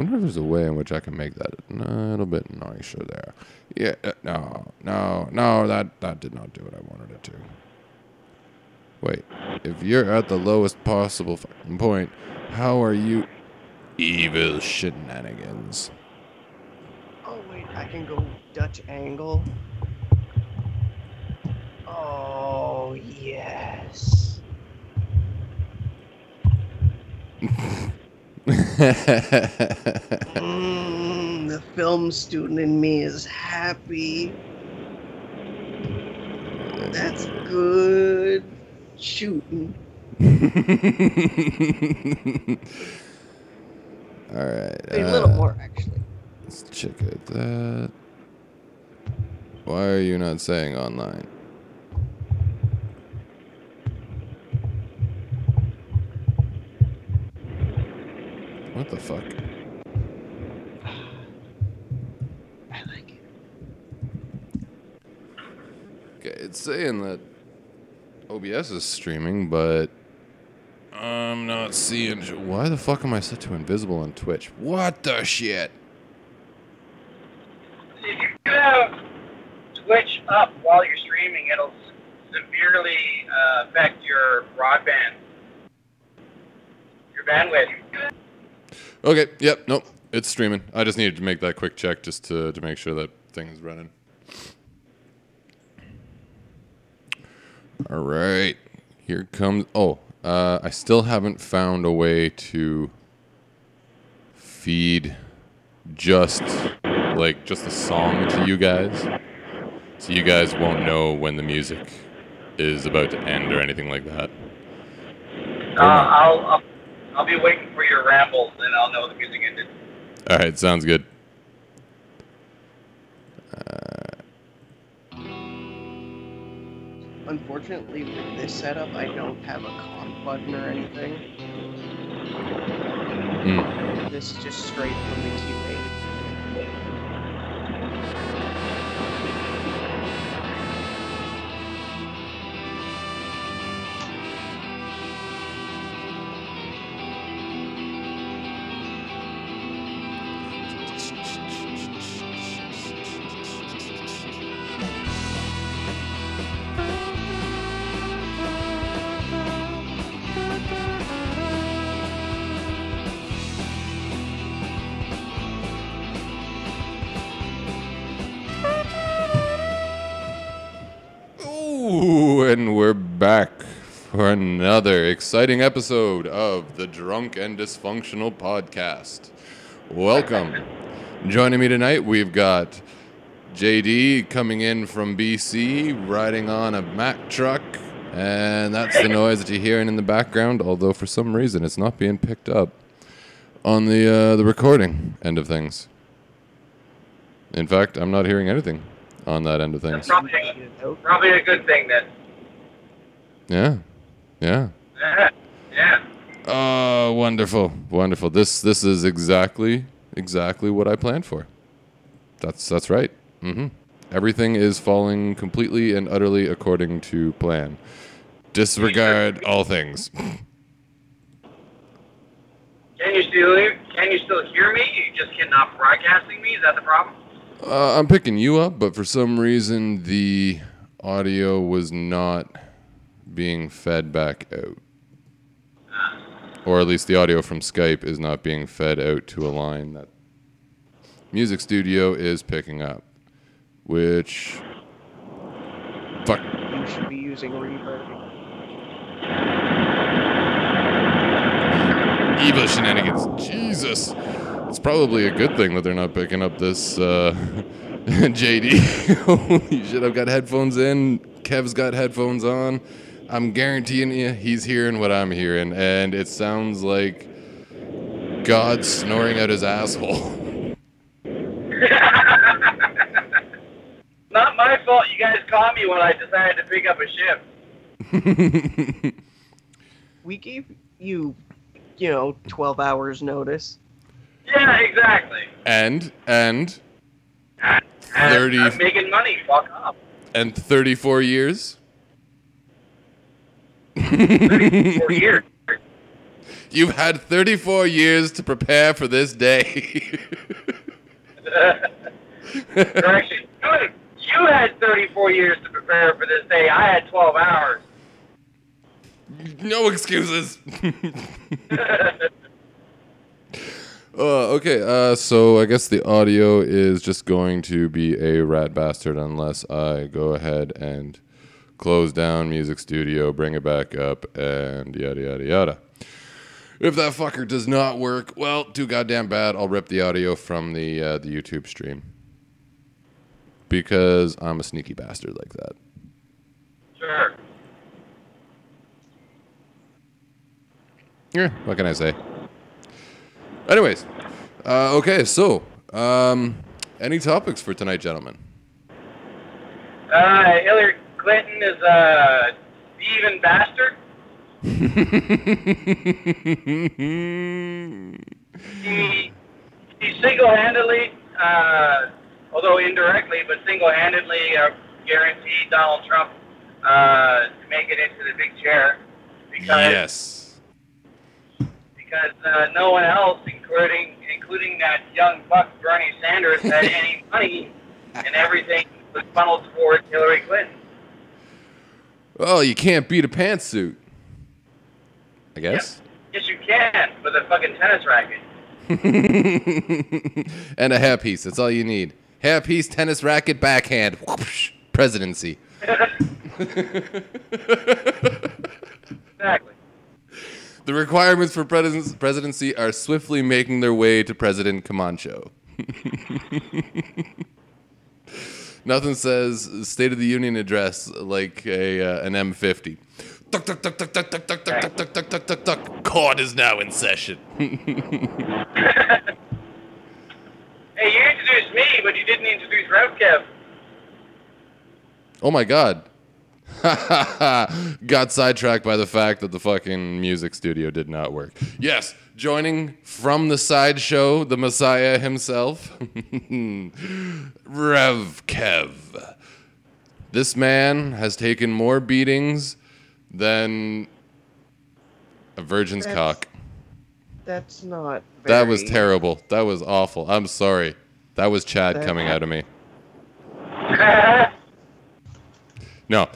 wonder if there's a way in which I can make that a little bit nicer there. Yeah, uh, no, no, no, that, that did not do what I wanted it to. Wait, if you're at the lowest possible fucking point, how are you evil shenanigans? Oh wait, I can go Dutch angle. Oh yes. Mm, the film student in me is happy. That's good shooting. All right. A little uh, more actually. Let's check out that. Why are you not saying online? What the fuck? I like it. Okay, it's saying that OBS is streaming, but I'm not seeing. Why the fuck am I set to invisible on Twitch? What the shit? If you have Twitch up while you're streaming, it'll severely uh, affect your broadband, your bandwidth. Okay, yep, nope, it's streaming. I just needed to make that quick check just to, to make sure that thing is running. All right, here comes. Oh, uh, I still haven't found a way to feed just like just the song to you guys, so you guys won't know when the music is about to end or anything like that. Uh, I'll, I'll I'll be waiting for your rambles, and I'll know the music ended. All right, sounds good. Unfortunately, with this setup, I don't have a comp button or anything. Mm. This is just straight from the Q8. Exciting episode of the Drunk and Dysfunctional Podcast. Welcome. Joining me tonight, we've got JD coming in from BC, riding on a Mack truck, and that's the noise that you're hearing in the background. Although for some reason it's not being picked up on the uh, the recording end of things. In fact, I'm not hearing anything on that end of things. That's probably a, probably a good thing then. Yeah, yeah. Yeah. yeah. Oh, wonderful, wonderful. This this is exactly exactly what I planned for. That's that's right. Mm-hmm. Everything is falling completely and utterly according to plan. Disregard all things. Can you still can you still hear me? You just cannot broadcasting me. Is that the problem? Uh, I'm picking you up, but for some reason the audio was not being fed back out. Or at least the audio from Skype is not being fed out to a line that Music Studio is picking up. Which. Fuck. You should be using reverb. Evil shenanigans. Jesus. It's probably a good thing that they're not picking up this uh, JD. Holy shit, I've got headphones in. Kev's got headphones on. I'm guaranteeing you he's hearing what I'm hearing, and it sounds like God snoring out his asshole. Not my fault. You guys caught me when I decided to pick up a shift. We gave you, you know, 12 hours notice. Yeah, exactly. and, and, And 30 I'm making money. Fuck off. and 34 years? For years. You've had 34 years to prepare for this day. Correction. You, you had 34 years to prepare for this day. I had 12 hours. no excuses. Uh, okay, uh, so I guess the audio is just going to be a rat bastard unless I go ahead and close down Music Studio, bring it back up, and yada yada yada. If that fucker does not work, well, too goddamn bad. I'll rip the audio from the uh, the YouTube stream because I'm a sneaky bastard like that. Sure. Yeah, what can I say? Anyways, uh, okay, so um, any topics for tonight, gentlemen? Uh, Hillary Clinton is a thieving bastard. He, he single-handedly, uh, although indirectly, but single-handedly uh, guaranteed Donald Trump uh, to make it into the big chair because yes. because uh, no one else, including including that young buck Bernie Sanders, had any money, and everything was funneled towards Hillary Clinton. Well, you can't beat a pantsuit. I guess. Yes, you can with a fucking tennis racket. and a hairpiece. That's all you need. Hairpiece, tennis racket, backhand. Whoosh, presidency. Exactly. The requirements for presidents- presidency are swiftly making their way to President Camacho. Nothing says State of the Union address like a uh, an M50. Tuck, tuck, tuck, tuck, tuck, tuck, tuck, tuck, tuck, tuck, tuck, tuck, tuck. Court is now in session. Hey, you introduced me, but you didn't introduce RevKev. Oh my god. Got sidetracked by the fact that the fucking music studio did not work. Yes, joining from the sideshow, the Messiah himself, Rev Kev. This man has taken more beatings than a virgin's That's cock. That's not. That was terrible. That was awful. I'm sorry. That was Chad That- coming out of me. No.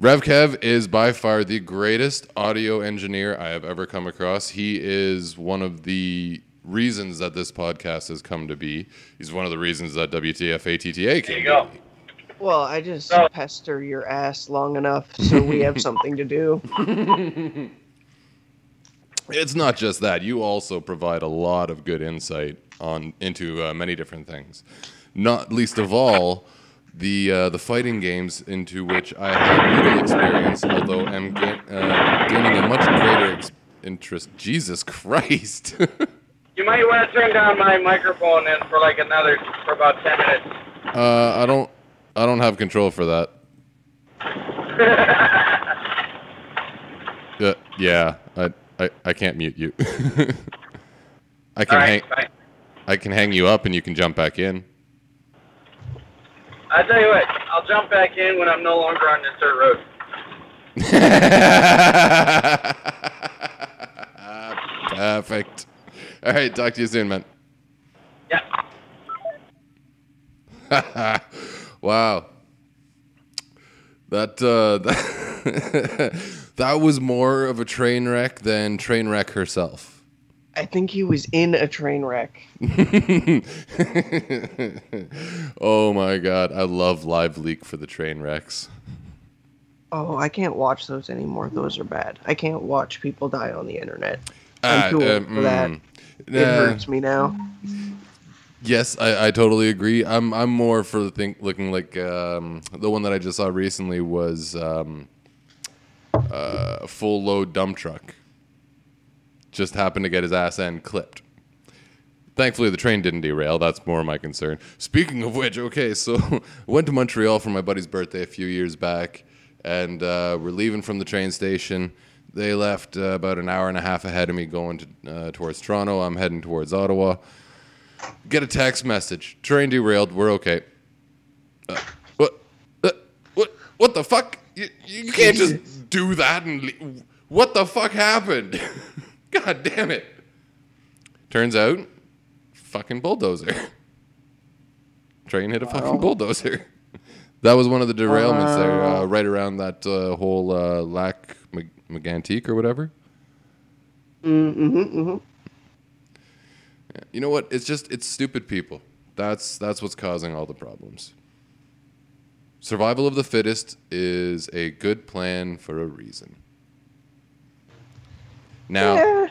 Rev Kev is by far the greatest audio engineer I have ever come across. He is one of the reasons that this podcast has come to be. He's one of the reasons that WTF ATTA there came you go. to be. Well, I just So- pester your ass long enough so we have something to do. It's not just that. You also provide a lot of good insight on into uh, many different things. Not least of all, the uh, the fighting games into which I have little experience, although I'm ga- uh, gaining a much greater ex- interest. Jesus Christ! You might want to turn down my microphone then for like another for about ten minutes. uh, I don't I don't have control for that. Uh, yeah, I, I I can't mute you. I can All hang right, fine. I can hang you up and you can jump back in. I tell you what, I'll jump back in when I'm no longer on this dirt road. Perfect. All right, talk to you soon, man. Yeah. wow. That uh, that, that was more of a train wreck than train wreck herself. I think he was in a train wreck. oh my god, I love live leak for the train wrecks. Oh, I can't watch those anymore. Those are bad. I can't watch people die on the internet. I'm too old uh, for that. mm, It nah. hurts me now. Yes, I, I totally agree. I'm I'm more for the thing looking like um, the one that I just saw recently was um, uh, a full load dump truck. Just happened to get his ass end clipped. Thankfully, the train didn't derail. That's more my concern. Speaking of which, okay, so I went to Montreal for my buddy's birthday a few years back, and uh, we're leaving from the train station. They left uh, about an hour and a half ahead of me going to, uh, towards Toronto. I'm heading towards Ottawa get a text message. Train derailed. We're okay. Uh, what? Uh, what? What the fuck? You, you can't just do that and. Le- what the fuck happened? God damn it. Turns out, fucking bulldozer. Train hit a Wow. fucking bulldozer. That was one of the derailments there, uh, right around that uh, whole uh, Lac Mag- or whatever. Mm-hmm, mm-hmm. You know what? It's just it's stupid people. That's that's what's causing all the problems. Survival of the fittest is a good plan for a reason. Now, Yeah.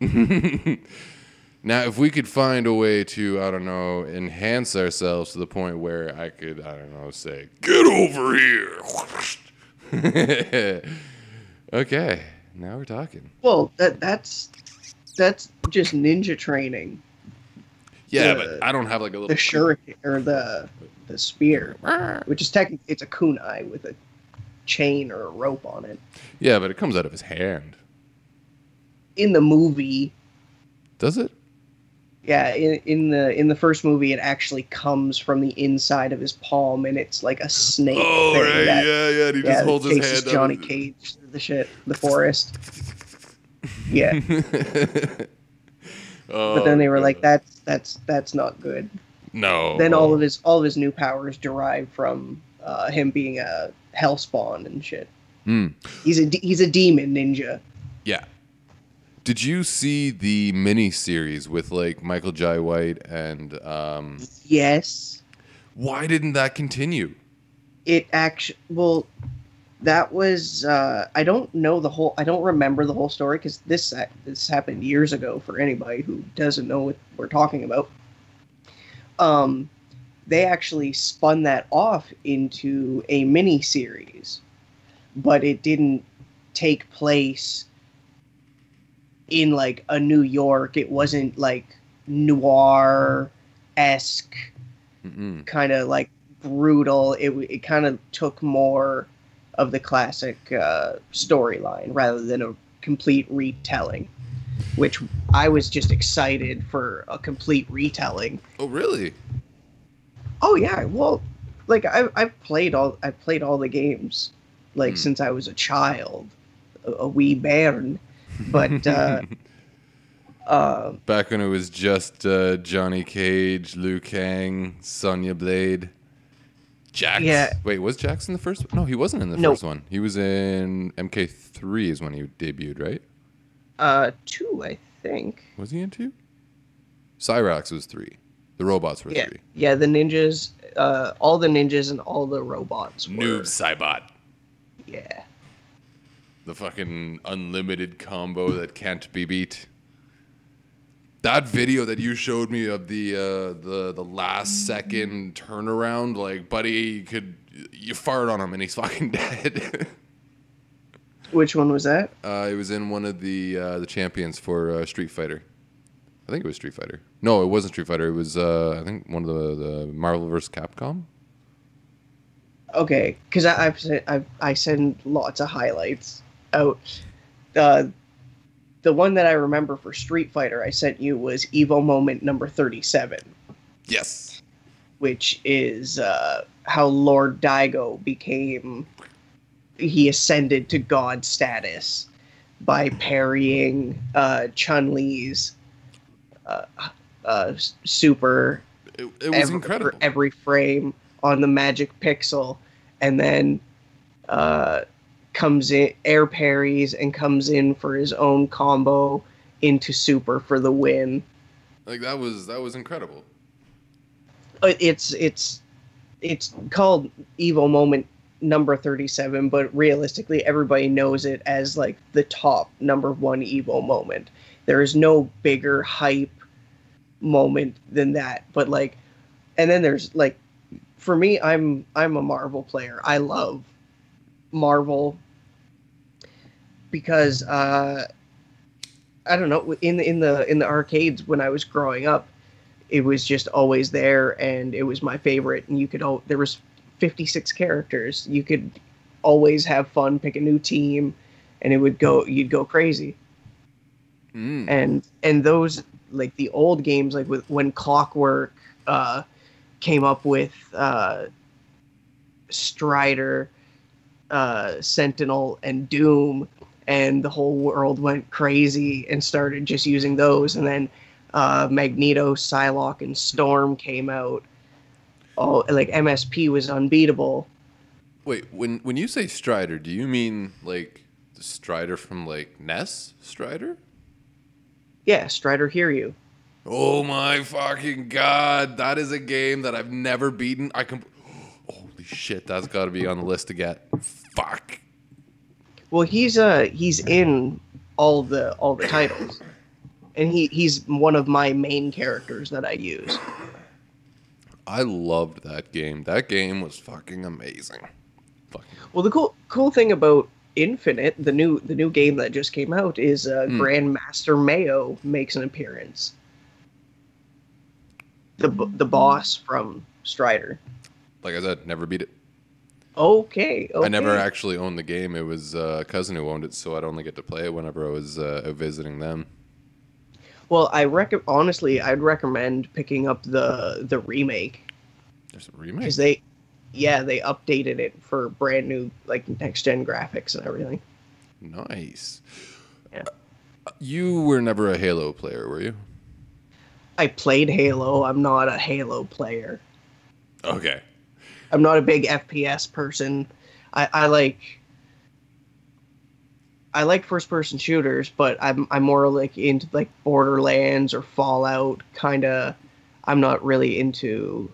now if we could find a way to, I don't know, enhance ourselves to the point where I could, I don't know, say, "Get over here." okay, now we're talking. Well, that that's that's just ninja training. Yeah, The- but I don't have like a little The shuriken or the the spear, which is technically it's a kunai with a chain or a rope on it. Yeah, but it comes out of his hand. In the movie, Does it? yeah, in, in the in the first movie, it actually comes from the inside of his palm, and it's like a snake. Oh, right. that- yeah, yeah. And he yeah, just holds his hand. up Johnny and- Cage the shit, the forest. Yeah, oh, but then they were God. like, "That's that's that's not good." No. then all of his all of his new powers derive from uh, him being a hellspawn and shit. Hmm. He's a he's a demon ninja. Yeah. Did you see the mini series with like Michael Jai White and um Yes, why didn't that continue? it actually well, that was uh, I don't know the whole I don't remember the whole story because this this happened years ago for anybody who doesn't know what we're talking about. Um, they actually spun that off into a mini series, but it didn't take place in like a New York. It wasn't like noir esque kind of like brutal. It it kind of took more of the classic uh, storyline rather than a complete retelling, which I was just excited for a complete retelling. Oh, really? Oh yeah, well, like I I've played all I've played all the games like Hmm. since I was a child, a, a wee bairn, but uh, uh, Back when it was just uh, Johnny Cage, Liu Kang, Sonya Blade, Jax. Yeah. Wait, was Jax in the first one? No, he wasn't in the No. first one. He was in MK3 is when he debuted, right? uh, two I think. Was he in two? Cyrax was three. The robots were Yeah, three. yeah, the ninjas, uh, all the ninjas and all the robots. Were, Noob Saibot. Yeah. The fucking unlimited combo that can't be beat. That video that you showed me of the uh, the the last second turnaround, like buddy could you fart on him and he's fucking dead. Which one was that? uh, it was in one of the uh, the champions for uh, Street Fighter. I think it was Street Fighter. No, it wasn't Street Fighter. It was uh, I think one of the the Marvel vs. Capcom. Okay, because I've I've, I send lots of highlights out. Uh, the one that I remember for Street Fighter I sent you was Evo Moment number thirty-seven, Yes. which is uh, how Lord Daigo became. He ascended to god status by parrying uh, Chun Li's uh, uh, super It, it was every, incredible. every frame on the magic pixel and then uh, comes in air parries and comes in for his own combo into super for the win. Like that was that was incredible. Uh, it's it's it's called Evo moment number 37 but realistically everybody knows it as like the top number one Evo moment. There is no bigger hype moment than that but like and then there's like for me i'm i'm a marvel player. I love marvel because uh i don't know in the in the in the arcades when i was growing up it was just always there and it was my favorite and you could all there was 56 characters you could always have fun pick a new team and it would go you'd go crazy Mm. and and those like the old games like with when clockwork uh came up with uh strider uh sentinel and doom and the whole world went crazy and started just using those. And then uh, Magneto, Psylocke, and Storm came out. Oh, like MSP was unbeatable. Wait, when when you say Strider, do you mean like the Strider from like NES Strider? Yeah, Strider hear you. Oh my fucking god, that is a game that I've never beaten. I can Holy shit, that's got to be on the list to get. Fuck. Well, he's uh he's in all the all the titles, and he he's one of my main characters that I use. I loved that game. That game was fucking amazing. Fucking Well, the cool cool thing about Infinite, the new the new game that just came out, is uh, Hmm. Grandmaster Meio makes an appearance. The the boss from Strider. like I said, never beat it. Okay, okay. I never actually owned the game. It was uh, a cousin who owned it, so I'd only get to play it whenever I was uh, visiting them. Well, I rec- honestly, I'd recommend picking up the the remake There's a remake. because they, yeah, they updated it for brand new like next gen graphics and everything. Nice. Yeah. You were never a Halo player, were you? I played Halo. I'm not a Halo player. Okay. I'm not a big FPS person. I, I like I like first person shooters, but I'm I'm more like into like Borderlands or Fallout kind of I'm not really into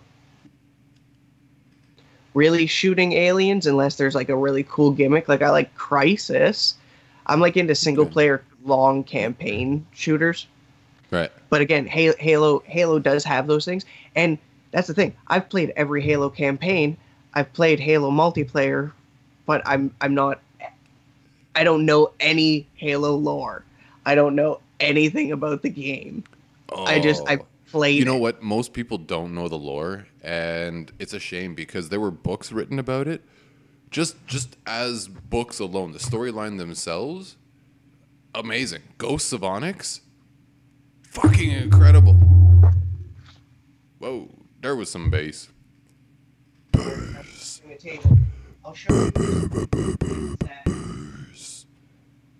really shooting aliens unless there's like a really cool gimmick. Like I like Crysis. I'm like into single player long campaign shooters. Right. But again, Halo, Halo Halo does have those things, and that's the thing. I've played every Halo campaign. I've played Halo multiplayer, but I'm I'm not. I don't know any Halo lore. I don't know anything about the game. I just I Oh. played. You know it. what? Most people don't know the lore, and it's a shame because there were books written about it. Just just as books alone, the storyline themselves, amazing. Ghosts of Onyx, fucking incredible. Whoa, there was some bass. Bass, I'll show you. bass,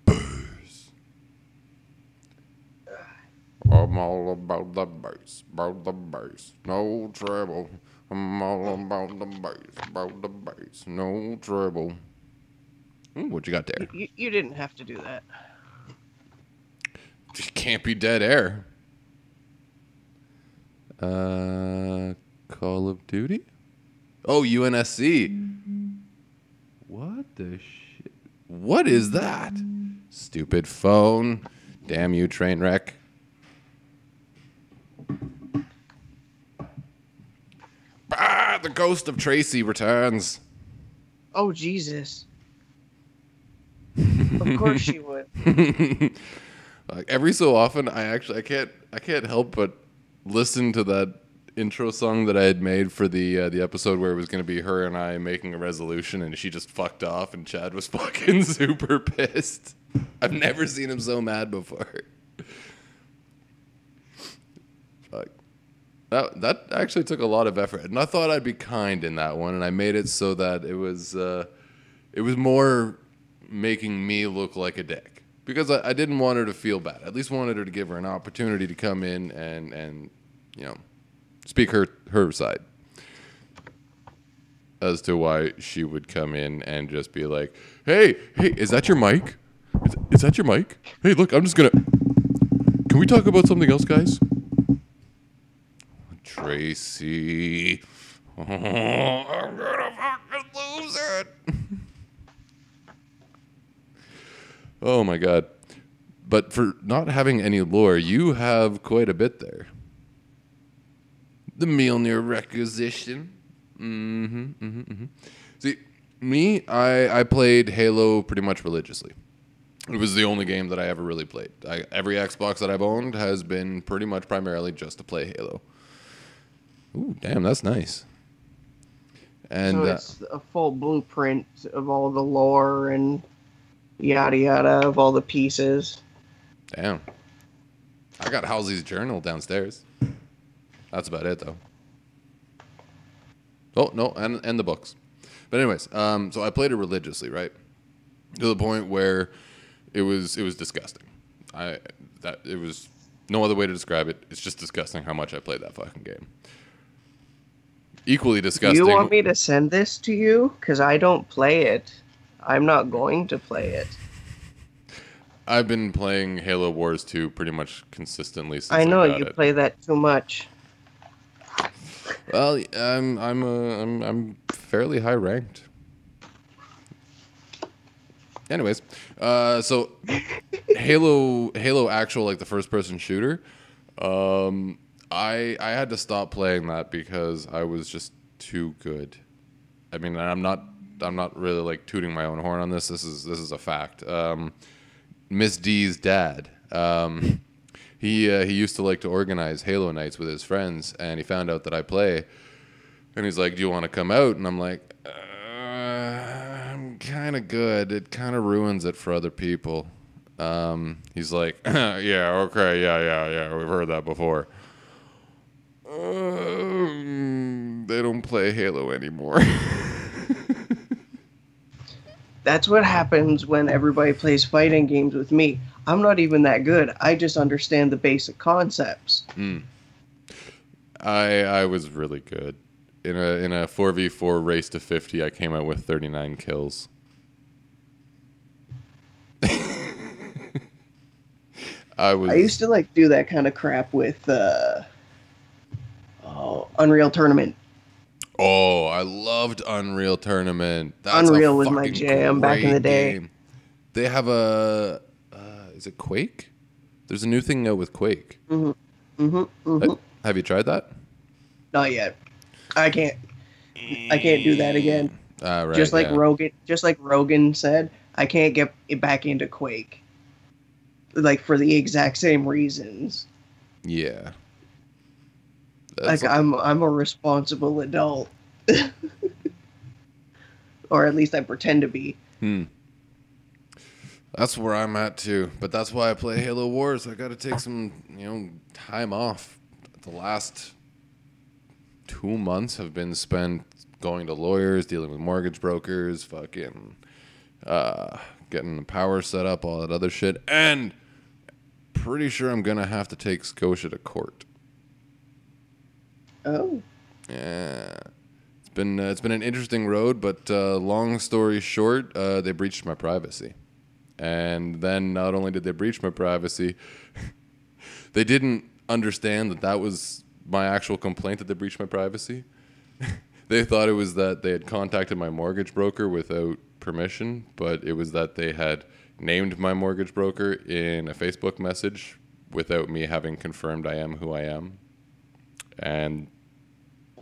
bass. I'm all about the bass, about the bass, no trouble. I'm all about the bass, about the bass, no trouble. Ooh, what you got there? You, you didn't have to do that. Just can't be dead air. Uh, Call of Duty. Oh, UNSC. What the shit? What is that? Stupid phone. Damn you, train wreck. Ah, the ghost of Tracy returns. Oh Jesus! of course she would. like every so often i actually i can't i can't help but listen to that intro song that i had made for the uh, the episode where it was going to be her and i making a resolution and she just fucked off and chad was fucking super pissed. I've never seen him so mad before. Fuck. That that actually took a lot of effort and i thought i'd be kind in that one and i made it so that it was uh it was more making me look like a dick because I, I didn't want her to feel bad. I at least wanted her to give her an opportunity to come in and and you know speak her her side as to why she would come in and just be like, "Hey, hey, is that your mic? Is, is that your mic? Hey, look, I'm just gonna. Can we talk about something else, guys?" Tracy, oh, I'm gonna fucking lose it. Oh my god. But for not having any lore, you have quite a bit there. The Mjolnir requisition. Mm-hmm, mm-hmm, mm-hmm. See, me, I, I played Halo pretty much religiously. It was the only game that I ever really played. I, every Xbox that I've owned has been pretty much primarily just to play Halo. Ooh, damn, that's nice. And so uh, it's a full blueprint of all the lore and yada yada of all the pieces. Damn. I got Halsey's journal downstairs. That's about it, though. Oh no, and and the books. But anyways, um, so I played it religiously, right? To the point where It was it was disgusting. I that it was no other way to describe it. It's just disgusting how much I played that fucking game. Equally Do disgusting. you want me to send this to you? Because I don't play it. I'm not going to play it. I've been playing Halo Wars 2 pretty much consistently since I I know got you it. play that too much. Well, I'm I'm uh, I'm I'm fairly high ranked. Anyways, uh, so Halo Halo actual like the first person shooter, um, I I had to stop playing that because I was just too good. I mean, I'm not I'm not really like tooting my own horn on this. This is this is a fact. Um, Miss D's dad. Um, he uh, he used to like to organize Halo nights with his friends, and he found out that I play, and he's like, "Do you want to come out?" And I'm like, uh, "I'm kind of good. It kind of ruins it for other people." Um, he's like, "Yeah, okay, yeah, yeah, yeah. We've heard that before." Um, they don't play Halo anymore. That's what happens when everybody plays fighting games with me. I'm not even that good. I just understand the basic concepts. I I was really good. In a in a 4v4 race to 50, I came out with 39 kills. I was I used to like do that kind of crap with uh oh, Unreal Tournament. Oh, I loved Unreal Tournament. That's Unreal was my jam back in the day. game. They have a uh, is it Quake? There's a new thing out with Quake. hmm hmm Uh, have you tried that? Not yet. I can't. I can't do that again. Ah, right, just like yeah. Rogan, just like Rogan said, I can't get it back into Quake. Like for the exact same reasons. Yeah. Like That's I'm, I'm a responsible adult, or at least I pretend to be. Hmm. That's where I'm at too. But that's why I play Halo Wars. I got to take some, you know, time off. The last two months have been spent going to lawyers, dealing with mortgage brokers, fucking uh, getting the power set up, all that other shit, and pretty sure I'm gonna have to take Scotia to court. Oh, Yeah, it's been uh, it's been an interesting road, but uh, long story short, uh, they breached my privacy, and then not only did they breach my privacy, they didn't understand that that was my actual complaint that they breached my privacy. they thought it was that they had contacted my mortgage broker without permission, but it was that they had named my mortgage broker in a Facebook message without me having confirmed I am who I am. And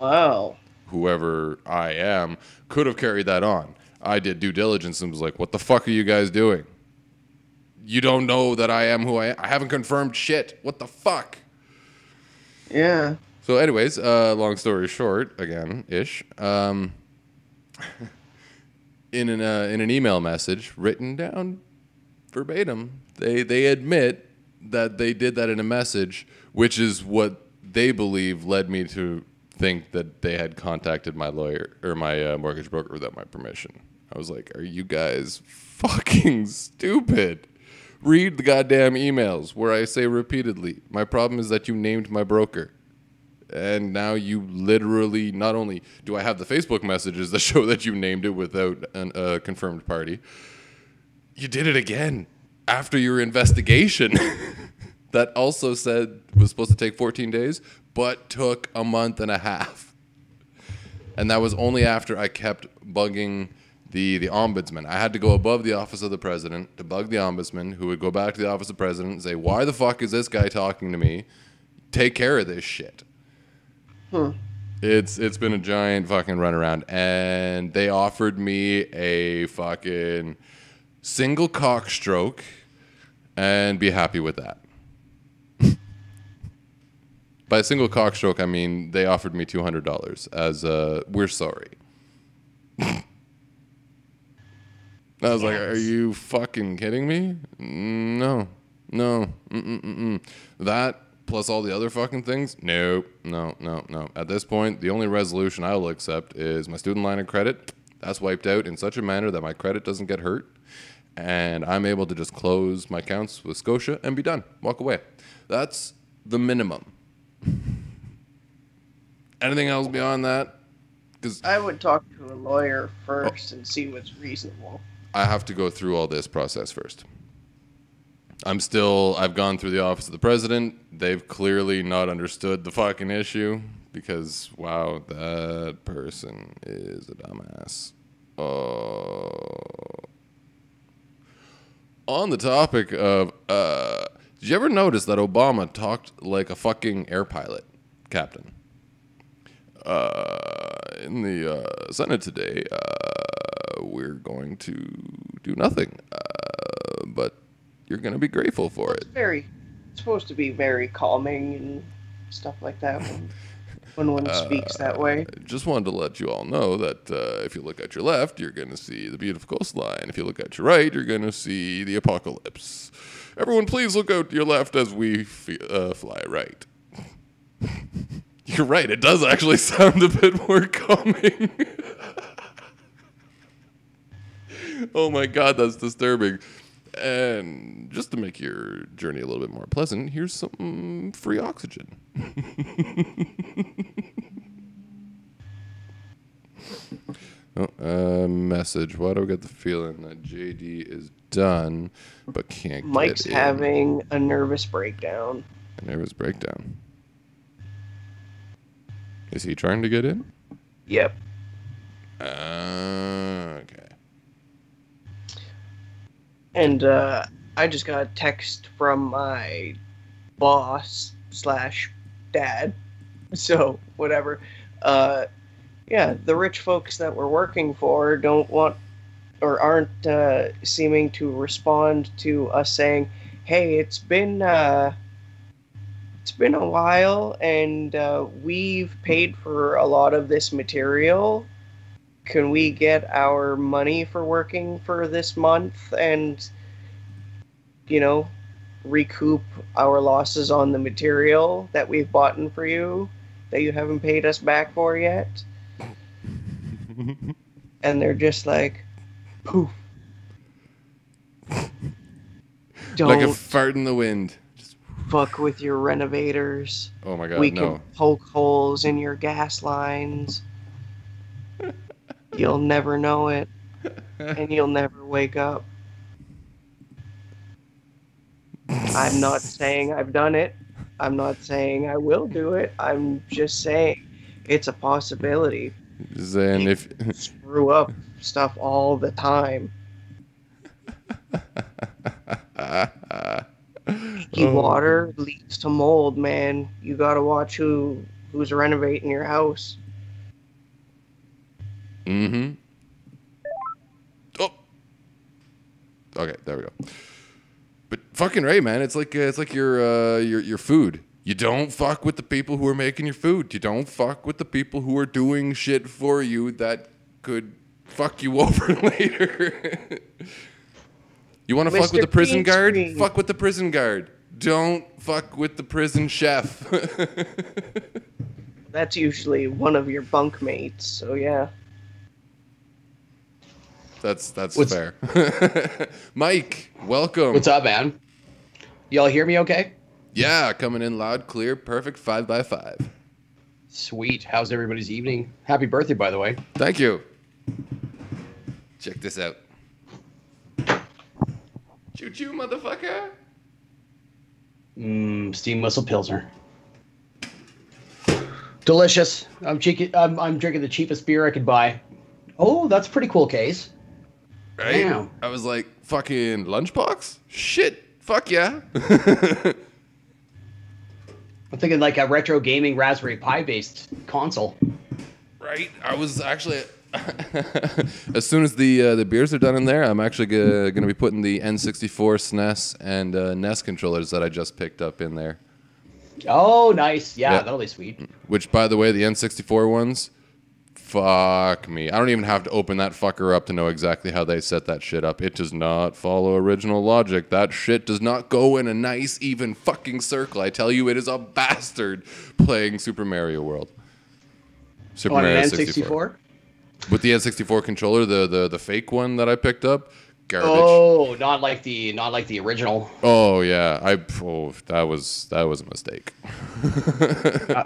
wow. whoever I am could have carried that on. I did due diligence and was like, "What the fuck are you guys doing? You don't know that I am who I am. I haven't confirmed shit. What the fuck?" Yeah. So, anyways, uh, long story short, again, ish. Um, in an uh, in an email message written down verbatim, they they admit that they did that in a message, which is what they believe led me to think that they had contacted my lawyer or my uh, mortgage broker without my permission. I was like, "Are you guys fucking stupid?" Read the goddamn emails where I say repeatedly, "My problem is that you named my broker." and now you literally not only do I have the Facebook messages that show that you named it without a uh, confirmed party, you did it again after your investigation that also said was supposed to take 14 days, but took a month and a half. And that was only after I kept bugging the, the ombudsman. I had to go above the office of the president to bug the ombudsman, who would go back to the office of the president and say, Why the fuck is this guy talking to me? Take care of this shit. It's it's been a giant fucking runaround, and they offered me a fucking single cock stroke, and be happy with that. By a single cock stroke, I mean they offered me two hundred dollars as a we're sorry. I was like, "Are you fucking kidding me? No, no, Mm-mm-mm-mm. that plus all the other fucking things. Nope, no, no, no. At this point, the only resolution I will accept is my student line of credit. That's wiped out in such a manner that my credit doesn't get hurt, and I'm able to just close my accounts with Scotia and be done. Walk away. That's the minimum. Anything else beyond that? Because I would talk to a lawyer first and see what's reasonable. I have to go through all this process first. I'm still, I've gone through the office of the president. They've clearly not understood the fucking issue because, wow, that person is a dumbass. Uh, on the topic of, uh, did you ever notice that Obama talked like a fucking air pilot captain? Uh, in the uh, Senate today, uh, we're going to do nothing, uh, but you're going to be grateful for it. It's very it's supposed to be very calming and stuff like that when, when one speaks that way. Just wanted to let you all know that uh, if you look at your left, you're going to see the beautiful coastline. If you look at your right, you're going to see the apocalypse. Everyone, please look out to your left as we f- uh, fly right. you're right. It does actually sound a bit more calming. oh my god, that's disturbing. And just to make your journey a little bit more pleasant, here's some free oxygen. Oh, uh, message. Why do I get the feeling that JD is done, but can't Mike's get in? having a nervous breakdown. a nervous breakdown. Is he trying to get in? Yep. Uh, okay. And uh, I just got a text from my boss slash dad. So whatever. Uh, yeah, the rich folks that we're working for don't want or aren't uh, seeming to respond to us saying, "Hey, it's been uh, it's been a while, and uh, we've paid for a lot of this material." can we get our money for working for this month and you know recoup our losses on the material that we've bought for you that you haven't paid us back for yet and they're just like poof don't like a fart in the wind. Just, fuck with your renovators oh my god, we no. can poke holes in your gas lines. You'll never know it, and you'll never wake up. I'm not saying I've done it. I'm not saying I will do it. I'm just saying it's a possibility. Then if Screw up stuff all the time. Leaky Oh. water leads to mold, man. You gotta watch who who's renovating your house. Mm-hmm. Oh. Okay, there we go. But fucking right, man. It's like uh, it's like your uh, your your food. You don't fuck with the people who are making your food. You don't fuck with the people who are doing shit for you that could fuck you over later. you want to fuck with the prison Green guard? Screen. Fuck with the prison guard. Don't fuck with the prison chef. That's usually one of your bunk mates, so yeah. that's that's What's- fair. Mike, welcome. What's up, man? Y'all hear me okay? Yeah, coming in loud, clear, perfect, five by five. Sweet. How's everybody's evening? Happy birthday, by the way. Thank you. Check this out. Choo choo, motherfucker. Mmm, steam whistle pilsner. Delicious. I'm, cheeky, I'm, I'm drinking the cheapest beer I could buy. Oh, that's a pretty cool case. Right? Damn. I was like, fucking lunchbox? Shit. Fuck yeah. I'm thinking like a retro gaming Raspberry Pi based console. right? I was actually. as soon as the uh, the beers are done in there, I'm actually g- going to be putting the N64 SNES and uh, NES controllers that I just picked up in there. Oh, nice. Yeah, Yeah. that'll be sweet. Which, by the way, the N64 ones, fuck me. I don't even have to open that fucker up to know exactly how they set that shit up. It does not follow original logic. That shit does not go in a nice, even fucking circle. I tell you, it is a bastard playing Super Mario World. Super On Mario an 64. N64? With the N64 controller, the, the the fake one that I picked up, garbage. Oh, not like the not like the original. Oh yeah, I oh that was that was a mistake. Uh,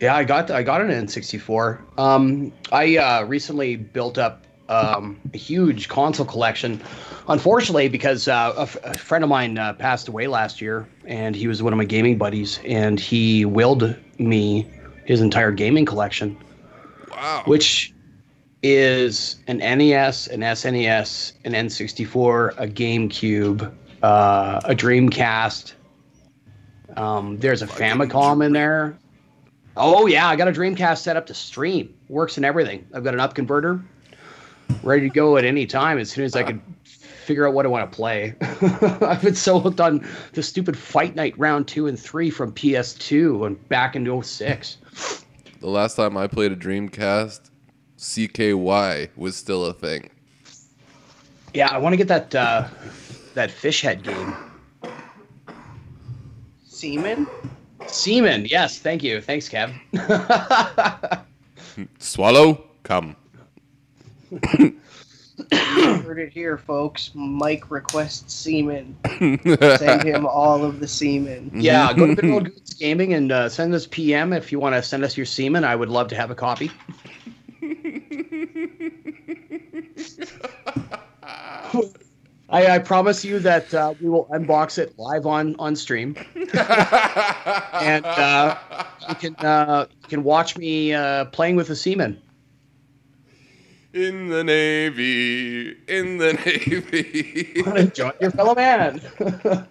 Yeah, I got I got an N64. Um, I uh, recently built up um, a huge console collection. Unfortunately, because uh, a, f- a friend of mine uh, passed away last year, and he was one of my gaming buddies, and he willed me his entire gaming collection, wow. which is an NES, an SNES, an N64, a GameCube, uh, a Dreamcast. Um, there's a Famicom in there. Oh yeah, I got a Dreamcast set up to stream. Works and everything. I've got an up converter, ready to go at any time as soon as I can figure out what I want to play. I've been so hooked on the stupid Fight Night round two and three from PS2 and back into 06. The last time I played a Dreamcast, CKY was still a thing. Yeah, I want to get that uh, that fish head game. Semen? Seaman, yes, thank you. Thanks, Kev. Swallow, come. Heard it here, folks. Mike requests semen. Send him all of the semen. yeah, go to Good Old Goose Gaming and uh, send us PM if you want to send us your semen. I would love to have a copy. I, I promise you that uh, we will unbox it live on on stream, and uh, you can uh, you can watch me uh, playing with the seaman. In the Navy, in the Navy. Enjoy your fellow man.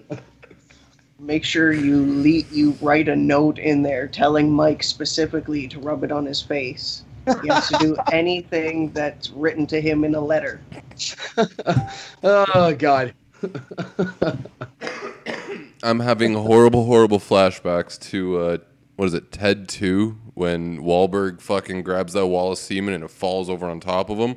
Make sure you le- you write a note in there telling Mike specifically to rub it on his face. He has to do anything that's written to him in a letter. oh God. I'm having horrible, horrible flashbacks to uh, what is it, Ted Two, when Wahlberg fucking grabs that wall of semen and it falls over on top of him.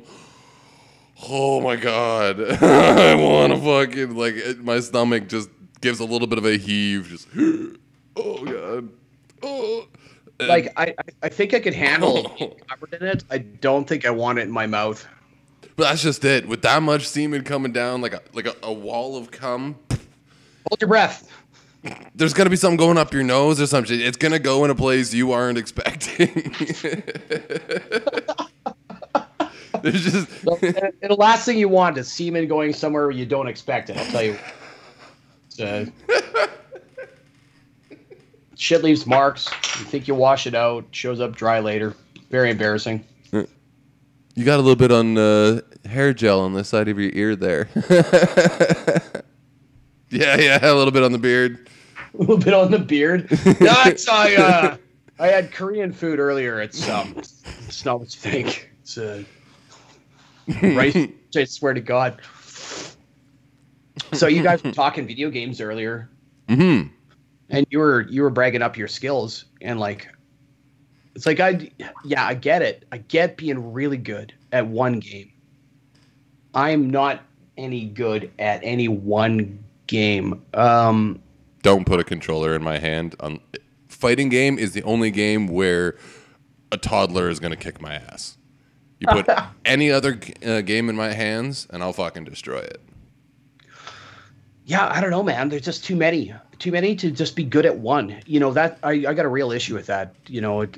Oh my god, I want to fucking like it, my stomach just gives a little bit of a heave. Just oh god, oh. And- Like I, I- I think I could handle covered in it. I don't think I want it in my mouth. but that's just it. With that much semen coming down, like a like a, a wall of cum, Hold your breath. there's gonna be something going up your nose or some shit. It's gonna go in a place you aren't expecting. there's just So, and the last thing you want is semen going somewhere you don't expect it. I'll tell you. Uh, shit leaves marks. You think you wash it out, shows up dry later. Very embarrassing. you got a little bit on uh, hair gel on the side of your ear there. yeah, yeah, a little bit on the beard. A little bit on the beard. That's I. Uh, I had Korean food earlier. It's um, it's not what you think. It's uh, right. I swear to God. So you guys were talking video games earlier, hmm and you were you were bragging up your skills, and like, it's like I yeah I get it. I get being really good at one game. I am not any good at any one game. Um, Don't put a controller in my hand. Um, fighting game is the only game where a toddler is gonna kick my ass. You put any other uh, game in my hands, and I'll fucking destroy it. Yeah, I don't know, man. There's just too many, too many to just be good at one. You know that I, I got a real issue with that. You know, it,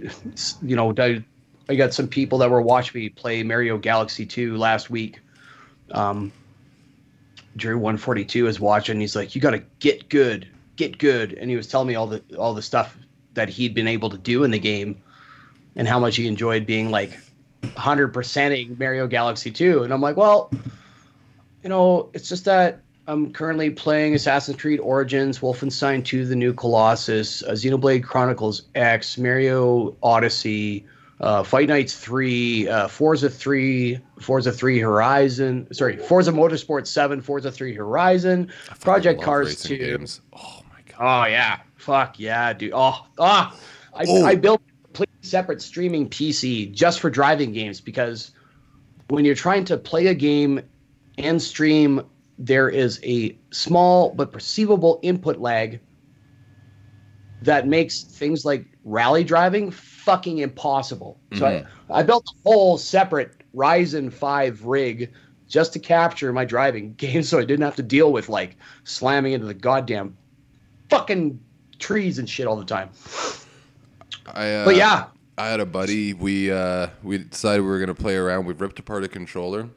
you know, I, I got some people that were watching me play Mario Galaxy 2 last week. Um, Drew 142 is watching. He's like, "You got to get good, get good," and he was telling me all the all the stuff that he'd been able to do in the game, and how much he enjoyed being like 100 percenting Mario Galaxy 2. And I'm like, well, you know, it's just that I'm currently playing Assassin's Creed Origins, Wolfenstein 2: The New Colossus, uh, Xenoblade Chronicles X, Mario Odyssey, uh, Fight Nights 3, uh, Forza 3, Forza 3 Horizon, sorry, Forza Motorsport 7, Forza 3 Horizon, Project Cars 2. games. Oh my god. Oh yeah, fuck yeah, dude. Oh ah, I, Oh. I built a completely separate streaming PC just for driving games because when you're trying to play a game and stream, there is a small but perceivable input lag that makes things like rally driving fucking impossible. So I, I built a whole separate Ryzen 5 rig just to capture my driving game, so I didn't have to deal with like slamming into the goddamn fucking trees and shit all the time. I, uh, But yeah, I had a buddy. We uh, we decided we were gonna play around. We ripped apart a controller,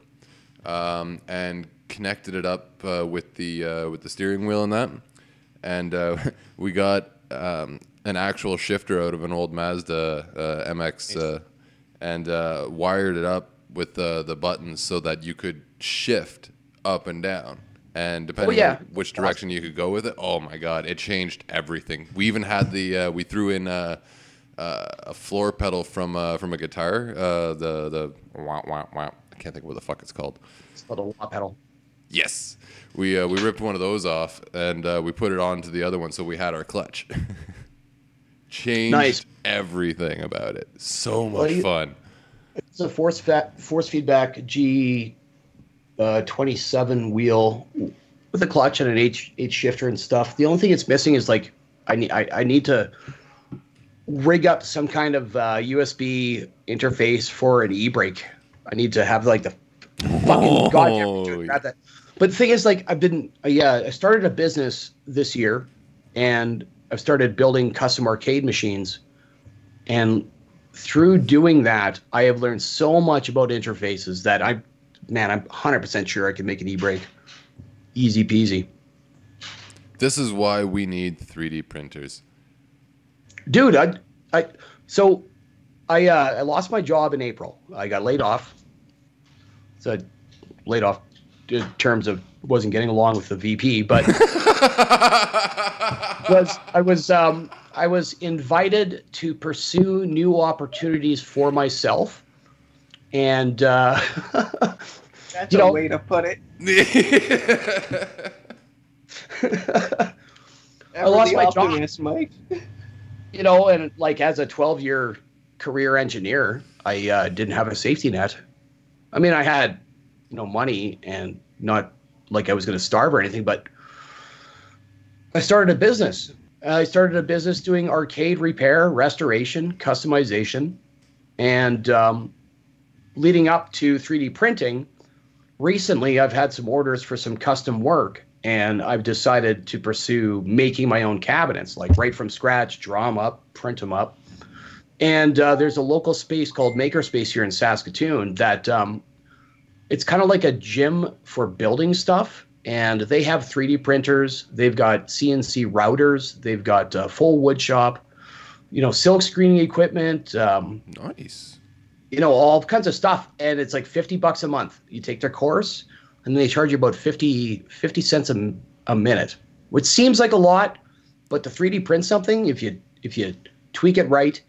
um, and connected it up uh, with the uh, with the steering wheel and that, and uh, we got um, an actual shifter out of an old Mazda uh, MX, uh, and uh, wired it up with the the buttons so that you could shift up and down. And depending yeah. on which direction you could go with it, oh my god, it changed everything. We even had the uh, we threw in uh, uh, a floor pedal from uh, from a guitar. Uh, the the wow wow wow. I can't think of what the fuck it's called. it's called a wah pedal. Yes, we uh, we ripped one of those off and uh, we put it onto the other one, so we had our clutch. Changed Nice. everything about it. So much you- fun. It's a force fa- force feedback G uh, 27 wheel with a clutch and an H H shifter and stuff. The only thing it's missing is like I need I, I need to rig up some kind of uh, USB interface for an e-brake. I need to have like the fucking goddamn Oh. grab that. But the thing is, like, I've been, uh, yeah, I started a business this year, and I've started building custom arcade machines, and through doing that, I have learned so much about interfaces that I, man, I'm 100% sure I can make an e-brake, easy peasy. This is why we need 3D printers. dude i i so i uh i lost my job in april i got laid off so laid off in terms of wasn't getting along with the vp but was i was um i was invited to pursue new opportunities for myself and uh That's You a know- way to put it. Ever lost the my job. optimist, Mike. you know, and like as a 12 year career engineer, I uh, didn't have a safety net. I mean, I had, know, money and not like I was going to starve or anything, but I started a business. I started a business doing arcade repair, restoration, customization, and um, leading up to 3D printing. Recently, I've had some orders for some custom work, and I've decided to pursue making my own cabinets, like right from scratch, draw them up, print them up. And uh, there's a local space called Makerspace here in Saskatoon that um, it's kind of like a gym for building stuff. And they have 3D printers, they've got CNC routers, they've got uh, full wood shop, you know, silk screening equipment, um, nice. you know, all kinds of stuff. And it's like 50 bucks a month. You take their course and then they charge you about 50, 50 cents a, a minute, which seems like a lot, but to 3D print something, if you, if you tweak it right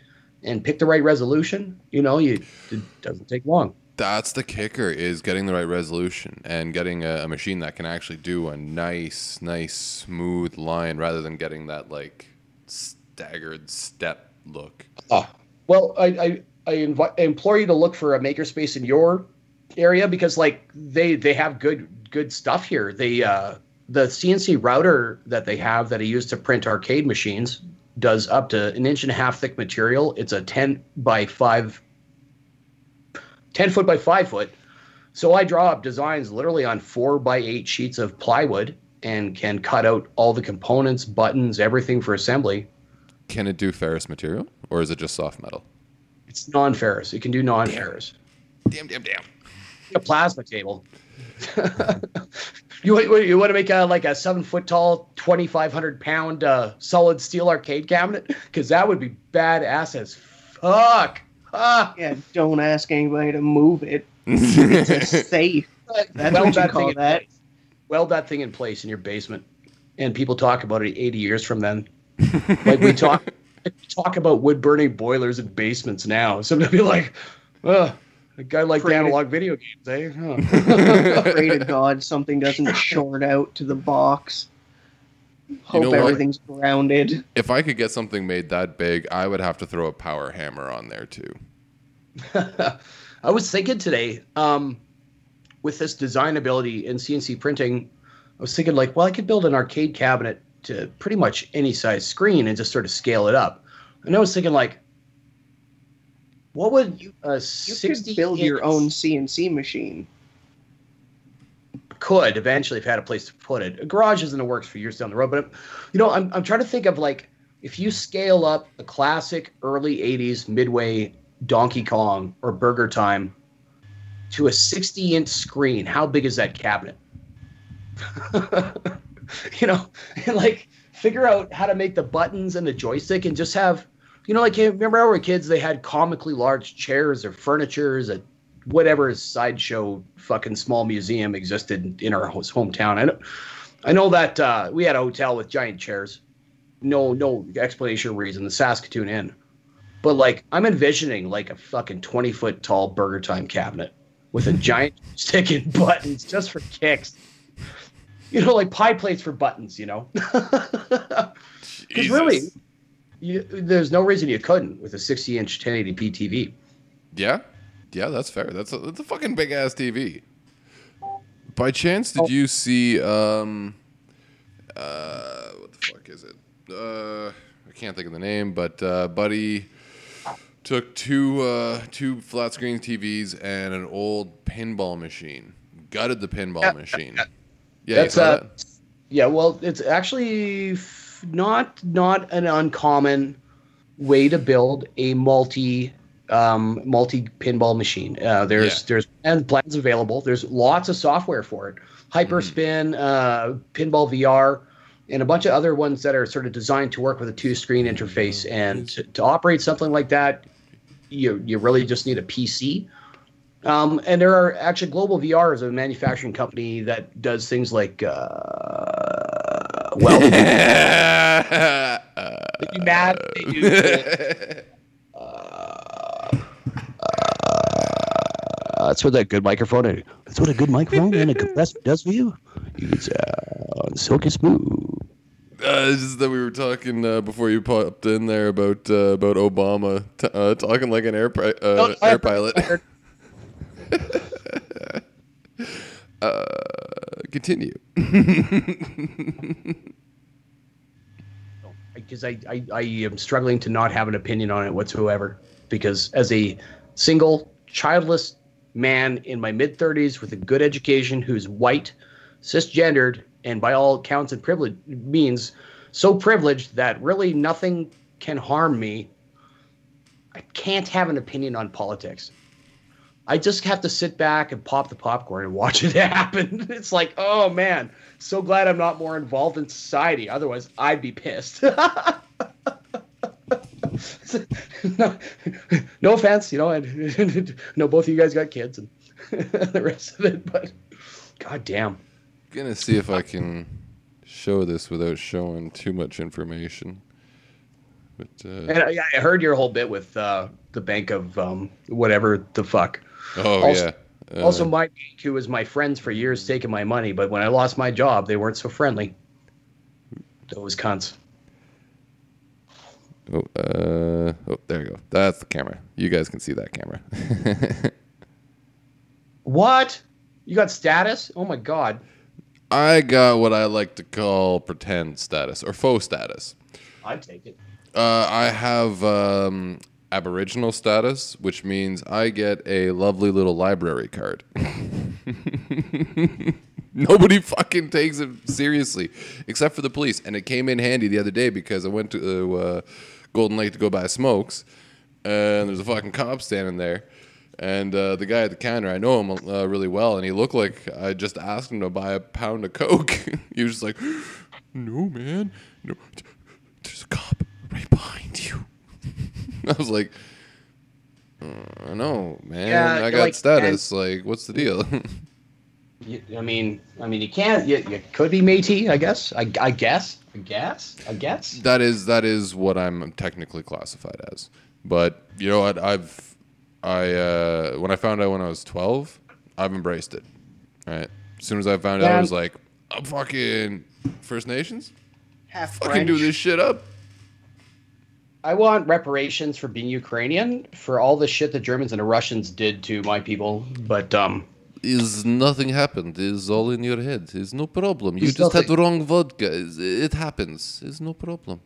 and pick the right resolution, you know, you, it doesn't take long. That's the kicker is getting the right resolution and getting a, a machine that can actually do a nice, nice, smooth line rather than getting that like staggered step look. Well, I, I, I, invi- I implore you to look for a makerspace in your area because like they, they have good, good stuff here. They, uh, the CNC router that they have that I use to print arcade machines does up to an inch and a half thick material. It's a 10 by 5, 10 foot by 5 foot. So I draw up designs literally on 4 by 8 sheets of plywood and can cut out all the components, buttons, everything for assembly. Can it do ferrous material or is it just soft metal? It's non ferrous. It can do non ferrous. Damn, damn, damn. a plasma table. you, want- you want to make a like a seven foot tall, twenty five hundred pound uh, solid steel arcade cabinet? Because that would be badass as fuck. Ah, Yeah, don't ask anybody to move it. It's a safe. That's what you call that. Weld that thing in place in your basement, and people talk about it eighty years from then. like we talk, we talk about wood burning boilers in basements now. Somebody be like, "Uh, a guy like the Pray to- analog video games, eh?" Huh. Pray to God something doesn't short out to the box. Hope know what? everything's grounded. If I could get something made that big, I would have to throw a power hammer on there too. I was thinking today, um, with this design ability in CNC printing, I was thinking like, well, I could build an arcade cabinet to pretty much any size screen and just sort of scale it up. And I was thinking like, what would You- a You 60 could build your own CNC machine. Could eventually if I had a place to put it. A garage is in the works for years down the road, but you know, I'm I'm trying to think of like if you scale up a classic early '80s Midway Donkey Kong or Burger Time to a 60 inch screen, how big is that cabinet? you know, and like figure out how to make the buttons and the joystick and just have, you know, like remember were kids, they had comically large chairs or furnitures at whatever sideshow fucking small museum existed in our hometown. I know, I know that uh, we had a hotel with giant chairs. No, no explanation or reason. The Saskatoon Inn. But like, I'm envisioning like a fucking 20 foot tall Burger Time cabinet with a giant stick and buttons just for kicks. You know, like pie plates for buttons. You know, because really, you, there's no reason you couldn't with a 60 inch 1080p TV. Yeah, yeah, that's fair. That's a, that's a fucking big ass TV. By chance, did Oh. you see um, uh, what the fuck is it? Uh, I can't think of the name, but uh, Buddy took two uh, two flat screen TVs and an old pinball machine. Gutted the pinball Yeah, machine. Yeah, That's you saw uh, yeah. Well, it's actually f- not not an uncommon way to build a multi um, multi pinball machine. Uh, there's Yeah. there's and plans available. There's lots of software for it. Hyperspin, uh, Pinball VR, and a bunch of other ones that are sort of designed to work with a two screen interface. And to, to operate something like that, you you really just need a PC. Um, and there are actually Global VR is a manufacturing company that does things like uh, well, they do math, they do uh, uh, that's what that good microphone. That's what a good microphone and a compressor does for you. You can sound silky smooth. Uh, it's just that we were talking uh, before you popped in there about uh, about Obama t- uh, talking like an air pri- uh, No, air pilot. uh, continue. because I, I, I am struggling to not have an opinion on it whatsoever. Because as a single, childless man in my mid 30s with a good education who's white, cisgendered, and by all counts and privilege means so privileged that really nothing can harm me, I can't have an opinion on politics. I just have to sit back and pop the popcorn and watch it happen. It's like, oh man, so glad I'm not more involved in society. Otherwise, I'd be pissed. no, no offense, you know. I know both of you guys got kids and the rest of it, but god damn. Gonna see if I can show this without showing too much information. But uh, And I, I heard your whole bit with uh, the bank of um, whatever the fuck. oh also- yeah. Uh, also, my bank, who was my friends for years, taking my money, but when I lost my job, they weren't so friendly. Those cunts. Oh, uh, oh, there you go. That's the camera. You guys can see that camera. What? You got status? Oh my god. I got what I like to call pretend status or faux status. I'd take it. Uh, I have um, Aboriginal status, which means I get a lovely little library card. Nobody fucking takes it seriously, except for the police. And it came in handy the other day because I went to uh, Golden Lake to go buy smokes, and there's a fucking cop standing there. And uh, the guy at the counter, I know him uh, really well, and he looked like I just asked him to buy a pound of coke. he was just like, "No, man, no, there's a cop right behind you." I was like, "I know, man, Yeah, I got like, status. Like, what's the deal?" You, I mean, I mean, you can't. You, you could be Métis, I guess. I, I guess. I guess. I guess. that is that is what I'm technically classified as. But you know what? I've I uh, when I found out when I was 12, I've embraced it. Right. As soon as I found out, I was like, "I'm fucking First Nations. Half Fucking French. do this shit up." I want reparations for being Ukrainian for all the shit the Germans and the Russians did to my people. But um, Is nothing happened? Is all in your head? Is no problem. You There's just had nothing- the wrong vodka. It happens. Is no problem.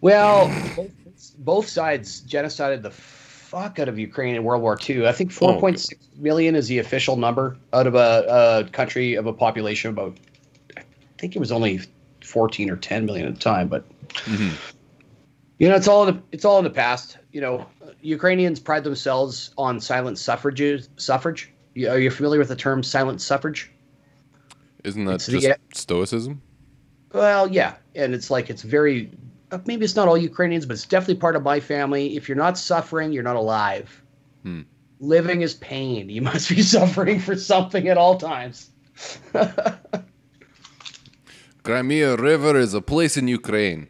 well, both, both sides genocided the fuck out of Ukraine in World War II. I think Oh, 4.6 million is the official number out of a, a country of a population of about. I think it was only 14 or 10 million at the time, but Mhm. you know, it's all in the, it's all in the past. You know, Ukrainians pride themselves on silent suffrage. Suffrage. Are you familiar with the term silent suffrage? Isn't that It's the- just stoicism? Well, yeah, and it's like it's very. uh, Maybe it's not all Ukrainians, but it's definitely part of my family. If you're not suffering, you're not alive. Hmm. Living is pain. You must be suffering for something at all times. Crimea River is a place in Ukraine.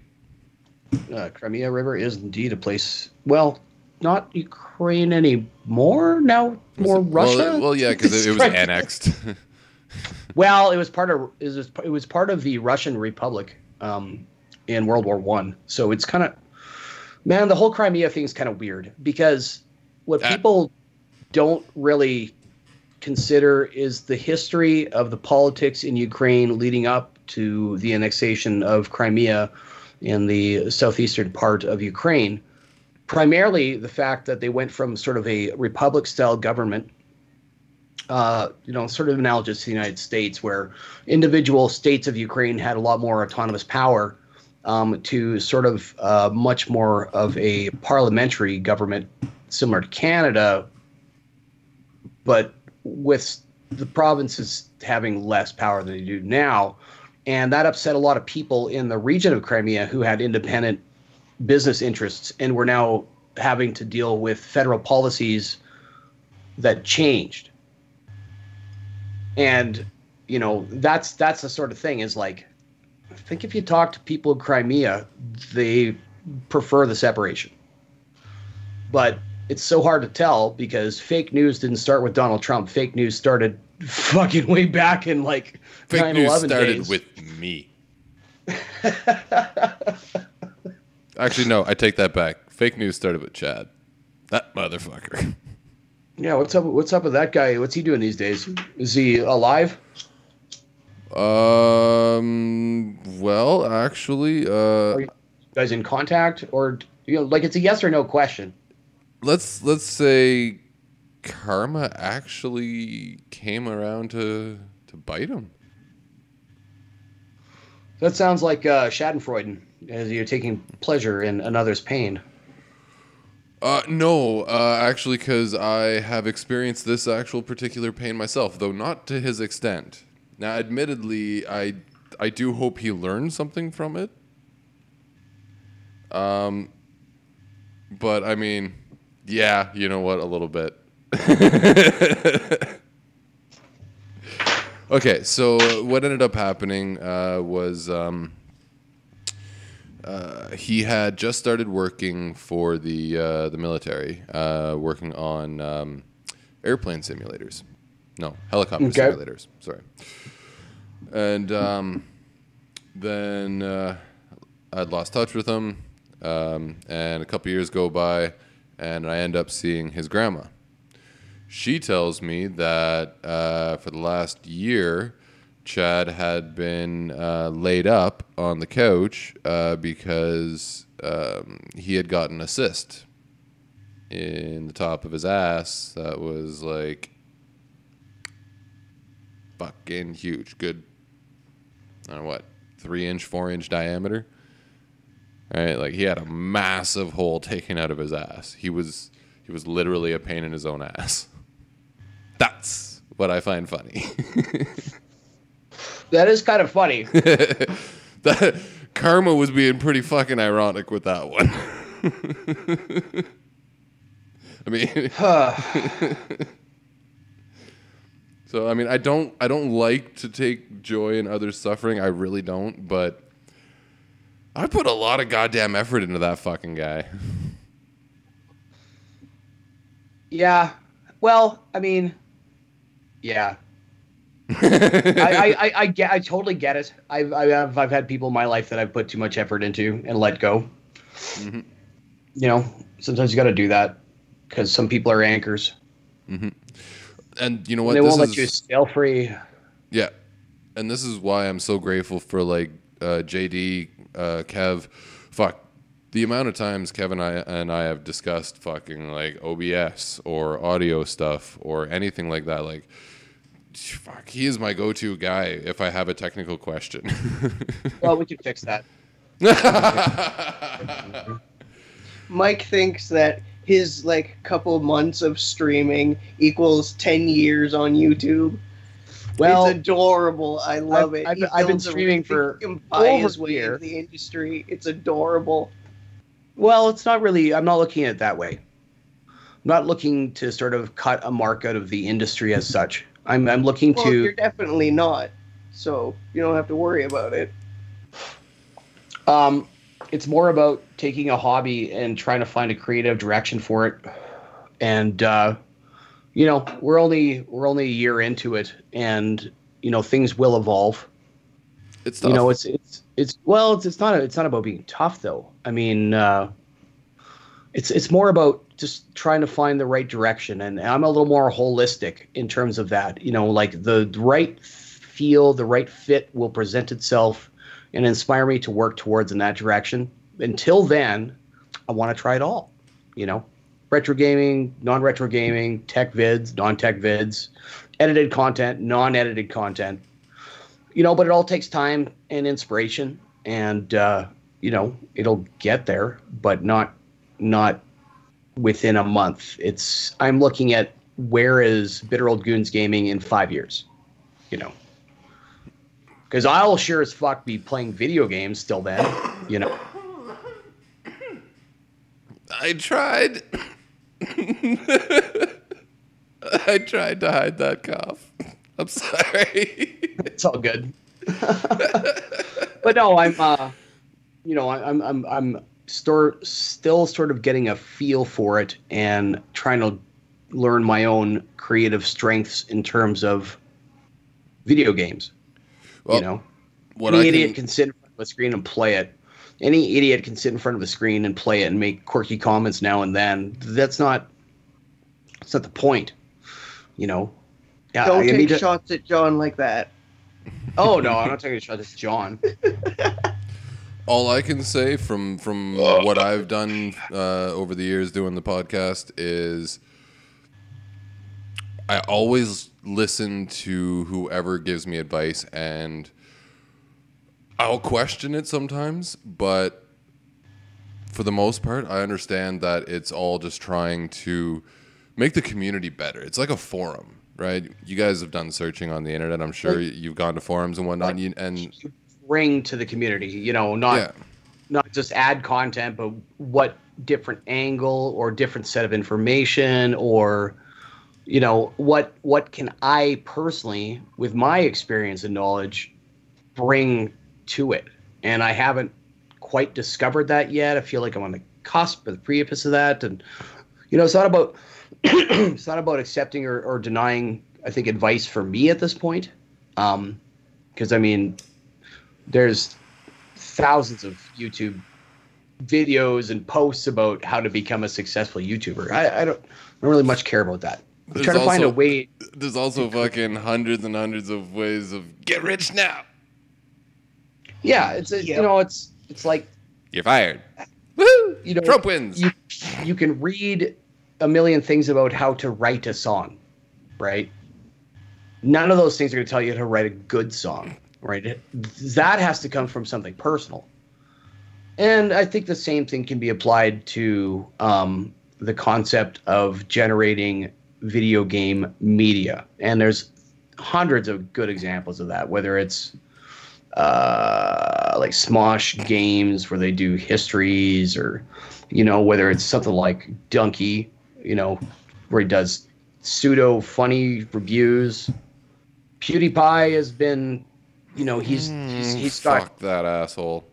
uh, Crimea River is indeed a place. Well, not Ukraine anymore. Now more Well, Russia. Well, yeah, because it, it was annexed. Well, it was part of it was it was part of the Russian Republic um, in World War One. So it's kind of man, the whole Crimea thing is kind of weird because what That- people don't really consider is the history of the politics in Ukraine leading up to the annexation of Crimea in the southeastern part of Ukraine. Primarily, the fact that they went from sort of a republic-style government uh, you know, sort of analogous to the United States, where individual states of Ukraine had a lot more autonomous power, um, to sort of uh, much more of a parliamentary government, similar to Canada, but with the provinces having less power than they do now. And that upset a lot of people in the region of Crimea who had independent business interests and we're now having to deal with federal policies that changed and you know that's that's the sort of thing is like i think if you talk to people in crimea they prefer the separation but it's so hard to tell because fake news didn't start with donald trump fake news started fucking way back in like Fake news 9/11 started days. with me. Actually, no, I take that back. Fake news started with Chad. That motherfucker. yeah what's up what's up with that guy what's he doing these days is he alive Um. Well, actually, uh, you guys in contact or you know like it's a yes or no question let's let's say karma actually came around to to bite him. that sounds like uh schadenfreude as you're taking pleasure in another's pain Uh, no, uh, actually, because I have experienced this actual particular pain myself, though not to his extent. Now, admittedly, I I do hope he learned something from it. Um, but I mean, yeah, you know what, a little bit. okay, so what ended up happening uh, was. Um, uh, he had just started working for the uh, the military, uh, working on um, airplane simulators. No, helicopter Okay. simulators. Sorry. And um, then uh, I'd lost touch with him, um, and a couple years go by, and I end up seeing his grandma. She tells me that uh, for the last year, Chad had been uh, laid up on the couch uh, because um, he had gotten a cyst in the top of his ass that was like fucking huge. Good, I don't know what, three inch, four inch diameter. Right, like he had a massive hole taken out of his ass. He was he was literally a pain in his own ass. That's what I find funny. That is kind of funny. that karma was being pretty fucking ironic with that one. I mean, so I mean, I don't, I don't like to take joy in others' suffering. I really don't. But I put a lot of goddamn effort into that fucking guy. yeah. Well, I mean, yeah. I, I, I, I get. I totally get it. I've, I have, I've had people in my life that I've put too much effort into and let go. Mhm. You know, sometimes you got to do that because some people are anchors. And you know what? they This won't let you scale free. Yeah, and this is why I'm so grateful for like uh, JD, uh, Kev, fuck, the amount of times Kevin I, and I have discussed fucking like OBS or audio stuff or anything like that, like fuck, he is my go-to guy if I have a technical question. Well, we can fix that. Mike thinks that his like couple months of streaming equals 10 years on YouTube. Well, it's adorable. I love I've- it. I've- I've been builds a- streaming for over his a year. the industry. It's adorable. Well, it's not really. I'm not looking at it that way. I'm not looking to sort of cut a mark out of the industry as such. I'm I'm looking Well, to. you're definitely not. So you don't have to worry about it. Um, it's more about taking a hobby and trying to find a creative direction for it. And uh, you know, we're only we're only a year into it, and you know things will evolve. it's tough. You know, it's it's it's well, it's, it's not it's not about being tough though. I mean, uh, it's it's more about just trying to find the right direction, and I'm a little more holistic in terms of that. You know, like the right feel, the right fit will present itself and inspire me to work towards in that direction. Until then, I want to try it all. You know, retro gaming, non-retro gaming, tech vids, non-tech vids, edited content, non-edited content you know, but it all takes time and inspiration, and uh, you know, it'll get there, but not not within a month. It's I'm looking at where is Bitter Old Goons Gaming in five years, you know, because I'll sure as fuck be playing video games still then, you know. I tried. I tried to hide that cough. I'm sorry. It's all good. but no, I'm uh, you know, I'm I'm I'm stor- still sort of getting a feel for it and trying to learn my own creative strengths in terms of video games. Well, you know, what any I idiot can, can sit in front of a screen and play it. Any idiot can sit in front of a screen and play it and make quirky comments now and then. That's not. That's not the point. You know. Yeah, don't I take need to- shots at John like that. Oh no, I'm not taking a shot at John. all I can say from from what I've done uh, over the years doing the podcast is I always listen to whoever gives me advice and I'll question it sometimes, but for the most part, I understand that it's all just trying to make the community better. It's like a forum, right? You guys have done searching on the internet. I'm sure you've gone to forums and whatnot, and, you, and bring to the community. You know, not yeah, not just add content, but what different angle or different set of information or you know what what can I personally, with my experience and knowledge, bring to it? And I haven't quite discovered that yet. I feel like I'm on the cusp of the precipice of that, and you know, it's not about it's not about accepting or, or denying. I think advice for me at this point, um, because I mean, there's thousands of YouTube videos and posts about how to become a successful YouTuber. I, I don't, I don't really much care about that. I'm There's trying to find a way. There's also fucking hundreds and hundreds of ways of get rich now. Yeah, it's a, you know, it's it's like You're fired. Woo! you know, Trump wins. you you can read a million things about how to write a song, right? None of those things are going to tell you how to write a good song, right? That has to come from something personal. And I think the same thing can be applied to um, the concept of generating video game media. And there's hundreds of good examples of that, whether it's uh, like Smosh games where they do histories, or you know whether it's something like Dunkey, you know, where he does pseudo funny reviews. PewDiePie has been, you know, he's he's, Mm, he's got fuck that asshole.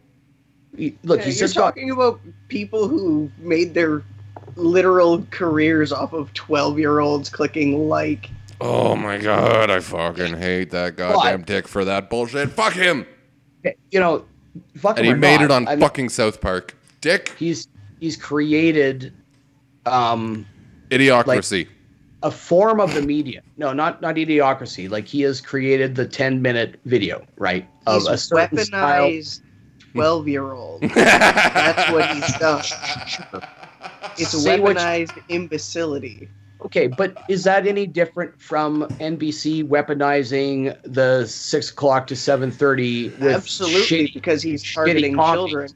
he, look, Yeah, he's you're just got talking about people who made their literal careers off of 12 year olds clicking like. Oh my god, I fucking hate that goddamn dick for that bullshit. Fuck him. you know, fuck And him he or made not, it on I mean, fucking South Park. Dick. he's he's created um Idiocracy. A form of the media. No, not not idiocracy. Like he has created the 10 minute video, right? Of He's a certain weaponized 12 year old. That's what he's done. It's Say what you- weaponized imbecility. Okay, but is that any different from NBC weaponizing the six o'clock to seven thirty with Absolutely, shitty- because he's targeting children.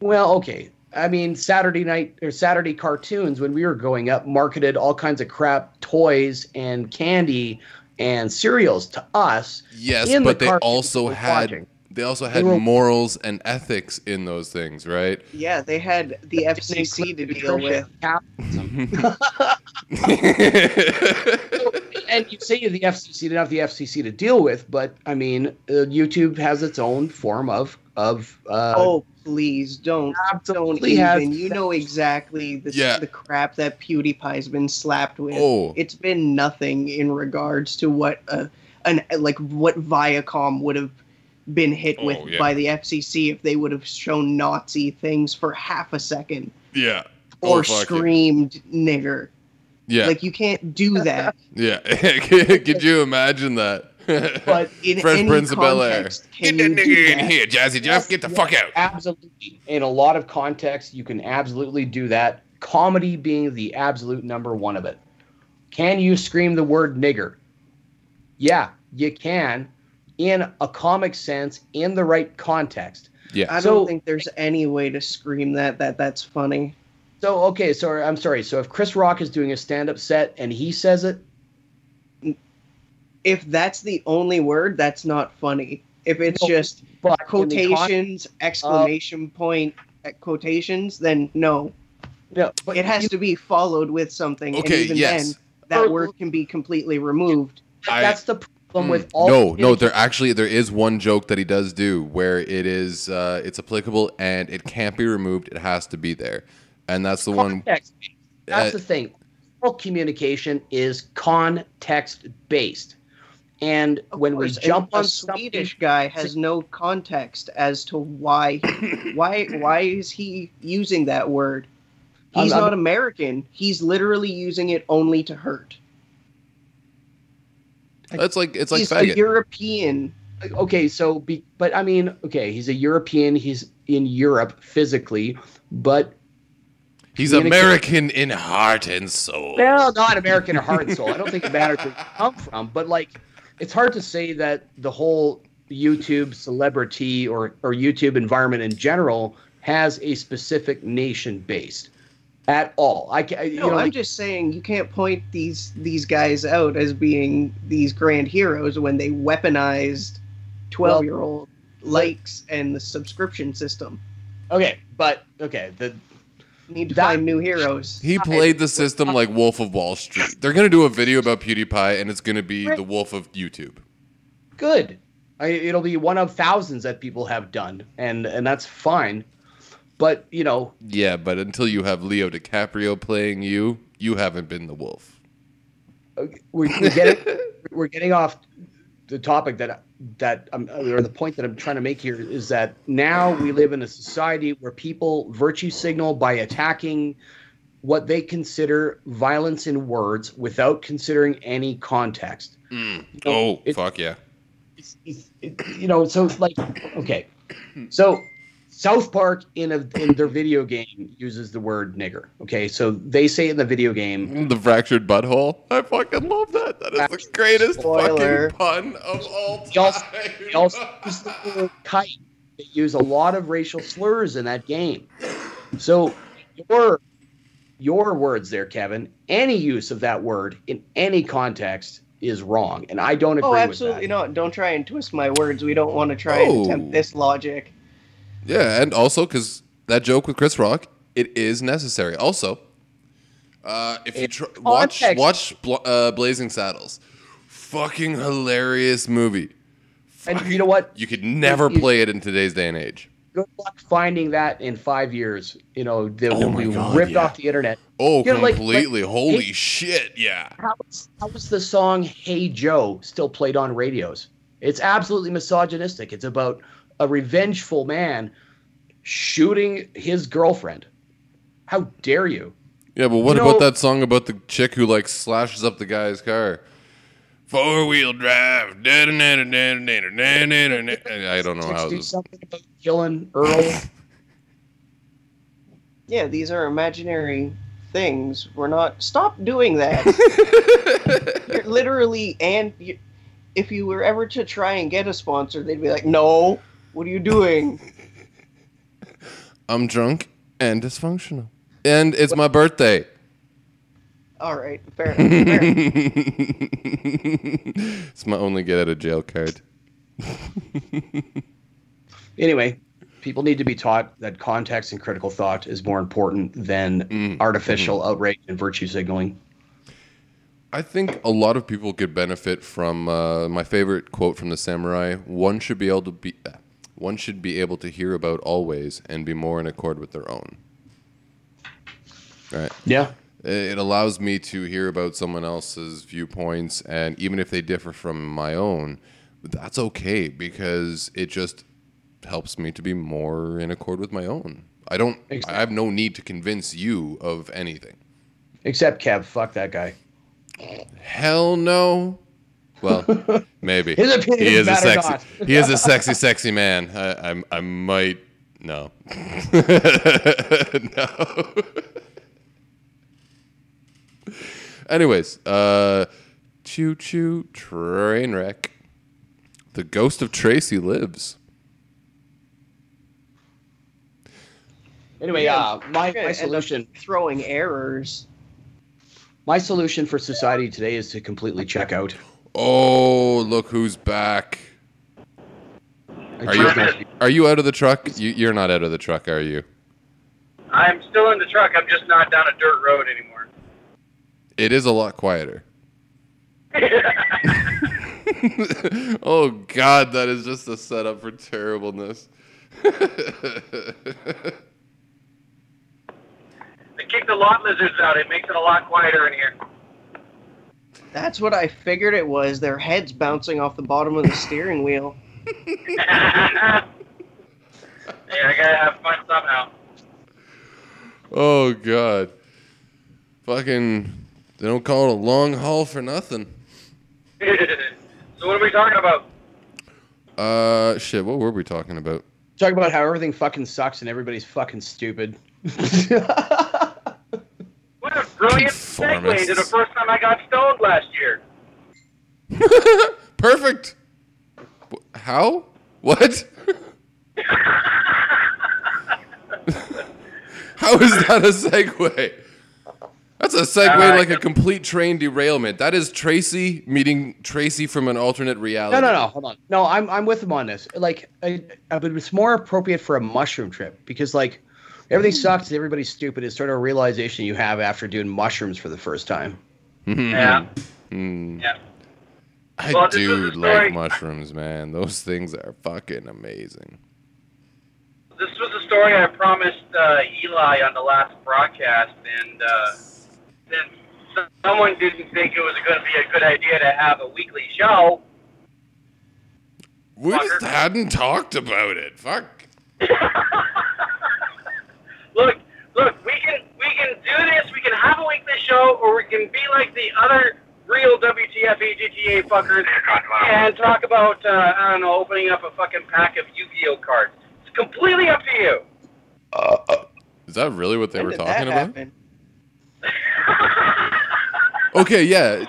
Well, okay. I mean, Saturday night or Saturday cartoons when we were growing up marketed all kinds of crap toys and candy and cereals to us. Yes, in the but they cartoons also we're had watching. they also had were- morals and ethics in those things, right? Yeah, they had the FCC to deal with. Capitalism. and you say the FCC didn't have the FCC to deal with, but I mean, uh, YouTube has its own form of of. Uh, Oh, please don't. Don't absolutely has- even. You know exactly the, Yeah. the crap that PewDiePie's been slapped with. oh, It's been nothing in regards to what uh, an like what Viacom would have been hit Oh, with yeah. by the FCC if they would have shown Nazi things for half a second yeah. or oh, fuck yeah. screamed nigger. Yeah, Like you can't do that. yeah. Could you imagine that? But In Fresh any Prince of Bel-Air. context, Get Can that you do nigga in that? here, Jazzy Jeff. Get the fuck out. absolutely, in a lot of contexts, you can absolutely do that. Comedy being the absolute number one of it. Can you scream the word nigger? Yeah, you can, in a comic sense, in the right context. Yeah. I So- don't think there's any way to scream that that that's funny. So okay, so I'm sorry. So if Chris Rock is doing a stand-up set and he says it, If that's the only word, that's not funny. If it's No, just but in the con- quotations, exclamation point, uh, quotations, then no. no, but It has you- to be followed with something. Okay, and even yes. then, that word can be completely removed. I- that's the problem Mm. with all. no, no. There actually there is one joke that he does do where it is uh, it's applicable and it can't be removed. It has to be there, and that's the one. That's uh, the thing. Oral communication is context based, and when we course, and jump a on Swedish guy has no context as to why why why is he using that word? I'm- He's I'm- not American. He's literally using it only to hurt. It's like it's like He's a. European. okay, so be, but I mean, okay, he's a European. He's in Europe physically, but He's communicate- American in heart and soul. well, not American in heart and soul. I don't think it matters where you come from, but like, it's hard to say that the whole YouTube celebrity or or YouTube environment in general has a specific nation based at all. I can, you No, know, I'm like, just saying you can't point these these guys out as being these grand heroes when they weaponized twelve year old likes and the subscription system. okay, but okay, the We need to That- find new heroes. He played the system like Wolf of Wall Street. They're gonna do a video about PewDiePie, and it's gonna be the Wolf of YouTube. good. I, it'll be one of thousands that people have done, and and that's fine. But you know, Yeah, but until you have Leo DiCaprio playing you, you haven't been the wolf. we're, we're getting we're getting off the topic that that um, or the point that I'm trying to make here is that now we live in a society where people virtue signal by attacking what they consider violence in words without considering any context. Oh, it- fuck yeah. it's, it's, it, you know, so like, okay, so South Park in a in their video game uses the word nigger. Okay, so they say in the video game, mm, The fractured butthole. I fucking love that. That is the greatest Spoiler. fucking pun of all They also- time. they also use the word kite. They use a lot of racial slurs in that game. So your your words there, Kevin, any use of that word in any context is wrong, and I don't oh, agree Oh, with absolutely that. not. Don't try and twist my words. We don't want to try and Oh. attempt this logic. Yeah, and also because that joke with Chris Rock, it is necessary. Also, uh, if you tr- watch watch uh, Blazing Saddles, fucking hilarious movie. And you know what? You could never You- play it in today's day and age. Good luck finding that in five years. You know, they'll, Oh they'll be God, ripped yeah. off the internet. Oh, You know, like- completely! like- Holy it- shit! Yeah. How is, how is the song "Hey Joe" still played on radios? It's absolutely misogynistic. It's about a revengeful man shooting his girlfriend. How dare you? Yeah, but what You about know- that song about the chick who like slashes up the guy's car? Four wheel drive. I don't know how Let's do this. something about killing Earl. Yeah, these are imaginary things. We're not. Stop doing that. You're literally, and you, if you were ever to try and get a sponsor, they'd be like, "No, what are you doing?" I'm drunk and dysfunctional. And it's my birthday. All right, fair enough. Fair enough. it's my only get out of jail card. Anyway, people need to be taught that context and critical thought is more important than Mm. artificial outrage and virtue signaling. I think a lot of people could benefit from uh, my favorite quote from the samurai. One should be able to be, uh, one should be able to hear about always and be more in accord with their own. Right. Yeah. It allows me to hear about someone else's viewpoints, and even if they differ from my own, that's okay because it just helps me to be more in accord with my own. I don't. I have no need to convince you of anything. Except Kev, fuck that guy. Hell no. Well, maybe His opinion he is a sexy. not. he is a sexy, sexy man. I, I, I might no. no. Anyways, uh, choo choo train wreck. The ghost of Tracy lives. Anyway, Yeah, uh, my, my solution throwing errors. my solution for society today is to completely check out. Oh, look who's back. Are you choose not to- are you out of the truck? You, you're not out of the truck, are you? I'm still in the truck. I'm just not down a dirt road anymore. It is a lot quieter. oh God, that is just a setup for terribleness. They kicked the lot lizards out. It makes it a lot quieter in here. That's what I figured it was. Their heads bouncing off the bottom of the steering wheel. yeah, I gotta have fun somehow. oh God, fucking, they don't call it a long haul for nothing. so what are we talking about? Uh, shit, what were we talking about? Talk about how everything fucking sucks and everybody's fucking stupid. What brilliant segue Conformists. to the first time I got stoned last year. Perfect. How? What? How is that a segue? That's a segue Uh, like a complete train derailment. That is Tracy meeting Tracy from an alternate reality. No, no, no. Hold on. No, I'm I'm with him on this. Like, I, I, but it's more appropriate for a mushroom trip because like everything sucks and everybody's stupid is sort of a realization you have after doing mushrooms for the first time. Yeah. Hmm. Yeah. I Well, do like mushrooms, man. Those things are fucking amazing. This was a story I promised uh, Eli on the last broadcast, and uh, since someone didn't think it was going to be a good idea to have a weekly show, We just hadn't talked about it. Fuck. look, look, we can we can do this. We can have a weekly show, or we can be like the other real WTF AGTA fuckers and talk about uh, I don't know, opening up a fucking pack of Yu-Gi-Oh cards. It's completely up to you. Uh, Is that really what they When were did talking that about? Okay, yeah.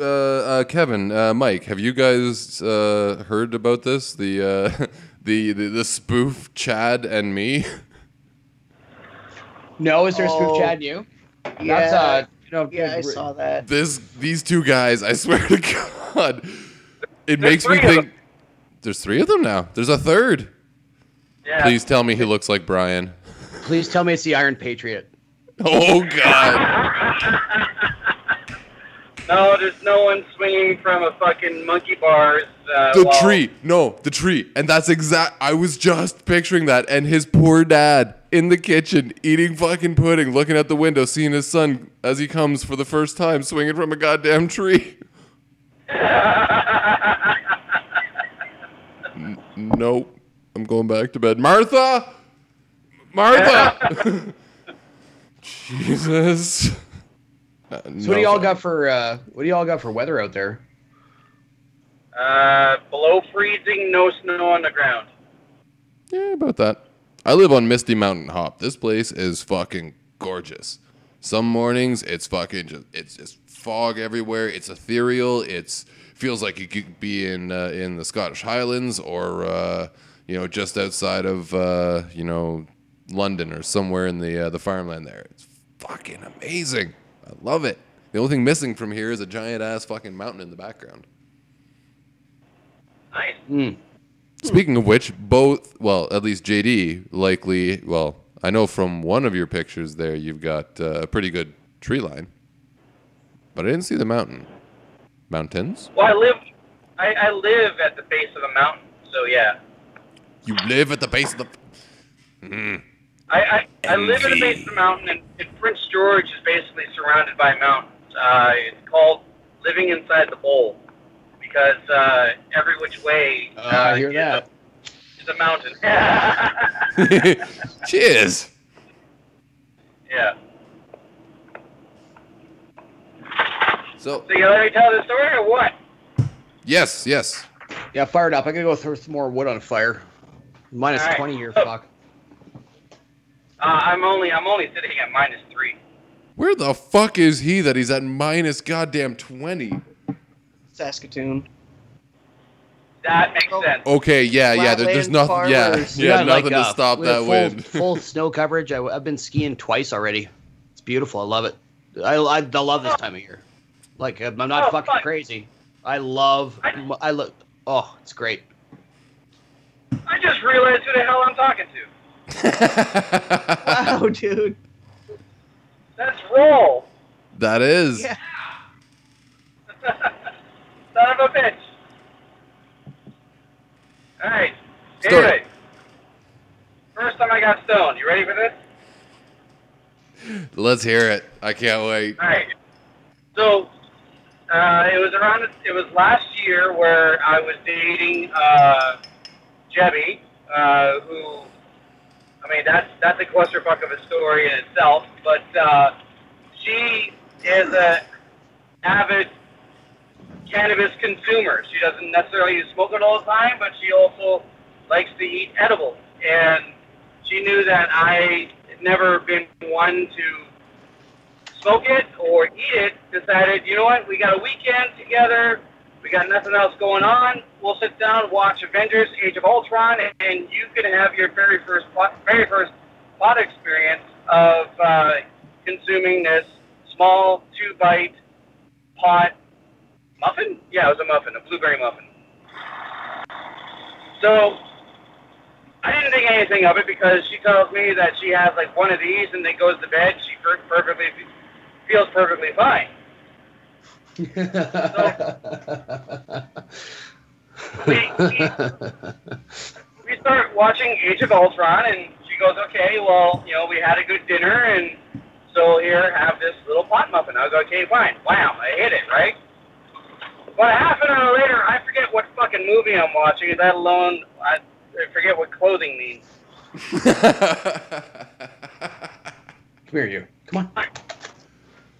Uh, uh, Kevin, uh, Mike, have you guys uh, heard about this? The, uh, the the the spoof Chad and me. No, is there a Oh. spoof Chad you? Yeah, That's uh, you know, yeah, I saw that. This these two guys. I swear to God, it makes me think. There's three of them now. There's a third. Yeah. Please tell me he looks like Brian. Please tell me it's the Iron Patriot. Oh God. No, there's no one swinging from a fucking monkey bars. Uh, The while- tree. No, the tree. And that's exact. I was just picturing that. And his poor dad in the kitchen eating fucking pudding, looking out the window, seeing his son as he comes for the first time swinging from a goddamn tree. N- nope. I'm going back to bed. Martha! Martha! Jesus. Uh, So what do y'all got for uh, what do y'all got for weather out there? Uh, below freezing, no snow on the ground. Yeah, about that. I live on Misty Mountain Hop. This place is fucking gorgeous. Some mornings it's fucking just it's just fog everywhere. It's ethereal. It's feels like you could be in uh, in the Scottish Highlands or uh, you know just outside of uh, you know London or somewhere in the uh, the farmland there. It's fucking amazing. I love it. The only thing missing from here is a giant ass fucking mountain in the background. Nice. Mm. Speaking of which, both, well, at least JD likely, well, I know from one of your pictures there you've got uh, a pretty good tree line, but I didn't see the mountain. Mountains? Well, I live, I, I live at the base of the mountain, so yeah. You live at the base of the. Mm. I, I, I live at the base of the mountain, and, and Prince George is basically surrounded by mountains. Uh, it's called living inside the bowl because uh, every which way Uh, I hear is that. A, is a mountain. Cheers. yeah. So, So you let me tell the story or what? yes, yes. Yeah, fired up. I gotta go throw some more wood on fire. Minus All right. 20 here, fuck. Uh, I'm only I'm only sitting at minus three. Where the fuck is he that he's at minus goddamn 20? Saskatoon. That makes Oh. sense. Okay, yeah, yeah, there, there's nothing, yeah, farmers. We yeah, got, nothing like, to uh, stop we have that full, wind. full snow coverage. I, have been skiing twice already. It's beautiful. I love it. I, I, I love this time of year. Like I'm I'm not Oh, fucking fun. crazy. I love. I- I look. Oh, it's great. I just realized who the hell I'm talking to. Wow, dude. That's Roll. that is. Yeah. Son of a bitch. All right. Story. Anyway, first time I got stoned. You ready for this? Let's hear it. I can't wait. All right. So uh, it was around. It was last year where I was dating uh, Jebby, uh, who. I mean, that's that's a clusterfuck of a story in itself. But uh, she is a avid cannabis consumer. She doesn't necessarily smoke it all the time, but she also likes to eat edibles. And she knew that I had never been one to smoke it or eat it. Decided, you know what? We got a weekend together. We got nothing else going on. We'll sit down, watch Avengers: Age of Ultron, and you can have your very first very first pot experience of uh, consuming this small two-bite pot muffin. Yeah, it was a muffin, a blueberry muffin. So I didn't think anything of it because she tells me that she has like one of these and then goes to bed. She perfectly feels perfectly fine. We, we we start watching Age of Ultron, and she goes, "Okay, well, you know, we had a good dinner, and so here, have this little pot muffin." I was okay, fine. Wham! I hit it right. But a half an hour later, I forget what fucking movie I'm watching, let alone I, I forget what clothing means. Come here, you. Come on.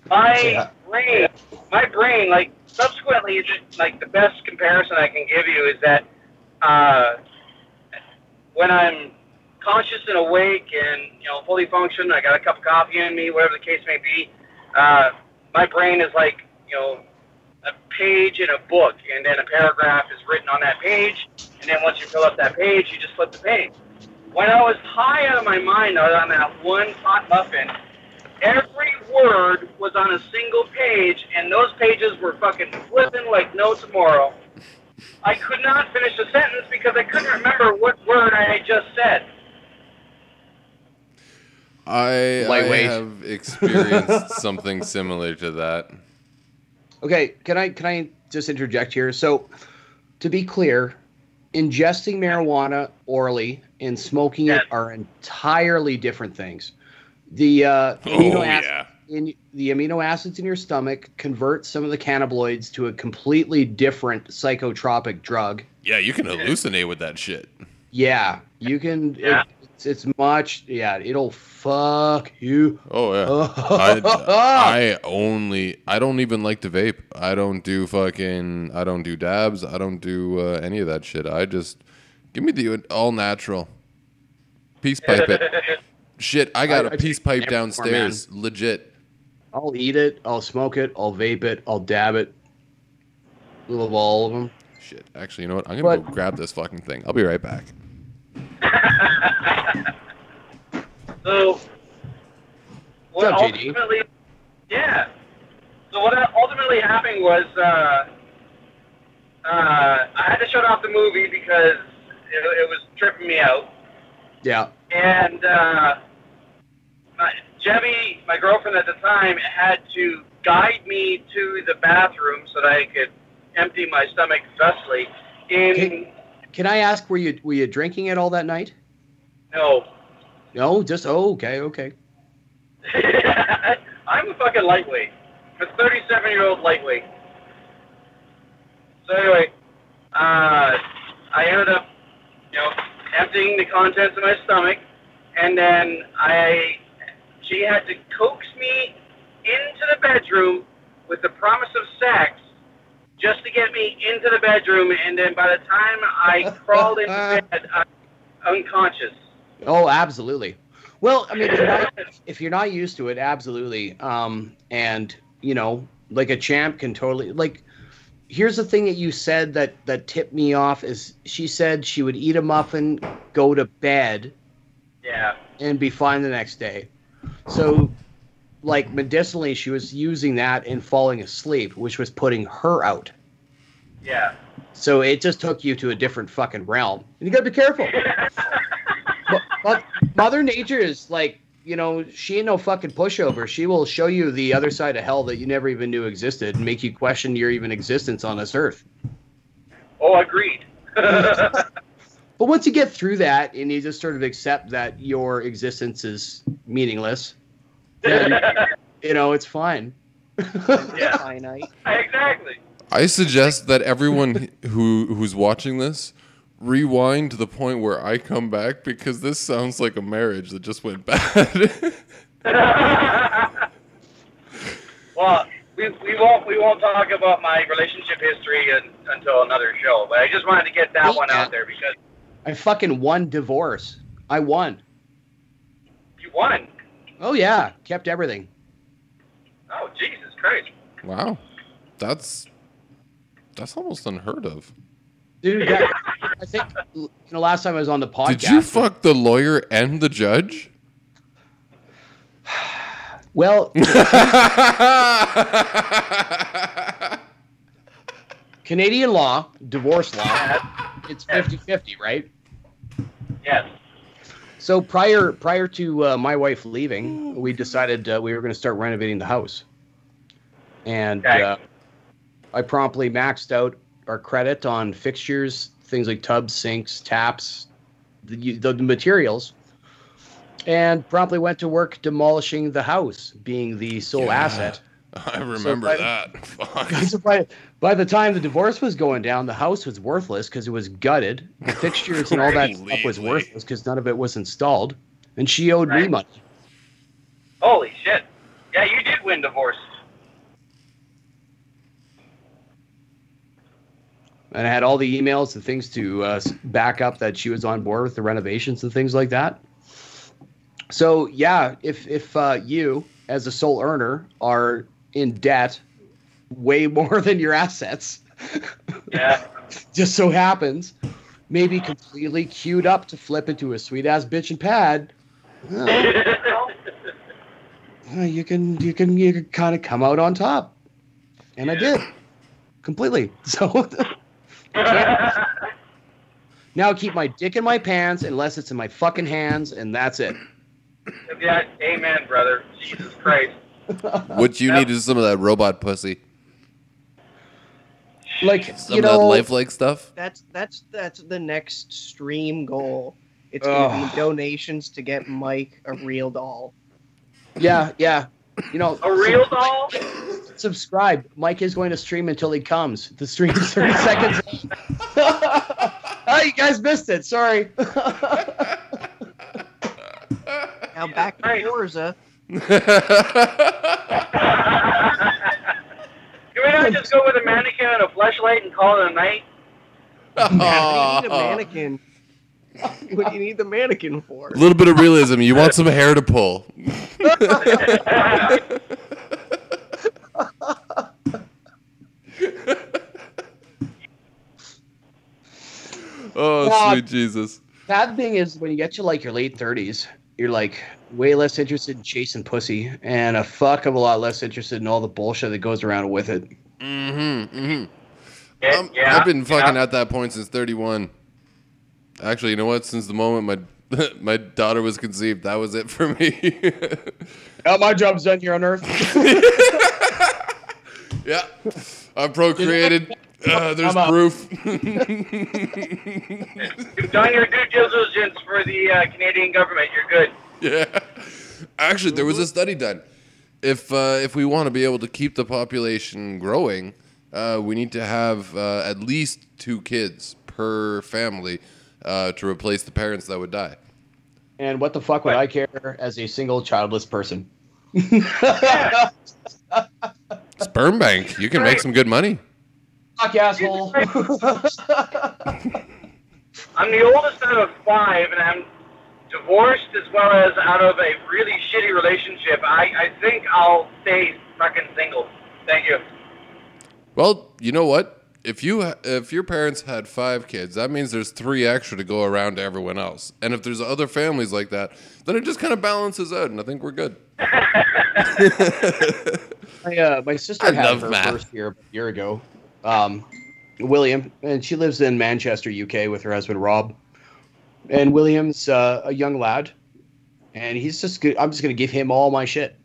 My brain, my brain, like subsequently, just, like the best comparison I can give you is that uh, when I'm conscious and awake and you know fully functioned, I got a cup of coffee in me, whatever the case may be. Uh, my brain is like you know a page in a book, and then a paragraph is written on that page, and then once you fill up that page, you just flip the page. When I was high out of my mind on that one hot muffin, every word was on a single page, and those pages were fucking flipping like no tomorrow. I could not finish a sentence because I couldn't remember what word I had just said. I, I have experienced something similar to that. Okay, can I can I just interject here? So, to be clear, ingesting marijuana orally and smoking Yes. it are entirely different things. The uh, amino Oh, ac- yeah. in the amino acids in your stomach convert some of the cannabinoids to a completely different psychotropic drug. Yeah, you can hallucinate with that shit. Yeah, you can. Yeah. It, it's, it's much. Yeah, it'll fuck you. Oh yeah. I, I only I don't even like to vape. I don't do fucking I don't do dabs. I don't do uh, any of that shit. I just give me the all natural. Peace pipe it. Shit, I got I- a I peace pipe every downstairs. Legit. I'll eat it. I'll smoke it. I'll vape it. I'll dab it. Love all of them. Shit. Actually, you know what? I'm gonna But- go grab this fucking thing. I'll be right back. So, what up, JD? ultimately, yeah. So what ultimately happened was uh, uh, I had to shut off the movie because it, it was tripping me out, Yeah. and uh, my, Jemmy, my girlfriend at the time, had to guide me to the bathroom so that I could empty my stomach thusly. In Okay. Can I ask, were you were you drinking it all that night? no, No, just oh, okay, okay. I'm a fucking lightweight. I'm a 37 year old lightweight. So anyway, uh, I ended up, you know, emptying the contents of my stomach, and then I, she had to coax me into the bedroom with the promise of sex, just to get me into the bedroom, and then by the time I crawled into bed, I unconscious. Oh, absolutely. Well, I mean, if you're not, if you're not used to it, absolutely. Um, and you know, like a champ can totally like. Here's the thing that you said that that tipped me off is she said she would eat a muffin, go to bed, Yeah. and be fine the next day. So, like medicinally, she was using that and falling asleep, which was putting her out. Yeah. So it just took you to a different fucking realm. And you gotta be careful. but, but Mother Nature is like, you know, she ain't no fucking pushover. She will show you the other side of hell that you never even knew existed and make you question your even existence on this earth. Oh, agreed. But once you get through that and you just sort of accept that your existence is meaningless, then, you know, it's fine. Yeah. Finite. exactly. I suggest that everyone who who's watching this rewind to the point where I come back because this sounds like a marriage that just went bad. well, we, we won't we won't talk about my relationship history un until another show, but I just wanted to get that one out there because I fucking won divorce. I won. you won. Oh, yeah. Kept everything. Oh, Jesus Christ! wow, that's that's almost unheard of. Dude, that, I think you know, last time I was on the podcast. Did you fuck the lawyer and the judge? Well, Canadian law, divorce law, it's 50-50, right? Yes. So prior prior to uh, my wife leaving, we decided uh, we were going to start renovating the house, and Okay. uh, I promptly maxed out our credit on fixtures, things like tubs, sinks, taps, the, the, the materials, and promptly went to work demolishing the house, being the sole Yeah. asset. I remember by- that. So by, by the time the divorce was going down, the house was worthless because it was gutted. The fixtures and all that stuff was worthless because none of it was installed. And she owed me money. Holy shit! Yeah, you did win divorce. And I had all the emails and things to uh, back up that she was on board with the renovations and things like that. So yeah, if if uh, you as a sole earner are in debt way more than your assets, Yeah. just so happens, maybe completely queued up to flip into a sweet ass bitch and pad, uh, you can you can you can kind of come out on top, and I did completely. So now I keep my dick in my pants unless it's in my fucking hands, and that's it. yeah. Amen, brother. Jesus Christ. What you need is some of that robot pussy. Like Some you of that know, lifelike stuff. That's that's that's the next stream goal. It's gonna Ugh. be donations to get Mike a real doll. yeah, yeah. You know, A real doll? subscribe. Mike is going to stream until he comes. The stream is 30 seconds. oh, you guys missed it. Sorry. Now back to Right. Forza. Can we not just go with a mannequin and a flashlight and call it a night? Man, we need a mannequin. what do you need the mannequin for? A little bit of realism. You want some hair to pull. oh, God. sweet Jesus. Bad thing is when you get to like your late thirties, you're like way less interested in chasing pussy and a fuck of a lot less interested in all the bullshit that goes around with it. Mm-hmm. Mm-hmm. Yeah, Um, yeah, I've been fucking yeah. at that point since 31. Actually, you know what? Since the moment my my daughter was conceived, that was it for me. Oh, my job's done here on Earth. yeah, I procreated. Uh, there's I'm out. proof. You've done your due diligence for the uh, Canadian government. You're good. yeah. Actually, there was a study done. If uh, if we want to be able to keep the population growing, uh, we need to have uh, at least two kids per family uh, to replace the parents that would die. and what the fuck would I care as a single childless person? Sperm bank, you can make some good money. Fuck asshole. I'm the oldest out of five, and I'm divorced as well as out of a really shitty relationship. I, I think I'll stay fucking single. Thank you. Well, you know what? If you if your parents had five kids, that means there's three extra to go around to everyone else. And if there's other families like that, then it just kind of balances out, and I think we're good. My, uh, my sister I had her math. first year a year ago. Um, William, and she lives in Manchester, UK, with her husband Rob. And William's uh, a young lad, and he's just. Good. I'm just gonna give him all my shit.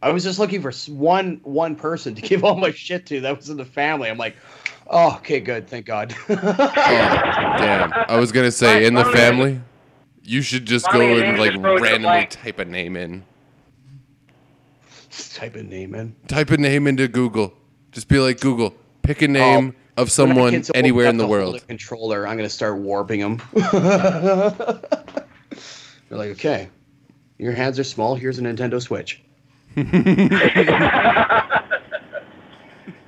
I was just looking for one one person to give all my shit to that was in the family. I'm like, oh, okay, good, thank God. Oh, damn! I was gonna say in the family, you should just go and and like just throw it in the randomly type a name in. Type a name in. Type a name into Google. Just be like Google. Pick a Oh, name of someone anywhere in the up world. of Controller. I'm gonna start warping them. They're like, okay, your hands are small. Here's a Nintendo Switch.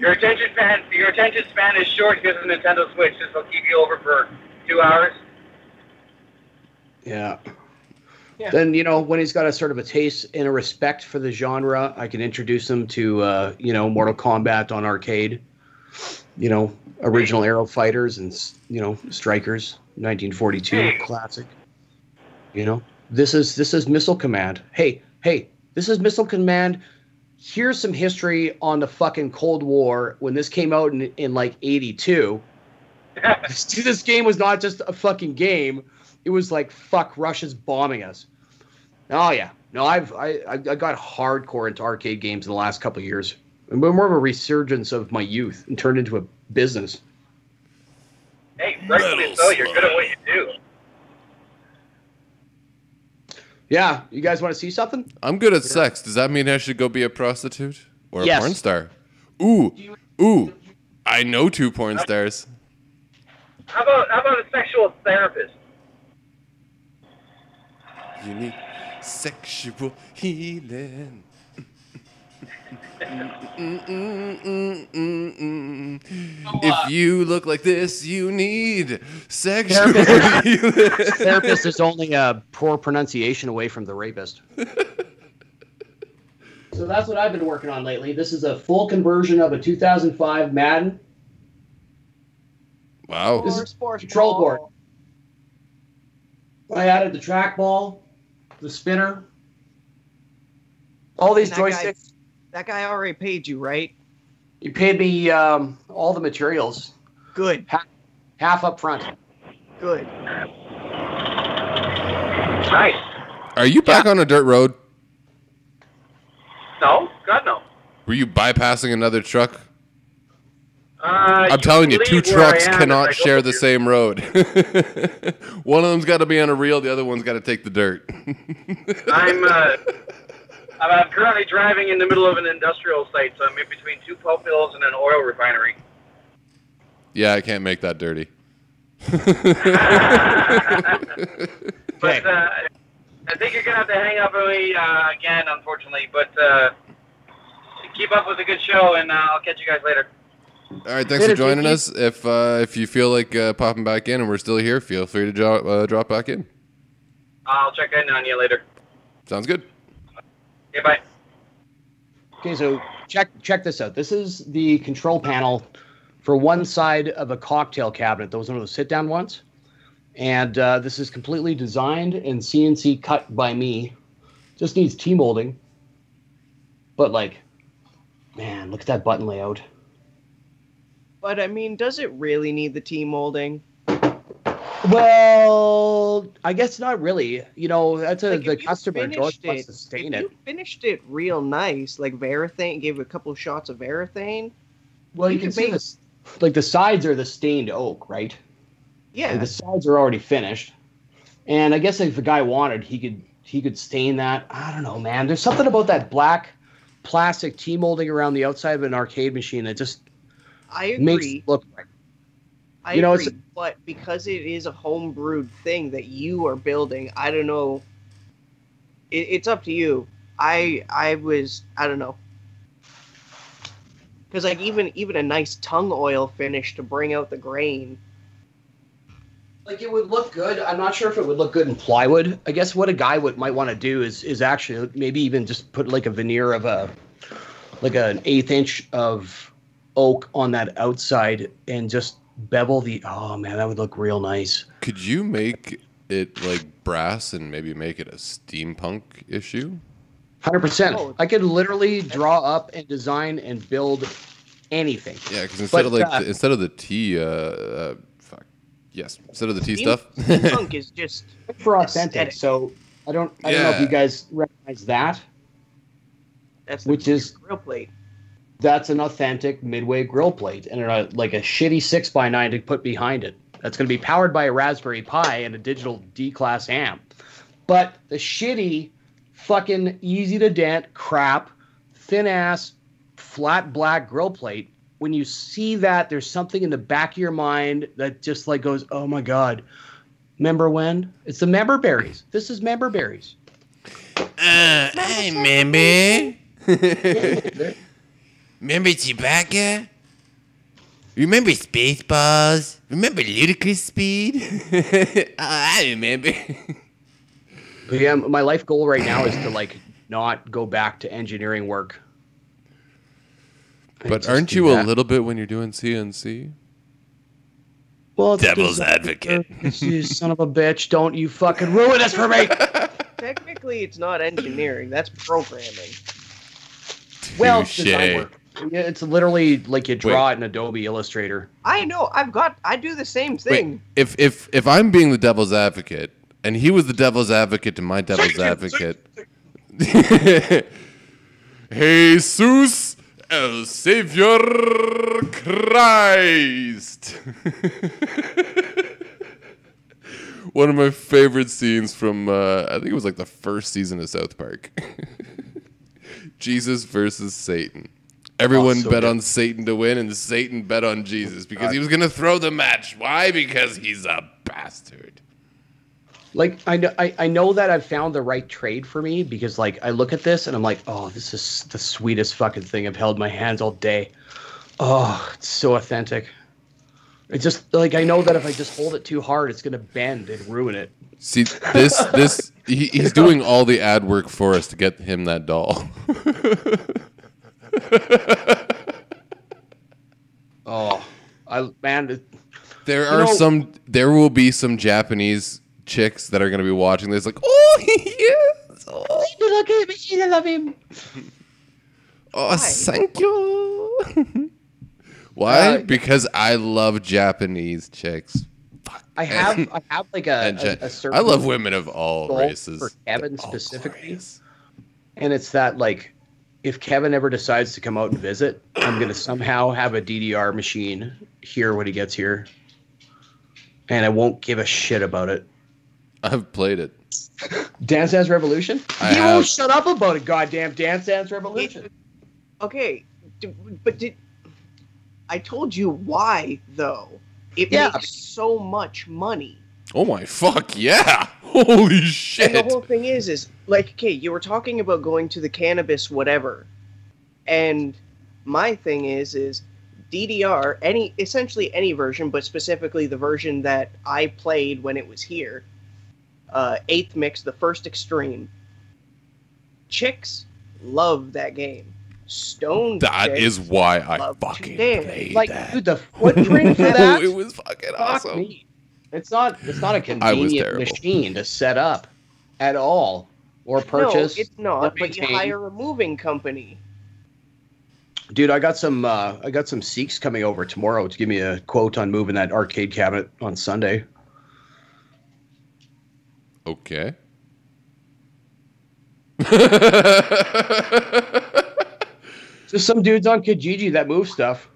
Your attention span, your attention span is short. Here's a Nintendo Switch. This will keep you over for two hours. Yeah. Yeah. Then you know when he's got a sort of a taste and a respect for the genre, I can introduce him to uh, you know Mortal Kombat on arcade. You know original Arrow Fighters and you know Strikers, 1942 Hey. classic. You know this is this is Missile Command. Hey hey, this is Missile Command. Here's some history on the fucking Cold War when this came out in, in like 82. this, this game was not just a fucking game. It was like fuck Russia's bombing us. Oh yeah. No, I've I I I got hardcore into arcade games in the last couple of years. And more of a resurgence of my youth and turned into a business. hey, rightfully so. You're good at what you do. Yeah, you guys want to see something? I'm good at sex. Does that mean I should go be a prostitute or a Yes. porn star? Ooh, ooh. I know two porn stars. How about how about a sexual therapist? You need sexual healing. If you look like this, you need sexual healing. Therapist is only a poor pronunciation away from the rapist. so that's what I've been working on lately. This is a full conversion of a 2005 Madden. Wow. This is sports control board. I added the trackball, the spinner, all these And guy- joysticks. That guy already paid you, right? You paid me um, all the materials, Good, half up front. good. Nice. Are you back on a dirt road? No, God no. Were you bypassing another truck? Uh, I'm telling you, two believe where I trucks am if I cannot share the here. same road. One of them's got to be on a reel, the other one's got to take the dirt. I'm uh, I'm I'm currently driving in the middle of an industrial site, so I'm in between two pulp mills and an oil refinery. yeah, I can't make that dirty. But uh, I think you're gonna have to hang up on me uh, again, unfortunately. But uh, keep up with the good show, and uh, I'll catch you guys later. All right, thanks Later, for joining Jakey. us. If uh, if you feel like uh, popping back in and we're still here, feel free to drop uh, drop back in. I'll check in on you later. Sounds good. Okay, bye. Okay, so check check this out. This is the control panel for one side of a cocktail cabinet. Those are those sit down ones, and uh, this is completely designed and CNC cut by me. Just needs T molding, but like, man, look at that button layout. But I mean, does it really need the T molding? Well, I guess not really. You know, that's a Like, the customer. George wants to stain it. you finished it real nice, like Varathane, gave a couple shots of Varathane. Well, you, you can see make- this. Like the sides are the stained oak, right? Yeah, Like, the sides are already finished, and I guess if the guy wanted, he could he could stain that. I don't know, man. There's something about that black plastic T molding around the outside of an arcade machine that just I makes agree. it look right. I you know, agree. it's- but because it is a home brewed thing that you are building, I don't know. It, it's up to you. I I was I don't know. Because like even even a nice tung oil finish to bring out the grain. Like it would look good. I'm not sure if it would look good in plywood. I guess what a guy would might want to do is is actually maybe even just put like a veneer of a like an eighth inch of oak on that outside and just bevel the. Oh man, that would look real nice. Could you make it like brass and maybe make it a steampunk issue? Hundred percent. Oh. I could literally draw up and design and build anything. Yeah, because instead of like uh, the, instead of the tea, uh, uh, fuck, yes, instead of the tea Steam- stuff. Steampunk is just For authentic. Aesthetic. So I don't I don't know if you guys recognize that. that's Which is- grill plate. That's an authentic midway grill plate and a, like a shitty six by nine to put behind it. That's going to be powered by a Raspberry Pi and a digital D class amp. But the shitty, fucking easy to dent crap, thin ass, flat black grill plate. When you see that, there's something in the back of your mind that just like goes, "Oh my god." Remember when? It's the member berries. This is member berries. Uh, I remember. remember Chewbacca? Remember Spaceballs? Remember Ludicrous Speed? oh, I remember. But yeah, my life goal right now is to like not go back to engineering work. But aren't do you a little bit when you're doing CNC? well, Devil's uh, advocate. you son of a bitch! Don't you fucking ruin this for me. Technically, it's not engineering. That's programming. well, Touche. design work. Yeah, it's literally like you draw it in Adobe Illustrator. I know. I've got. I do the same thing. If if if I'm being the devil's advocate, and he was the devil's advocate to my devil's advocate, Jesus el Savior Christ. One of my favorite scenes from uh, I think it was like the first season of South Park. Jesus versus Satan. Everyone Oh, so bet good. on Satan to win, and Satan bet on Jesus because he was going to throw the match. Why? Because he's a bastard. Like I know, I, I know that I've found the right trade for me because like I look at this and I'm like, oh, this is the sweetest fucking thing I've held my hands all day. Oh, it's so authentic. It's just like I know that if I just hold it too hard, it's gonna bend and ruin it. See this this he, he's doing all the ad work for us to get him that doll. Oh, I man, it- There are know- some there will be some Japanese chicks that are going to be watching this like, "Oh, yes. Oh, look at me, I love him. oh thank you." Why? Uh, because I love Japanese chicks. I have I have like a, a, a certain I love women of all races. for Kevin specifically. and it's that like if Kevin ever decides to come out and visit, I'm gonna somehow have a DDR machine here when he gets here, and I won't give a shit about it. I've played it. Dance Dance Revolution? I you have. won't shut up about it, goddamn Dance Dance Revolution. Okay, but did I told you why though? It Yeah. makes so much money. Oh my fuck, yeah. Holy And the whole thing is, is like, okay, you were talking about going to the cannabis whatever, and my thing is, is DDR, any essentially any version, but specifically the version that I played when it was here. Uh, eighth mix, the first extreme. Chicks love that game. Stone. That is why I fucking dance. played Like, that. dude, the footprint for that. it was fucking Fuck awesome. me. It's not. It's not a convenient machine to set up at all or purchase. No, it's not. But you hire a moving company. Dude, I got some. Uh, I got some Sikhs coming over tomorrow to give me a quote on moving that arcade cabinet on Sunday. Okay. Just some dudes on Kijiji that move stuff.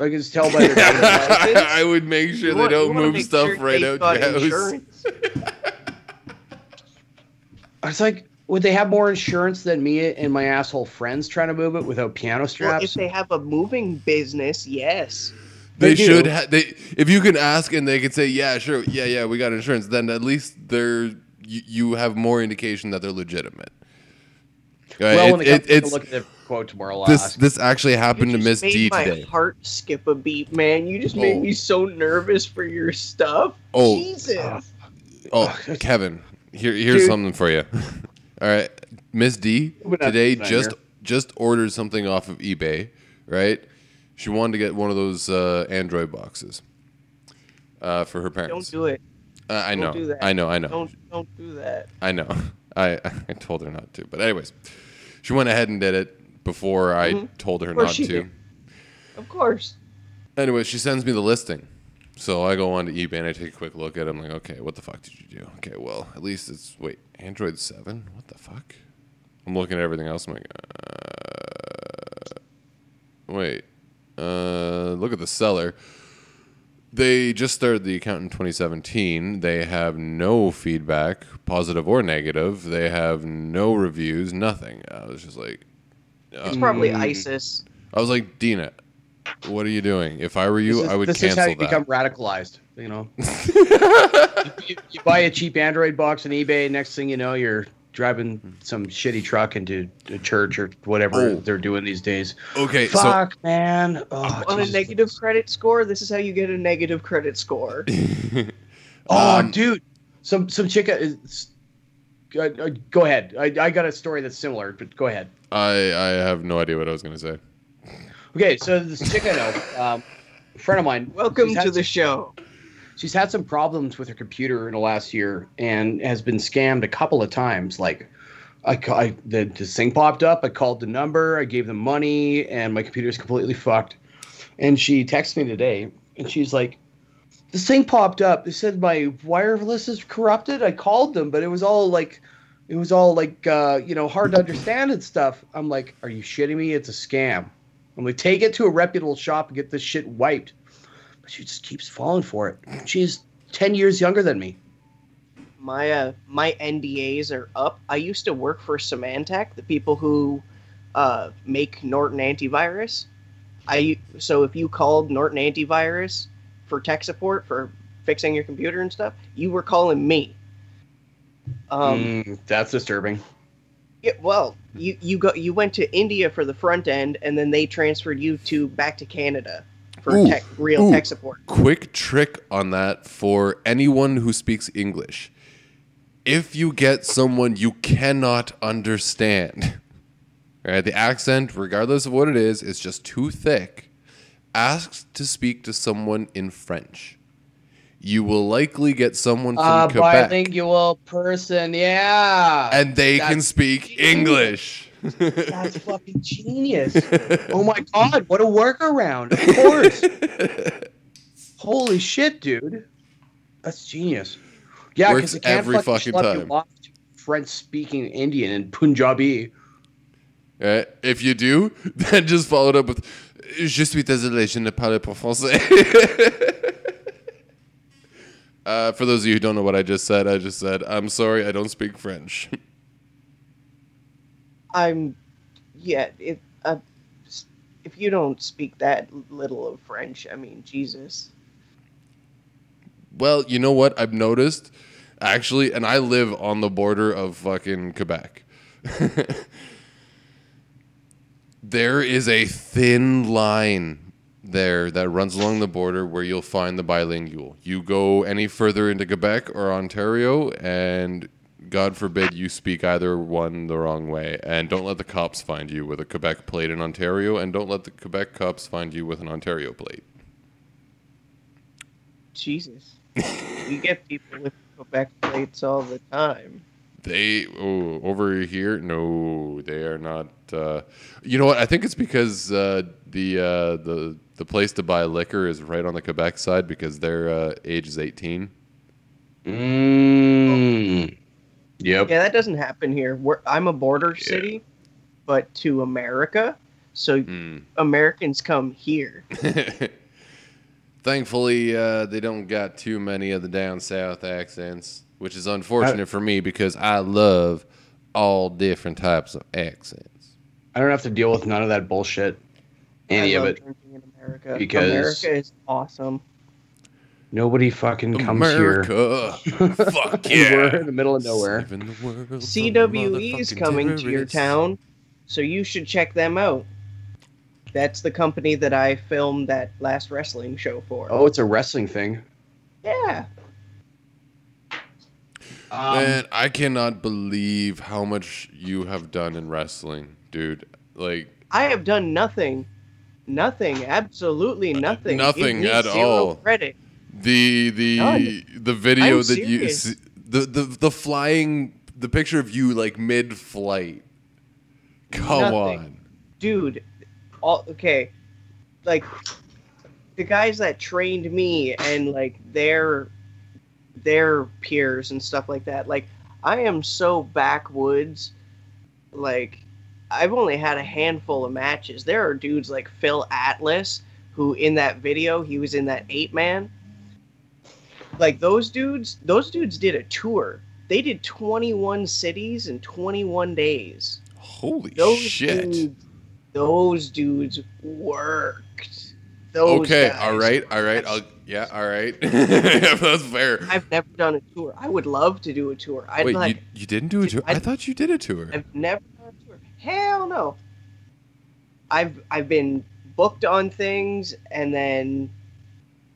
I can just tell by their I would make sure You they want- don't move stuff sure right they've out got your house. insurance. I was like, would they have more insurance than me and my asshole friends trying to move it without piano Well, straps? if they have a moving business, yes. They, They should. Ha- they if you can ask and they can say, yeah, sure, yeah, yeah, we got insurance. Then at least they're you, you have more indication that they're legitimate. Right? well, It- when they come it- it's look at the quote tomorrow, this. This actually happened to Miss D my today. heart skip a beat, man. You just made Oh. me so nervous for your stuff. Oh. Jesus. Oh, Kevin, here here's Dude. something for you. All right, Miss D today just just ordered something off of eBay. Right, she wanted to get one of those uh, Android boxes uh, for her parents. Don't do it. Uh, I don't know, do that. I know, I know. Don't don't do that. I know. I I told her not to, but anyways, she went ahead and did it before I Mhm. told her not to. did. Of course. Anyway, she sends me the listing. So I go on to eBay and I take a quick look at it. I'm like, okay, what the fuck did you do? Okay, well, at least it's wait, Android seven. What the fuck? I'm looking at everything else. I'm like, uh, wait, uh, look at the seller. They just started the account in 2017. They have no feedback, positive or negative. They have no reviews, nothing. I was just like, It's probably Mm. ISIS. I was like, Dina, what are you doing? If I were you, this is, I would this cancel is how you that. become radicalized. You know, you, you buy a cheap Android box on eBay. Next thing you know, you're driving some shitty truck into a church or whatever Oh. they're doing these days. okay, so Fuck, man. Oh, On a negative credit score, this is how you get a negative credit score. Oh, Um, dude, some some chick is. Uh, uh, go ahead. I, I got a story that's similar, but go ahead. I I have no idea what I was gonna say. Okay, so this chick I know, um, a friend of mine. Welcome to had the show. she's had some problems with her computer in the last year and has been scammed a couple of times. Like, I, ca- I the this thing popped up. I called the number. I gave them money, and my computer's completely fucked. And she texted me today, and she's like, "This thing popped up. They said my wireless is corrupted. I called them, but it was all like." It was all like, uh, you know, hard to understand and stuff. I'm like, are you shitting me? It's a scam. I'm like, take it to a reputable shop and get this shit wiped but she just keeps falling for it. She's 10 years younger than me. My uh, my NDAs are up. I used to work for Symantec, the people who uh, make Norton antivirus. I so if you called Norton antivirus for tech support for fixing your computer and stuff, you were calling me. Um, Mm, that's disturbing. Yeah, well, you you go you went to India for the front end, and then they transferred you to back to Canada for Ooh, tech, real ooh. tech support. Quick trick on that for anyone who speaks English. If you get someone you cannot understand, right? The accent, regardless of what it is, is just too thick. Ask to speak to someone in French. You will likely get someone from Uh, Quebec, bilingual person, yeah. and they can speak genius. English. That's fucking genius. oh my god, what a workaround. Of course. Holy shit, dude. That's genius. Yeah, because it can't every fucking you time. off French-speaking Indian and Punjabi. Right? If you do, then just follow it up with Je suis désolé, je ne parle pas français. uh, for those of you who don't know what I just said, I just said, I'm sorry, I don't speak French. I'm, yeah. If uh, if you don't speak that little of French, I mean, Jesus. well, you know what I've noticed? Actually, and I live on the border of fucking Quebec. there is a thin line there that runs along the border where you'll find the bilingual. You go any further into Quebec or Ontario, and God forbid you speak either one the wrong way. And don't let the cops find you with a Quebec plate in Ontario, and don't let the Quebec cops find you with an Ontario plate. Jesus. we get people with Quebec plates all the time. They oh, over here, no, they are not. Uh, you know what? I think it's because uh, the uh, the the place to buy liquor is right on the Quebec side because their uh, age is eighteen. Mm. Yep. Yeah, that doesn't happen here. We're, I'm a border Yeah. city, but to America. So Mm. Americans come here. Thankfully, uh, they don't got too many of the down south accents, which is unfortunate for me because I love all different types of accents. I don't have to deal with none of that bullshit. Any I of it. drinking in America. Because- America is awesome. Nobody fucking comes here. Fuck yeah! We're in the middle of nowhere. Saving the world from CWE is motherfucking coming to your town, so you should check them out. That's the company that I filmed that last wrestling show for. Oh, it's a wrestling thing. yeah. Um, Man, I cannot believe how much you have done in wrestling, dude. Like I have done nothing. Nothing. Absolutely nothing. Give nothing me at all. Credit. the the None. the video I'm that you serious. see, the the the flying the picture of you like mid flight. Come Nothing. on. dude all okay like the guys that trained me and like their their peers and stuff like that. Like i am so backwoods. Like i've only had a handful of matches. There are dudes like phil atlas who in that video he was in that eight man. Like those dudes those dudes did a tour. They did 21 cities in 21 days. Holy those shit. Dudes, those dudes worked. Those okay, guys. all right, all right. I'll yeah, all right. that's fair. I've never done a tour. I would love to do a tour. I'd Wait, like. you, you didn't do a tour? I, I- thought you did a tour. I've never done a tour. Hell no. I've I've been booked on things and then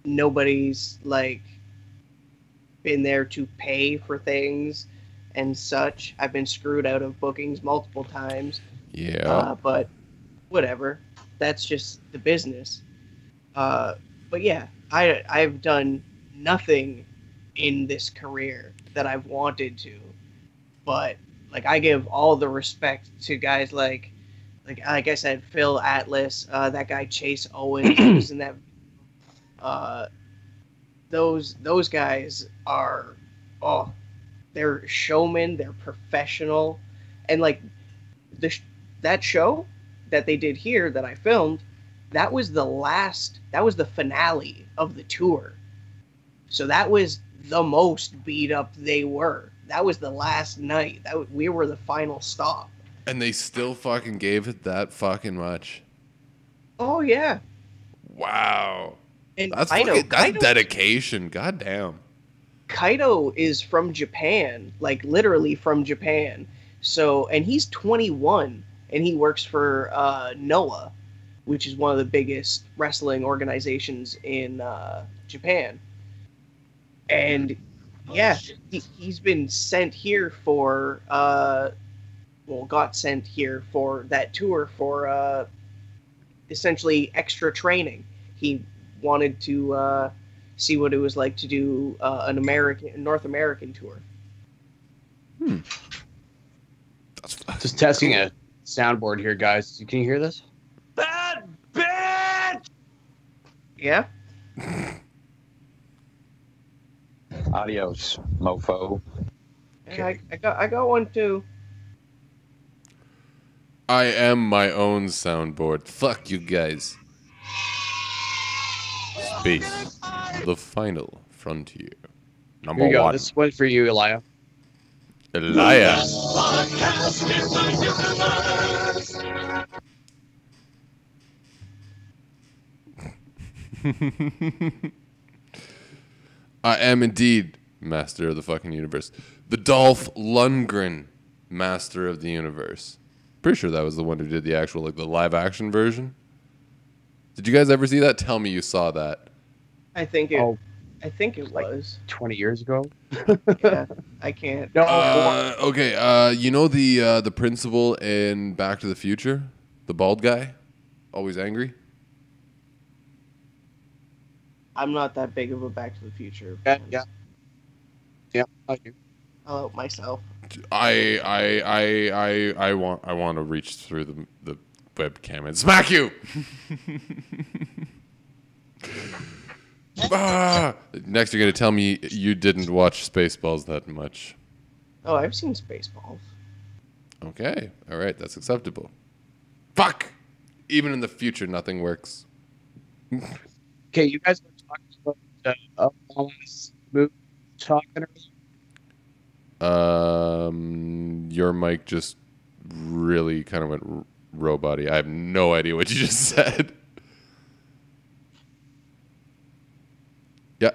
nobody's like been there to pay for things and such. I've been screwed out of bookings multiple times. yeah. Uh, but whatever. That's just the business. Uh, but yeah, I I've done nothing in this career that I've wanted to. But like I give all the respect to guys like like like I said, Phil Atlas, uh, that guy Chase Owens in that uh those those guys are oh they're showmen, they're professional and like the sh- that show that they did here that I filmed, that was the last, that was the finale of the tour. So that was the most beat up they were. That was the last night. That w- we were the final stop. and they still fucking gave it that fucking much. Oh yeah, Wow. and That's know fucking, that's Kaito, dedication. God damn. Kaito is from Japan, like literally from Japan. So and he's 21 and he works for uh, Noah, which is one of the biggest wrestling organizations in uh, Japan. And yeah, he, he's been sent here for uh, well, got sent here for that tour for uh, essentially extra training. He wanted to uh, see what it was like to do uh, an American North American tour. Hmm. That's just testing a soundboard here, guys. Can you hear this? Yeah, Adios, mofo. yeah I, I got I got one too. I am my own soundboard. Fuck you guys. Space. The final frontier. Number Here you go. one. This one for you, Elia. Elias. I am indeed master of the fucking universe. The Dolph Lundgren, master of the universe. Pretty sure that was the one who did the actual like the live action version. Did you guys ever see that? Tell me you saw that. I think it. Oh, I think it like- was. 20 years ago. Yeah, I can't. No, Uh, okay, uh, you know the uh, the principal in Back to the Future, the bald guy, always angry. I'm not that big of a Back to the Future. yeah, fan. yeah. Yeah, I do. I'll out myself. I I I I I want I want to reach through the the webcam and smack you. ah! Next, you're gonna tell me you didn't watch Spaceballs that much. Oh, I've seen Spaceballs. Okay, all right, that's acceptable. Fuck. Even in the future, nothing works. Okay, you guys were talking about uh, Obama's movie talking earlier. Um, your mic just really kind of went r- robot-y. I have no idea what you just said. yeah.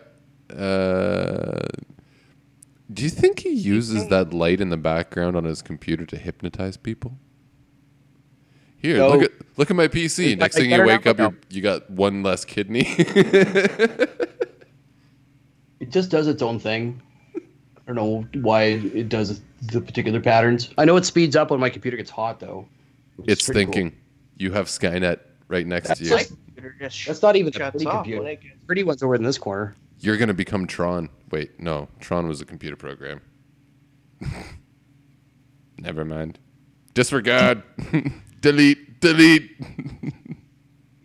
Uh, do you think he uses that light in the background on his computer to hypnotize people? Here, No. look at look at my PC. Next like, thing you wake up, you got one less kidney. It just does its own thing. I don't know why it does the particular patterns. I know it speeds up when my computer gets hot, though. it's pretty cool. thinking. You have Skynet right next That's to you. My just- computer That's not even a shuts pretty off computer. when it gets- Pretty one's over in this corner. You're gonna become Tron. Wait, no, Tron was a computer program. Never mind. Disregard. delete. Delete.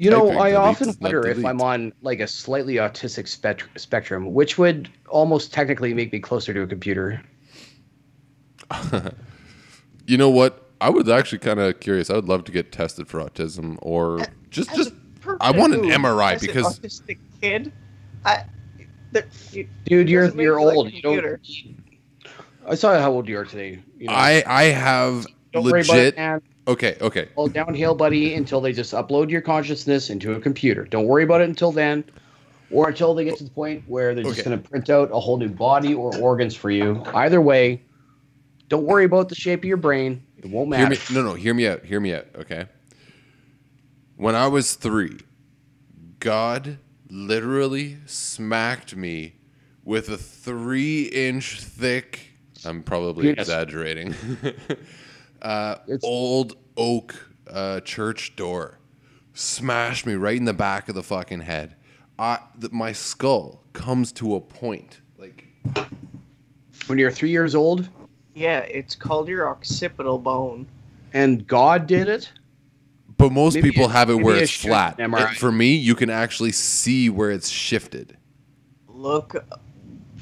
You know, I delete often does not wonder if. I'm on like a slightly autistic spect- spectrum, which would almost technically make me closer to a computer. you know what? I was actually kind of curious. I would love to get tested for autism, or just As just. I want an who MRI has an because- autistic kid. I, that, you, Dude, you're you're you like old. You don't. I saw how old you are today. You know, I I have don't worry about it, legit. Okay, okay. All downhill, buddy, until they just upload your consciousness into a computer. Don't worry about it until then, or until they get to the point where they're just Okay. going to print out a whole new body or organs for you. Either way, don't worry about the shape of your brain. It won't Hear matter. me, no, no. Hear me out. Hear me out. Okay. When I was three, God literally smacked me with a three-inch thick. I'm probably exaggerating. uh, It's- old oak uh, church door, smashed me right in the back of the fucking head. I, th- my skull comes to a point. Like When you're three years old yeah, it's called your occipital bone. and God did it, But most Maybe people it- have it where it's flat. It- for me, you can actually see where it's shifted. Look,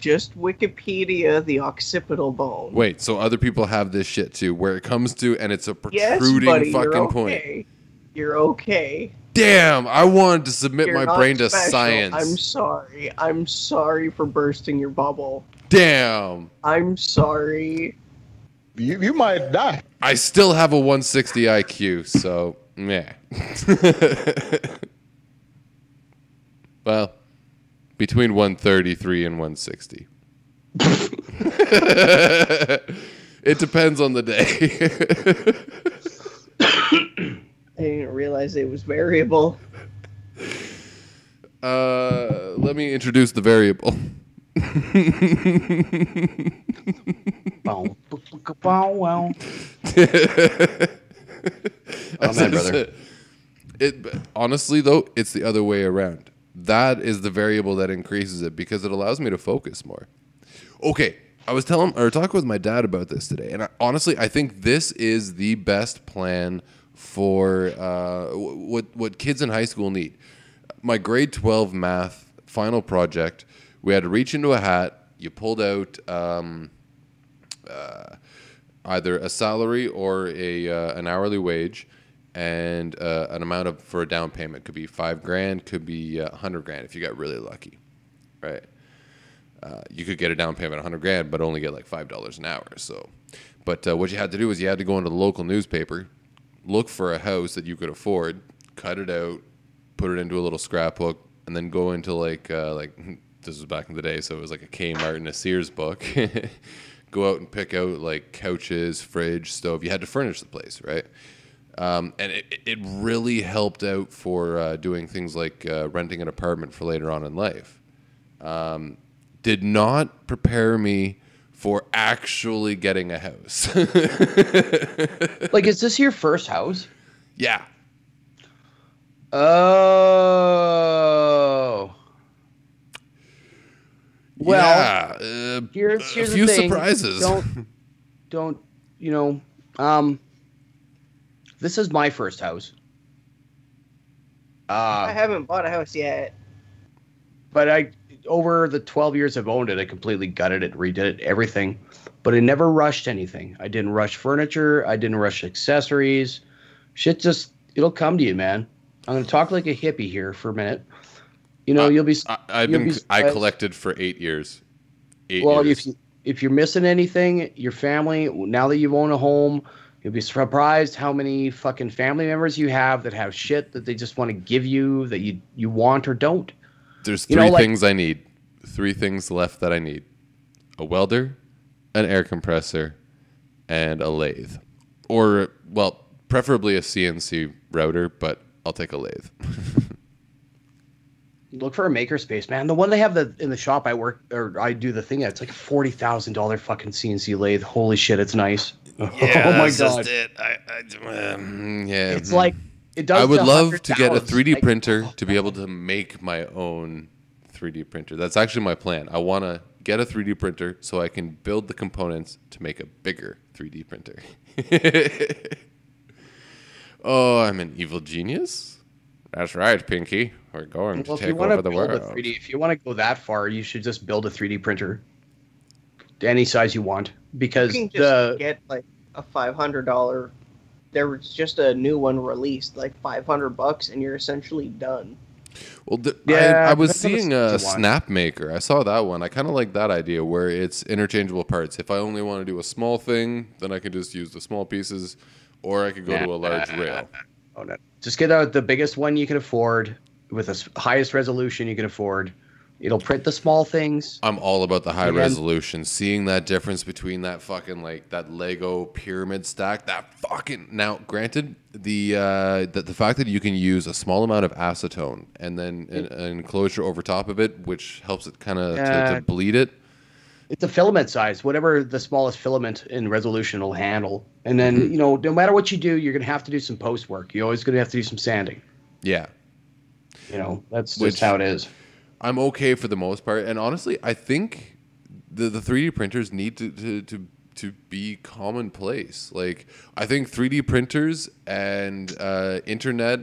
just Wikipedia the occipital bone. Wait, so other people have this shit too, where it comes to and it's a yes, protruding buddy, fucking you're point. You're okay. Damn, I wanted to submit You're my not brain to special. science. I'm sorry. I'm sorry for bursting your bubble. Damn. I'm sorry. You, you might die. I still have a 160 IQ, so meh. well, between 133 and 160. it depends on the day. I didn't realize it was variable. uh, let me introduce the variable. bow, bow, bow, man, brother. it. It honestly though, it's the other way around. That is the variable that increases it because it allows me to focus more. Okay, I was telling or talking with my dad about this today, and I, honestly, I think this is the best plan for uh, wh- what what kids in high school need. My grade twelve math final project, we had to reach into a hat. You pulled out. Um, either a salary or a uh, an hourly wage and uh, an amount of for a down payment could be five grand could be a uh, hundred grand if you got really lucky right? Uh, you could get a down payment of 100 grand but only get like five dollars an hour so. But uh, what you had to do is you had to go into the local newspaper look for a house that you could afford cut it out put it into a little scrapbook and then go into like uh, like this was back in the day so it was like a kmart and a sears book. Go out and pick out like couches fridge stove you had to furnish the place right Um, and it, it really helped out for uh, doing things like uh, renting an apartment for later on in life. Um, did not prepare me for actually getting a house. Like, is this your first house? yeah. Oh. Well, yeah. uh, here's a here's few thing. surprises. Don't don't you know? Um, this is my first house. I Uh, haven't bought a house yet. but I over the 12 years I've owned it, I completely gutted it, redid it, everything. But I never rushed anything. I didn't rush furniture. I didn't rush accessories. Shit just it'll come to you, man. I'm gonna talk like a hippie here for a minute. You know, Uh, you'll be I, I've You'll been be I collected for eight years. Eight well years. if you, if you're missing anything, your family now that you own a home, you'll be surprised how many fucking family members you have that have shit that they just want to give you that you you want or don't. There's you three know, like- things I need. Three things left that I need: a welder, an air compressor, and a lathe, or well, preferably a CNC router, but I'll take a lathe. Look for a makerspace, man. The one they have the in the shop I work or I do the thing at, it's like forty thousand dollar fucking CNC lathe. Holy shit, it's nice. oh my god, it. I, I, um, yeah, it's like it does. I would love to get a 3D Like, printer oh, to be able to make my own 3D printer. That's actually my plan. I want to get a 3D printer so I can build the components to make a bigger 3D printer. oh, I'm an evil genius. That's right, Pinky. We're going Well, to if you take over the build world. a 3D, if you want to go that far, you should just build a 3D printer, to any size you want, Because you can just the get like a five hundred dollar. There was just a new one released, like five hundred bucks, and you're essentially done. Well, th- Yeah, I, I was depends on the seeing a size you want. Snapmaker. I saw that one. I kind of like that idea where it's interchangeable parts. If I only want to do a small thing, then I can just use the small pieces, or I could go to a large rail. Oh, no. Just get out the biggest one you can afford with the highest resolution you can afford. It'll print the small things. I'm all about the high Again- resolution. Seeing that difference between that fucking like that Lego pyramid stack, that fucking now. Granted, the uh, the, the fact that you can use a small amount of acetone and then an, an enclosure over top of it, which helps it kind of to, to bleed it. It's a filament size, whatever the smallest filament in resolution will handle. And then, Mm-hmm. you know, no matter what you do, you're going to have to do some post work. You're always going to have to do some sanding. Yeah. You know, that's Which- just how it is. I'm okay for the most part, and honestly, I think the the 3D printers need to to to, to be commonplace. Like I think 3D printers and uh, internet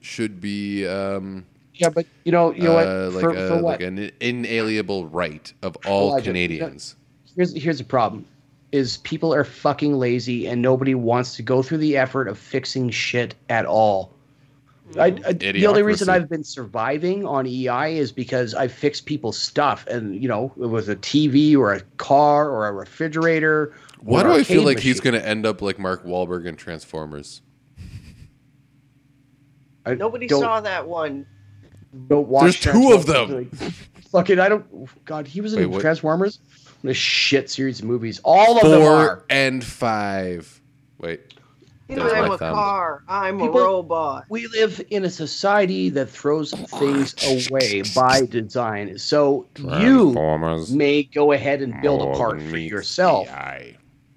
should be um, Yeah, but you know, you know uh, like for, a, for what? like an inalienable right of all Elijah, Canadians. here's here's the problem: is people are fucking lazy and nobody wants to go through the effort of fixing shit at all. I, mm-hmm. I, the only reason I've been surviving on EI is because I fixed people's stuff, and you know, it was a TV or a car or a refrigerator. Why do I feel arcade like he's going to end up like Mark Wahlberg in Transformers? I Nobody saw that one. Don't watch. There's two of Transformers. Fucking, I don't. God, he was in Wait, what? Transformers. What a shit series of movies. All of them Four are. and five. Wait, There's I'm my a thumb. car. I'm People- a robot. We live in a society that throws things away by design. So you may go ahead and build a More part for yourself, the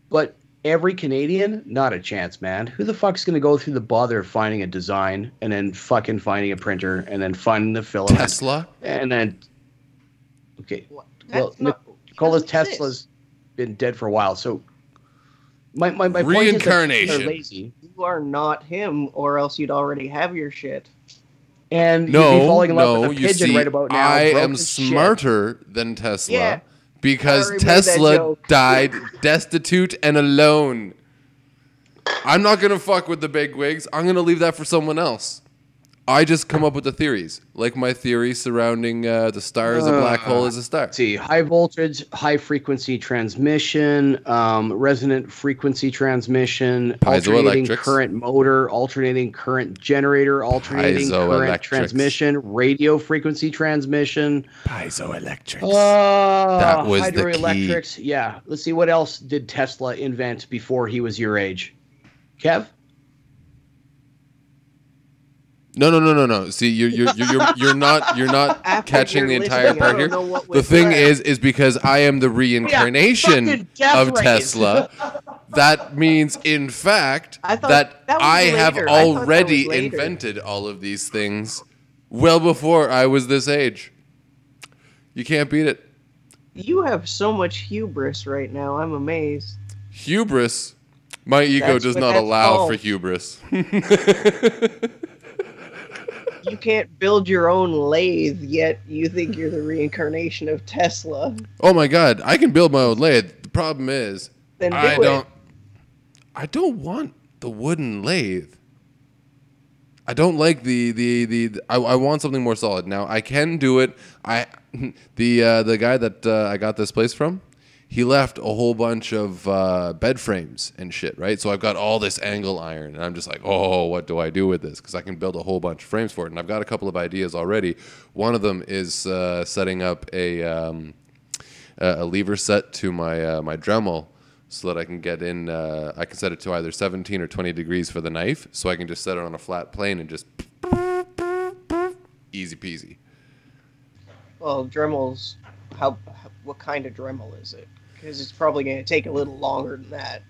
but every Canadian, not a chance, man. Who the fuck's gonna go through the bother of finding a design and then fucking finding a printer and then finding the filament Tesla. and then okay. What? Well, That's not- Nikola doesn't exist. Tesla's been dead for a while, so my my, my point is that Reincarnation. lazy You are not him, or else you'd already have your shit. and you'd be falling in love no, with a pigeon see, right about now. I am as shit. smarter than Tesla Yeah, because I already made that Tesla died destitute and alone. I'm not gonna fuck with the big wigs. I'm gonna leave that for someone else. I just come up with the theories, like my theory surrounding uh, the star is a black hole is a star. See high voltage, high frequency transmission, um, resonant frequency transmission, alternating current motor, alternating current generator, alternating current transmission, radio frequency transmission. Piezoelectrics. Uh, That was the key. hydroelectrics. Yeah. Let's see what else did Tesla invent before he was your age, Kev. No, no, no, no, no. See, you're you're you're you're, you're not you're not After catching the entire part here. The thing correct. is, is because I am the reincarnation death of rays. Tesla. that means, in fact, I that, that I have later. I that already later. invented all of these things well before I was this age. You can't beat it. You have so much hubris right now. I'm amazed. Hubris. My ego That's does not allow called. for hubris. You can't build your own lathe, yet you think you're the reincarnation of Tesla. oh my god, I can build my own lathe. The problem is, do I it. don't. I don't want the wooden lathe. I don't like the the the. I, I want something more solid. Now I can do it. I the uh, the guy that uh, I got this place from, he left a whole bunch of uh, bed frames and shit. Right, so I've got all this angle iron, and I'm just like, oh, what do I do with this? Because I can build a whole bunch of frames for it, and I've got a couple of ideas already. One of them is uh, setting up a. Um, a lever set to my uh, my Dremel so that I can get in. Uh, I can set it to either 17 or 20 degrees for the knife, so I can just set it on a flat plane and just easy peasy. Well, Dremel's how what kind of Dremel is it? Because it's probably going to take a little longer than that.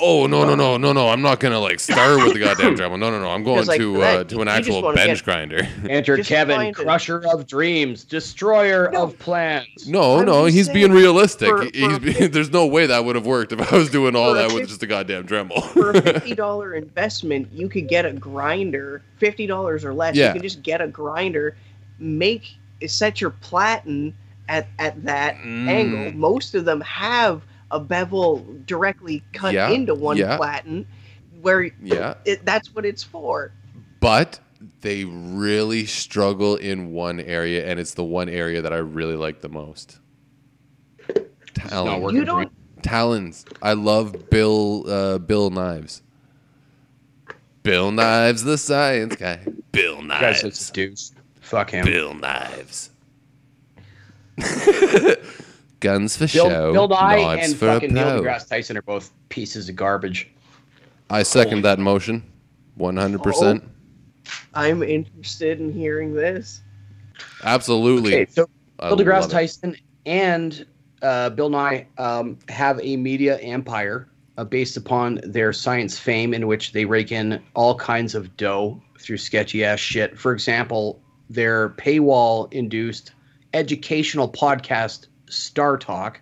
Oh no no no no no! I'm not gonna like start with the goddamn Dremel. No no no! I'm going like, to uh, to an actual bench get- grinder. Enter Kevin, find it. crusher of dreams, destroyer No. of plans. No I'm no, he's being realistic. for- He- for being, there's no way that would have worked if I was doing all that with just a goddamn Dremel. For a fifty dollar investment, you could get a grinder, fifty dollars or less. Yeah. You can just get a grinder, make set your platen at at that Mm. angle. Most of them have a bevel directly cut Yeah, into one yeah. platen, where yeah. it, that's what it's for. but they really struggle in one area, and it's the one area that I really like the most. not Talon. working You don't. Talons. I love Bill. Uh, Bill Knives. Bill Knives, the science guy. Bill Guy's Knives. such a douche. Fuck him. Bill Knives. Guns for Bill, show. Bill Nye and for a fucking Neil pro. deGrasse Tyson are both pieces of garbage. I second that motion. One hundred percent. I'm interested in hearing this. Absolutely. Okay, so I Bill deGrasse love it. Tyson and uh, Bill Nye um, have a media empire uh, based upon their science fame, in which they rake in all kinds of dough through sketchy ass shit. For example, their paywall induced educational podcast, Star Talk,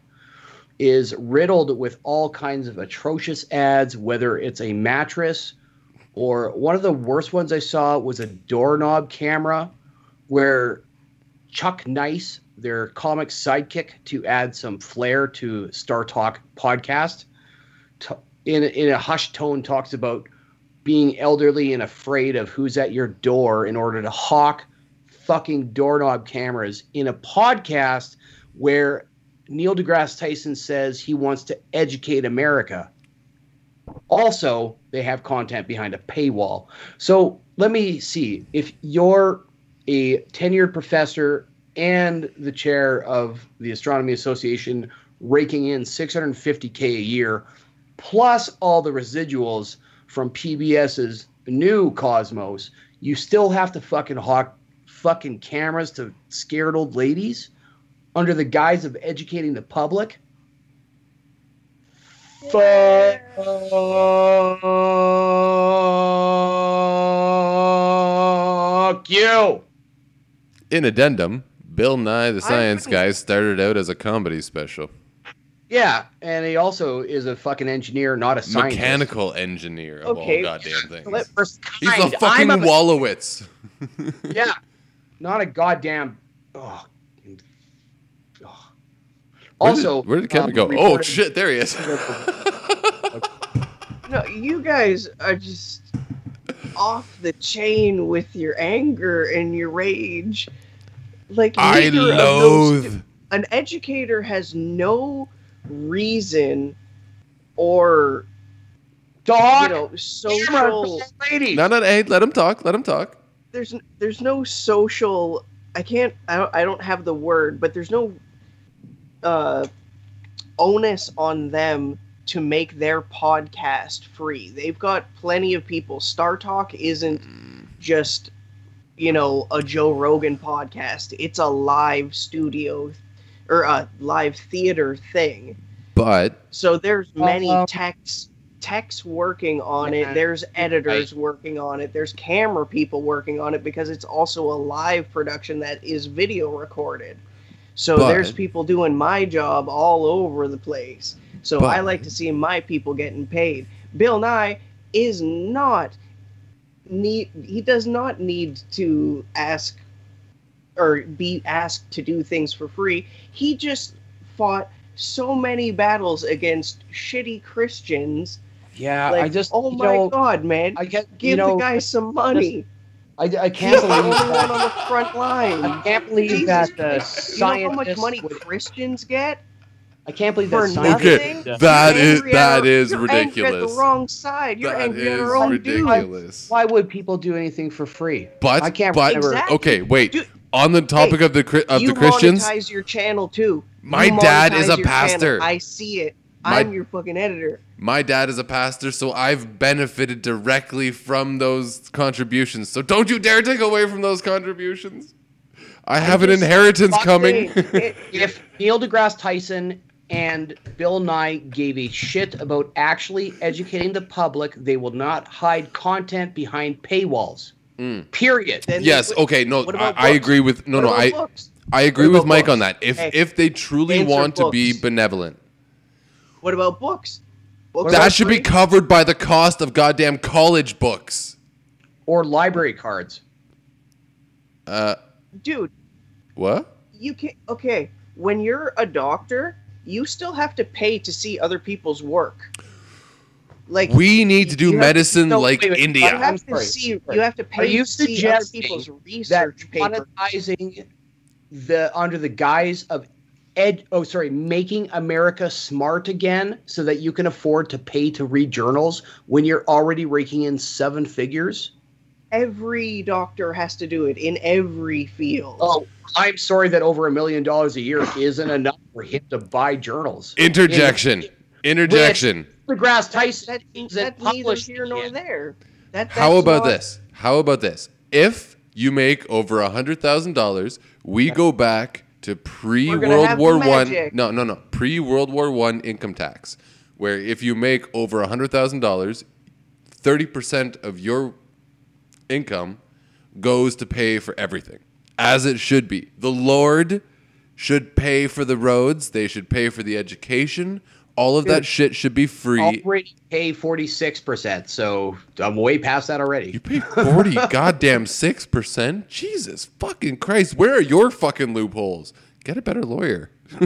is riddled with all kinds of atrocious ads, whether it's a mattress or one of the worst ones I saw was a doorknob camera where Chuck Nice, their comic sidekick, to add some flair to Star Talk podcast, in in a hushed tone, talks about being elderly and afraid of who's at your door in order to hawk fucking doorknob cameras in a podcast where Neil deGrasse Tyson says he wants to educate America. Also, they have content behind a paywall. So let me see if you're a tenured professor and the chair of the Astronomy Association raking in 650k a year plus all the residuals from PBS's new Cosmos, you still have to fucking hawk fucking cameras to scared old ladies under the guise of educating the public. Fuck you. In addendum, Bill Nye the Science Guy started out as a comedy special. Yeah, and he also is a fucking engineer, not a scientist. Mechanical engineer of Okay. all goddamn things. He's the fucking I'm a- Wolowitz. Yeah, not a goddamn. Oh. Oh. Where did- Also, where did Kevin um, go? Oh shit, there he is. No, you guys are just off the chain with your anger and your rage. Like I neither of those- an educator has no reason or Dog. you know social lady. No, no, hey, let him talk. Let him talk. There's there's no social i can't i don't, I don't have the word but there's no uh onus on them to make their podcast free they've got plenty of people star talk isn't just you know, a Joe Rogan podcast. It's a live studio or a live theater thing. But So there's many Uh-huh. techs techs working on Yeah. it. There's editors working on it. There's camera people working on it because it's also a live production that is video recorded. So But- there's people doing my job all over the place. So I like to see my people getting paid. Bill Nye is not need he does not need to ask or be asked to do things for free. He just fought so many battles against shitty Christians. Yeah, Like, I just oh my know, god, man, I get give you know the guy some money. I, I can't believe only one on the front line. I can't believe Jesus that the Christ. You know how much money would- Christians get? I can't believe for that scientists nothing? would, uh, that You're is angry that at, is you're angry at ridiculous. the wrong side. You're That angry at is our own dude. why would people do anything for free? But I can't but remember. Exactly. okay, wait. Dude, On the topic of the of the Christians, you monetize your channel too. My You dad is a pastor. channel. I see it. My- I'm your fucking editor. my dad is a pastor, so I've benefited directly from those contributions. So don't you dare take away from those contributions. I have an inheritance coming. saying, it- If Neil deGrasse Tyson and Bill Nye gave a shit about actually educating the public, they will not hide content behind paywalls. Mm. Period. then yes, what- okay, no, I, I agree with no, what no, I books? I agree with about Mike on that. If Hey, if they truly want to be benevolent, What about books? Books that are should be covered by the cost of goddamn college books. Or library cards. Uh, dude. what? You can okay. When you're a doctor, you still have to pay to see other people's work. Like We need to do you have- medicine no, like wait, wait, you India. I'm have to sorry. see. You have to Are pay you to see other suggesting people's that research papers. monetizing the under the guise of ed oh sorry making america smart again so that you can afford to pay to read journals when you're already raking in seven figures Every doctor has to do it in every field. oh i'm sorry that over a million dollars a year isn't enough for him to buy journals Interjection. Interjection. deGrasse Tyson that, isn't that neither here nor yet. there. That, How about not- this? How about this? If you make over a hundred thousand dollars, we go back to pre World War One. No, no, no. Pre World War One income tax, where if you make over a hundred thousand dollars, thirty percent of your income goes to pay for everything, as it should be. The Lord should pay for the roads. They should pay for the education. All of that shit should be free. already pay 46% so i'm way past that already You pay forty goddamn six percent. Jesus fucking Christ! Where are your fucking loopholes? Get a better lawyer.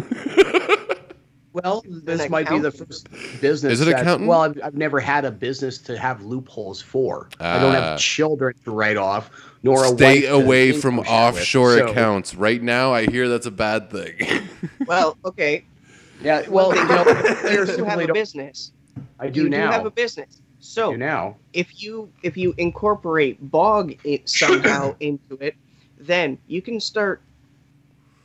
Well, this might be the first business. Is it that- accountant? Well, I've, I've never had a business to have loopholes for. I don't Ah. have children to write off, nor a Stay wife away from share with. offshore So, accounts. Right now, I hear that's a bad thing. Well, okay. Yeah, well, you know, you players do have a business. I do you now. do have a business. So now. if you if you incorporate bog it somehow into it, then you can start.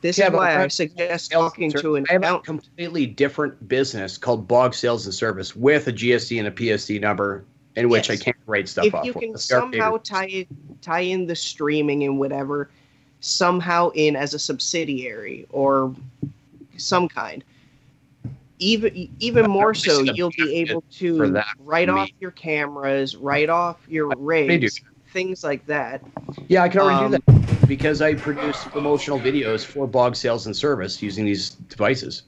This Yeah, is why I suggest talking to an. I have a completely different business called Bog Sales and Service with a GST and a PST number in which Yes. I can't write stuff If off. you can somehow tie it, tie in the streaming and whatever, somehow in as a subsidiary or some kind. Even even more so, you'll be able to that write off your cameras, write off your do. rigs, things like that. Yeah, I can already Um, do that because I produce promotional videos for Bog Sales and Service using these devices.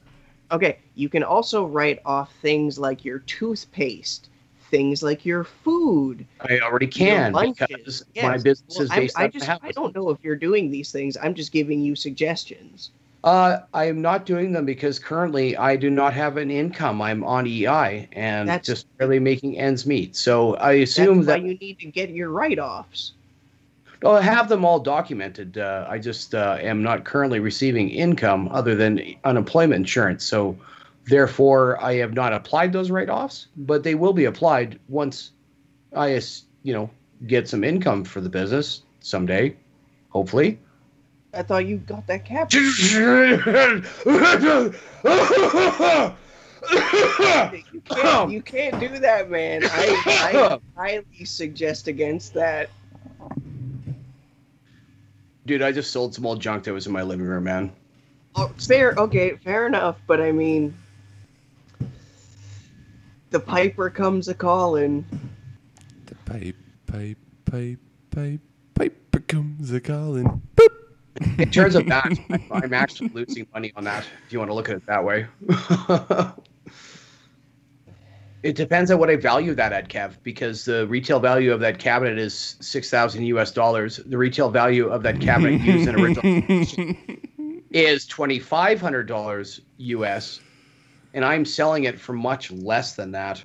Okay, you can also write off things like your toothpaste, things like your food. I already can because Yes. my business Well, is I'm- based I on just my I don't know if you're doing these things. I'm just giving you suggestions. Uh, I am not doing them because currently I do not have an income. I'm on EI and That's- just barely making ends meet. So I assume That's why that you need to get your write-offs. I'll have them all documented. Uh, I just uh, am not currently receiving income other than unemployment insurance. So therefore, I have not applied those write-offs, but they will be applied once I, as- you know, get some income for the business someday, hopefully. I thought you got that cap. You can't, you can't do that, man. I, I highly suggest against that. Dude, I just sold some old junk that was in my living room, man. Oh, fair. Okay, fair enough. But I mean, the piper comes a calling. The pipe, pipe, pipe, pipe, pipe becomes a calling. Boop. In terms of that, I- I'm actually losing money on that. If you want to look at it that way. it depends on what I value that at, Kev, because the retail value of that cabinet is six thousand US dollars. The retail value of that cabinet used in original is twenty five hundred dollars US, and I'm selling it for much less than that.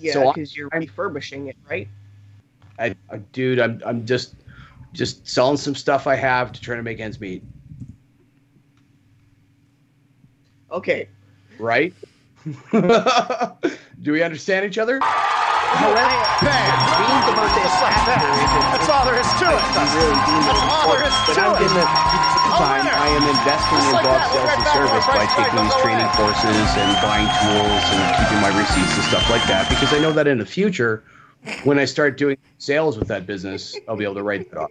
Yeah, So because you're I'm- refurbishing it, right? I, I dude, I'm I'm just just selling some stuff I have to try to make ends meet, Okay. right? Do we understand each other? That's all there is to it. That's all there is But to I'm it. in the time. I am investing Just in like Bog Sales and Service by taking these training courses and buying tools and keeping my receipts and stuff like that because I know that in the future, when I start doing sales with that business, I'll be able to write that off.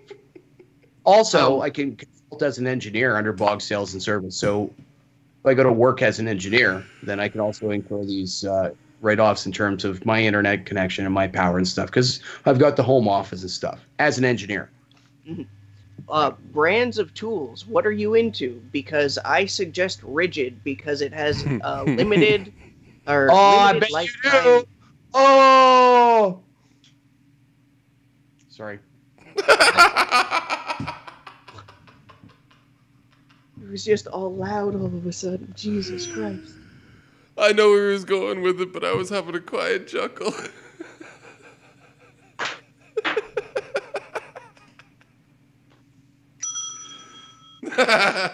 Also, I can consult as an engineer under Bog Sales and Service. So if I go to work as an engineer, then I can also incur these uh, write-offs in terms of my internet connection and my power and stuff because I've got the home office and stuff as an engineer. Uh, brands of tools. What are you into? Because I suggest Ridgid because it has uh, limited or Oh, I limited bet you lifetime. do. Oh, sorry. It was just all loud all of a sudden. Jesus Christ. I know where he was going with it, but I was having a quiet chuckle.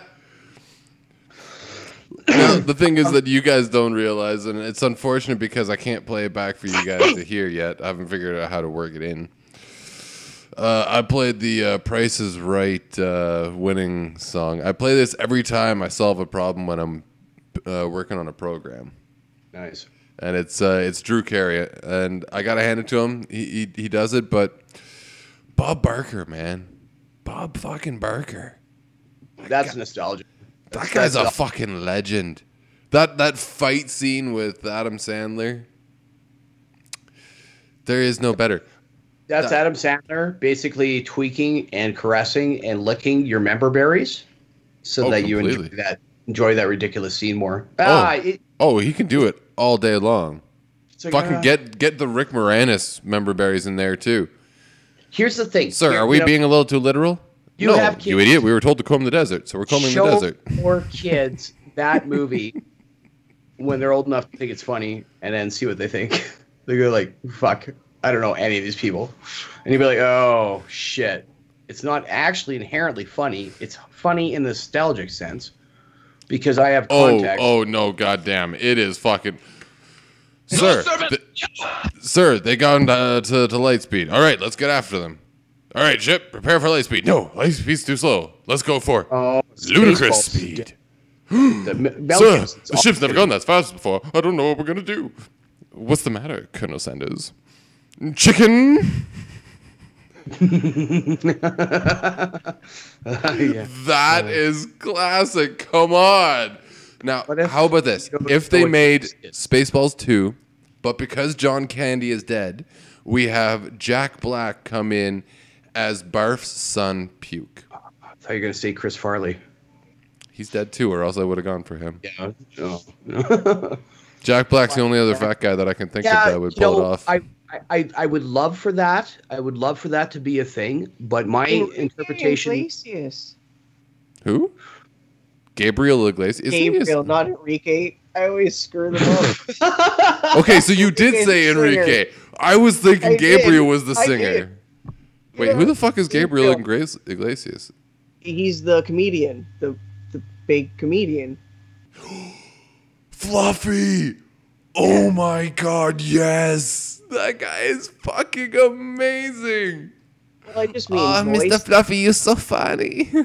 No, the thing is that you guys don't realize, and it's unfortunate because I can't play it back for you guys to hear yet. I haven't figured out how to work it in. Uh, I played the uh, Price is Right uh, winning song. I play this every time I solve a problem when I'm uh, working on a program Nice. and it's uh, it's Drew Carey, and I gotta hand it to him. He, he he does it, but Bob Barker, man, Bob fucking Barker, That's nostalgia. that guy's a fucking legend. That that fight scene with Adam Sandler, there is no better. That's that- Adam Sandler basically tweaking and caressing and licking your member berries so Oh, that you enjoy that enjoy that ridiculous scene more. Ah, it, Oh, he can do it all day long. like, Fucking ah. get get the Rick Moranis member berries in there too, Here's the thing, sir. You- Are we know, being a little too literal? You no, have you idiot. We were told to comb the desert, so we're combing show the desert. more kids that movie when they're old enough to think it's funny and then see what they think. they go like, "Fuck, I don't know any of these people," and you'd be like, "Oh shit." It's not actually inherently funny. It's funny in the nostalgic sense because I have Oh, context. oh no, goddamn! It is fucking. Sir, th- sir, they gone uh, to to light speed. All right, let's get after them. All right, ship, prepare for light speed. No, light speed's too slow. Let's go for Oh, ludicrous Spaceballs. speed. The, Sir, the ship's never gone that fast before. I don't know what we're gonna do. What's the matter, Colonel Sanders? Chicken. yeah. That is classic. Come on. Now, if- how about this? If they made. Spaceballs 2, but because John Candy is dead, we have Jack Black come in as Barf's son, Puke. Ah, I thought you were gonna say Chris Farley. He's dead too, or else I would have gone for him. Yeah. Oh. Jack Black's the only other fat guy that I can think of that would pull it off. I, I, I would love for that. I would love for that to be a thing. But my interpretation, Iglesias. Who? Gabriel Iglesias. Isn't he a- not Enrique. I always screw them up. Okay, so you did say. Enrique. I was thinking I did. Gabriel was the singer. Wait, Yeah, who the fuck is Gabriel Gabriel. Iglesias? He's the comedian, the the big comedian. Fluffy! Oh my god, yes! That guy is fucking amazing! Well, I just mean Oh, voice. Mr. Fluffy, you're so funny.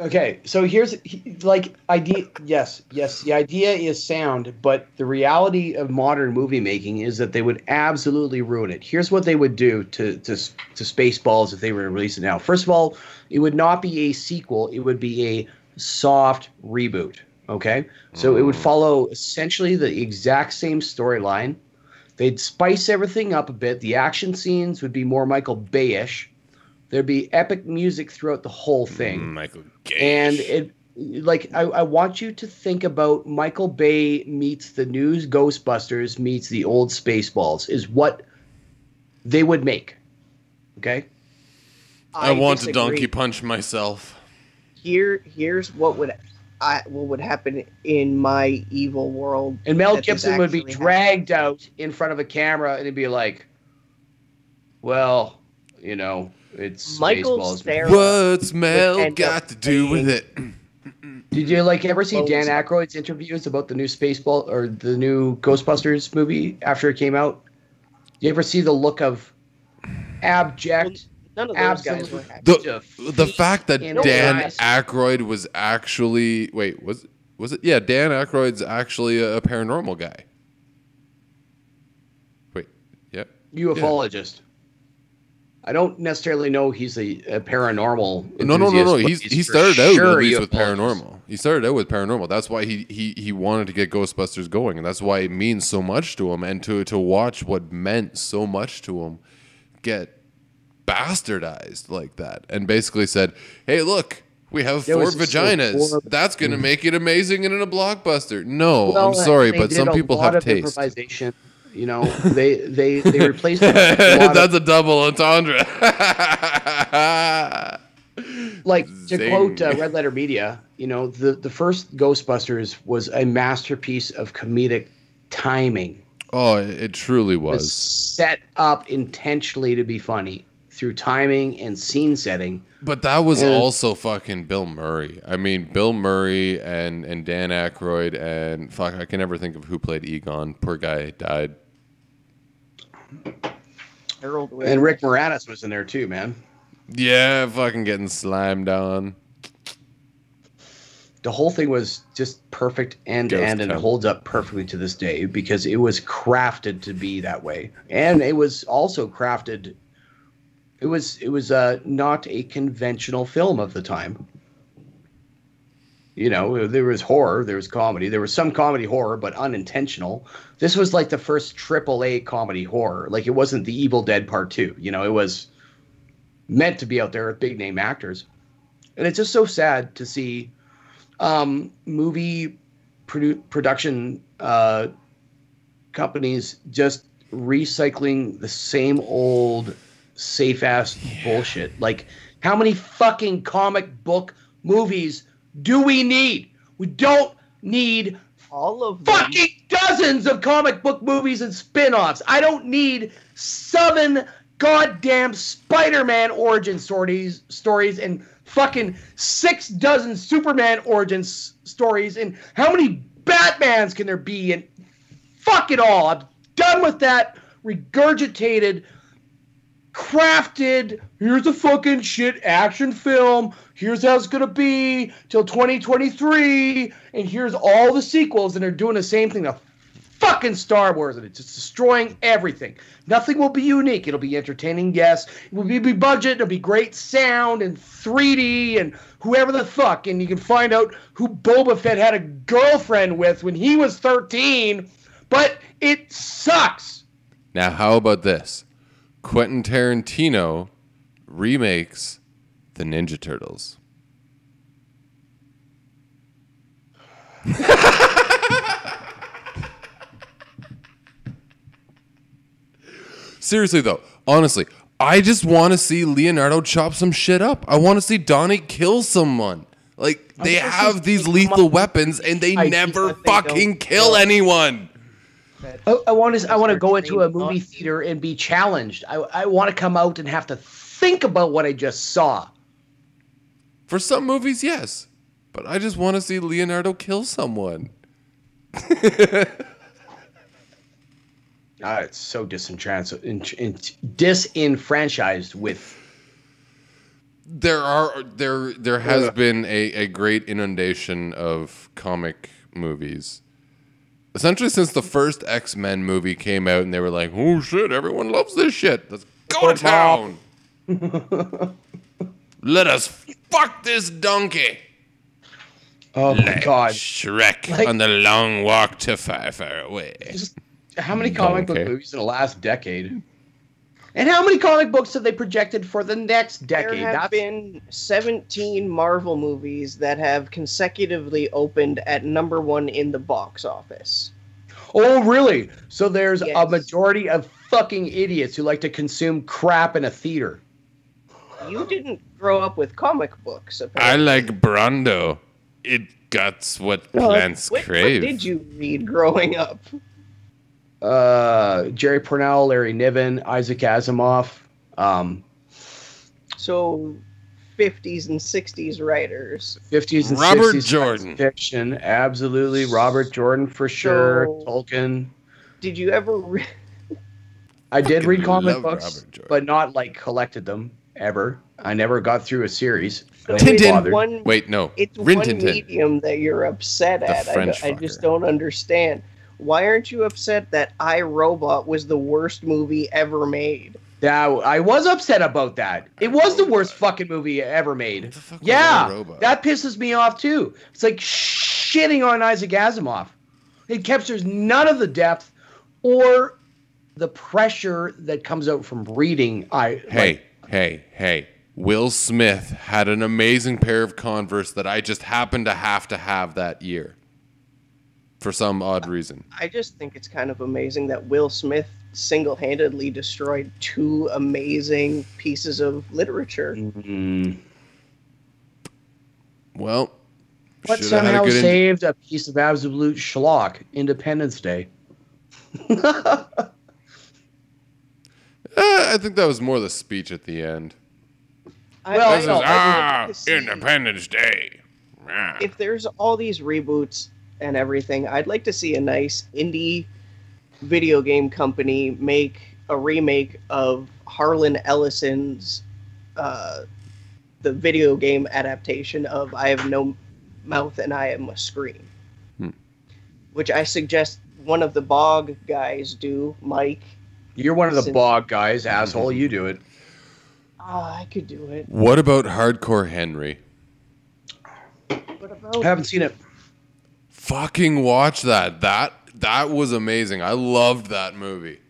Okay, so here's he- like idea. Yes, yes, the idea is sound, but the reality of modern movie making is that they would absolutely ruin it. Here's what they would do to to to Spaceballs if they were to release it now. First of all, it would not be a sequel; it would be a soft reboot. Okay, so it would mm. follow essentially the exact same storyline. They'd spice everything up a bit. The action scenes would be more Michael Bayish. There'd be epic music throughout the whole mm, thing Michael Gage. and it like I, I want you to think about Michael Bay meets the news Ghostbusters meets the old Spaceballs is what they would make. Okay, I, want to donkey punch myself. Here, here's what would I what would happen in my evil world. and Mel Gibson would be actually dragged out in front of a camera and he'd be like, well, you know, it's Michael Spaceballs. Cera What's Mel got to do with it? Did you like ever see Well, Dan Aykroyd's interviews about the new Spaceball or the new Ghostbusters movie after it came out? Did You ever see the look of abject? None of those guys were happy. The the fact that Dan their. Aykroyd was actually wait was was it yeah Dan Aykroyd's actually a, a paranormal guy. Wait, yeah. ufologist. I don't necessarily know he's a, a paranormal. No, no, no, no. enthusiast, He's he started out sure at least with paranormal. He started out with paranormal. That's why he he he wanted to get Ghostbusters going, and that's why it means so much to him. And to to watch what meant so much to him get bastardized like that, and basically said, "Hey, look." We have There four was just so vaginas. horrible. That's going to make it amazing and in a blockbuster. No, Well, I'm sorry, but some people have taste. You know, they they they replaced. That's a double entendre. like to Zing. quote uh, Red Letter Media. You know, the the first Ghostbusters was a masterpiece of comedic timing. oh, it, it truly It was was. set up intentionally to be funny through timing and scene setting. But that was And- also fucking Bill Murray. I mean, Bill Murray and and Dan Aykroyd and fuck, I can never think of who played Egon. Poor guy died. Harold And Rick Moranis was in there too, man. Yeah, fucking getting slimed on. the whole thing was just perfect end to end and it holds up perfectly to this day because it was crafted to be that way and it was also crafted it was it was uh, not a conventional film of the time. You know there was horror there was comedy there was some comedy horror but unintentional. This was like the first triple a comedy horror. Like it wasn't the evil dead part two you know it was meant to be out there with big name actors. And it's just so sad to see um, movie produ- production uh, companies just recycling the same old safe ass bullshit. Like, how many fucking comic book movies do we need? We don't need all of them. fucking dozens of comic book movies and spin-offs. I don't need seven goddamn Spider-Man origin stories stories and fucking six dozen Superman origin s- stories and how many Batmans can there be and fuck it all. I'm done with that regurgitated crafted here's a fucking shit action film here's how it's gonna be till 2023 and here's all the sequels and they're doing the same thing to fucking star wars and it's just destroying everything. Nothing will be unique. It'll be entertaining yes. It will be big budget it'll be great sound and 3d and whoever the fuck and you can find out who boba fett had a girlfriend with when he was 13 but it sucks. Now, how about this? Quentin Tarantino remakes the Ninja Turtles. Seriously though, honestly, I just want to see Leonardo chop some shit up. I want to see Donnie kill someone. Like they have these lethal weapons and they I- never they fucking kill kill. anyone. I, I want to. I want to go into a movie not theater and be challenged. I, I want to come out and have to think about what I just saw. For some movies, yes. But I just want to see Leonardo kill someone. Ah, it's so disenfranchised, in, in, disenfranchised with there are there there has Ugh. been a, a great inundation of comic movies. Essentially since the first X-Men movie came out and they were like, "Oh shit, everyone loves this shit. Let's go to town." Let us fuck this donkey. Oh my Like god! Shrek Like- on the long walk to far, far away. Just how many comic book movies in the last decade? And how many comic books have they projected for the next decade? There have That's been 17 Marvel movies that have consecutively opened at number one in the box office. oh really? So there's a majority of fucking idiots who like to consume crap in a theater. You didn't grow up with comic books, I like Brando. It guts what plants What, what did you read growing up? Uh, Jerry Pournelle, Larry Niven, Isaac Asimov. Um, So, 50s and 60s writers. 50s and Robert 60s Jordan. science fiction, absolutely. Robert Jordan for sure. So- Tolkien. Did you ever read? I did Fucking read comic books, but not like collected them ever. I never got through a series. So Tintin. One, Wait, no. it's Rin one Tin Tin. medium that you're upset The at. I, I just don't understand. Why aren't you upset that I Robot was the worst movie ever made? Now, I was upset about that. It was the worst fucking movie ever made. What the fuck Yeah, iRobot? that pisses me off too. It's like shitting on Isaac Asimov. It captures none of the depth or the pressure that comes out from reading. I Hey, like, hey, hey. Will Smith had an amazing pair of Converse that I just happened to have to have that year. For some odd reason. I just think it's kind of amazing that Will Smith single-handedly destroyed two amazing pieces of literature. mm, Well, but shoulda a somehow in- saved a piece of absolute schlock, Independence Day. Eh, I think that was more the speech at the end. I- Well, I This I'd ah Independence Day. Ah. if there's all these reboots and everything, I'd like to see a nice indie video game company make a remake of Harlan Ellison's uh, the video game adaptation of I Have No Mouth and I Must Scream. Hmm. Which I suggest one of the Bog guys do, Mike. You're one of the Since- bog guys, asshole. You do it. Ah, I could do it. What about Hardcore Henry? What I haven't seen it. Fucking watch that. That that was amazing. I loved that movie.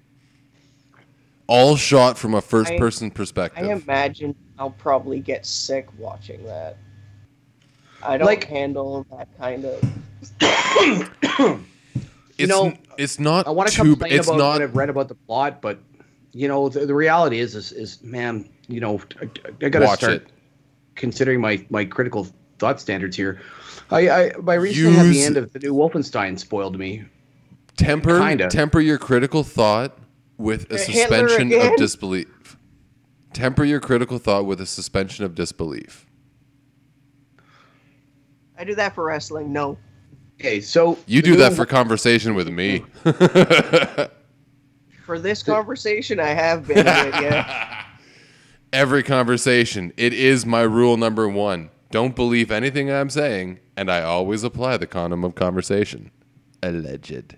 All shot from a first person I perspective. I imagine I'll probably get sick watching that. I don't Like- handle that kind of. it's know, it's not I want to too complain it's about not what I've read about the plot, but you know the, the reality is, is, is man, you know, I, I gotta start it. considering my my critical thought standards here. I, I my recently had the end of the new Wolfenstein spoiled me. temper Kinda. temper your critical thought with a Hitler suspension again? of disbelief. Temper your critical thought with a suspension of disbelief. I do that for wrestling. No, Okay, so You do that for conversation with me. for this conversation, I have been. with. Every conversation, it is my rule number one. Don't believe anything I'm saying, and I always apply the condom of conversation. Alleged.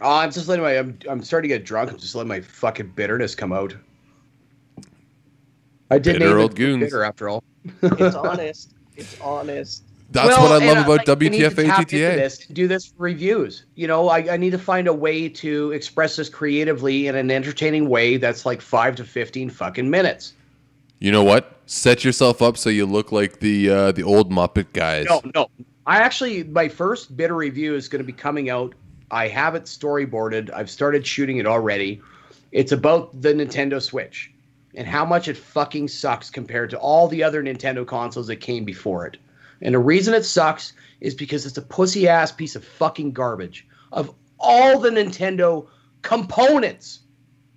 Oh, I'm just letting my I'm I'm starting to get drunk. I'm just letting my fucking bitterness come out. I did Bitter name old it goons. bitter after all. It's honest. It's honest. That's Well, what I and love about like, need to WTF tap into ATTA. This, do this for reviews. You know, I, I need to find a way to express this creatively in an entertaining way that's like five to fifteen fucking minutes. You know what? Set yourself up so you look like the uh, the old Muppet guys. No, no. I actually my first bitter review is going to be coming out. I have it storyboarded. I've started shooting it already. It's about the Nintendo Switch and how much it fucking sucks compared to all the other Nintendo consoles that came before it. And the reason it sucks is because it's a pussy ass piece of fucking garbage. Of all the Nintendo components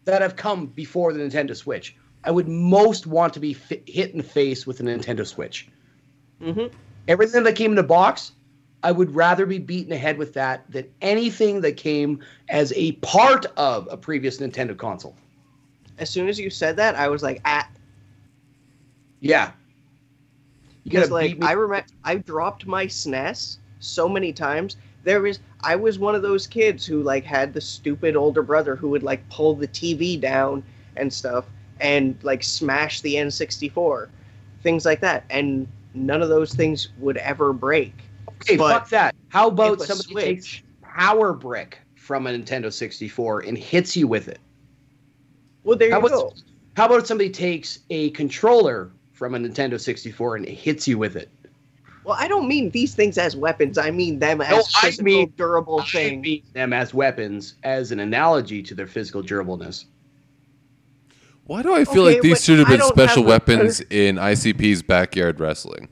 that have come before the Nintendo Switch, I would most want to be fi- hit in the face with a Nintendo Switch. hmm Everything that came in the box, I would rather be beaten ahead with that than anything that came as a part of a previous Nintendo console. As soon as you said that, I was like, ah, Yeah. You Because like. I remember, I dropped my SNES so many times. There was I was one of those kids who like had the stupid older brother who would like pull the TV down and stuff and like smash the N64, things like that, and none of those things would ever break. okay, but fuck that. How about somebody Switch- takes Power Brick from a Nintendo 64 and hits you with it? Well, there How you about, go. how about somebody takes a controller from a Nintendo 64 and hits you with it? Well, I don't mean these things as weapons. I mean them as No, I physical, mean- durable I things. mean them as weapons as an analogy to their physical durableness. Why do I feel Okay, like these should have been special have a- weapons in ICP's backyard wrestling?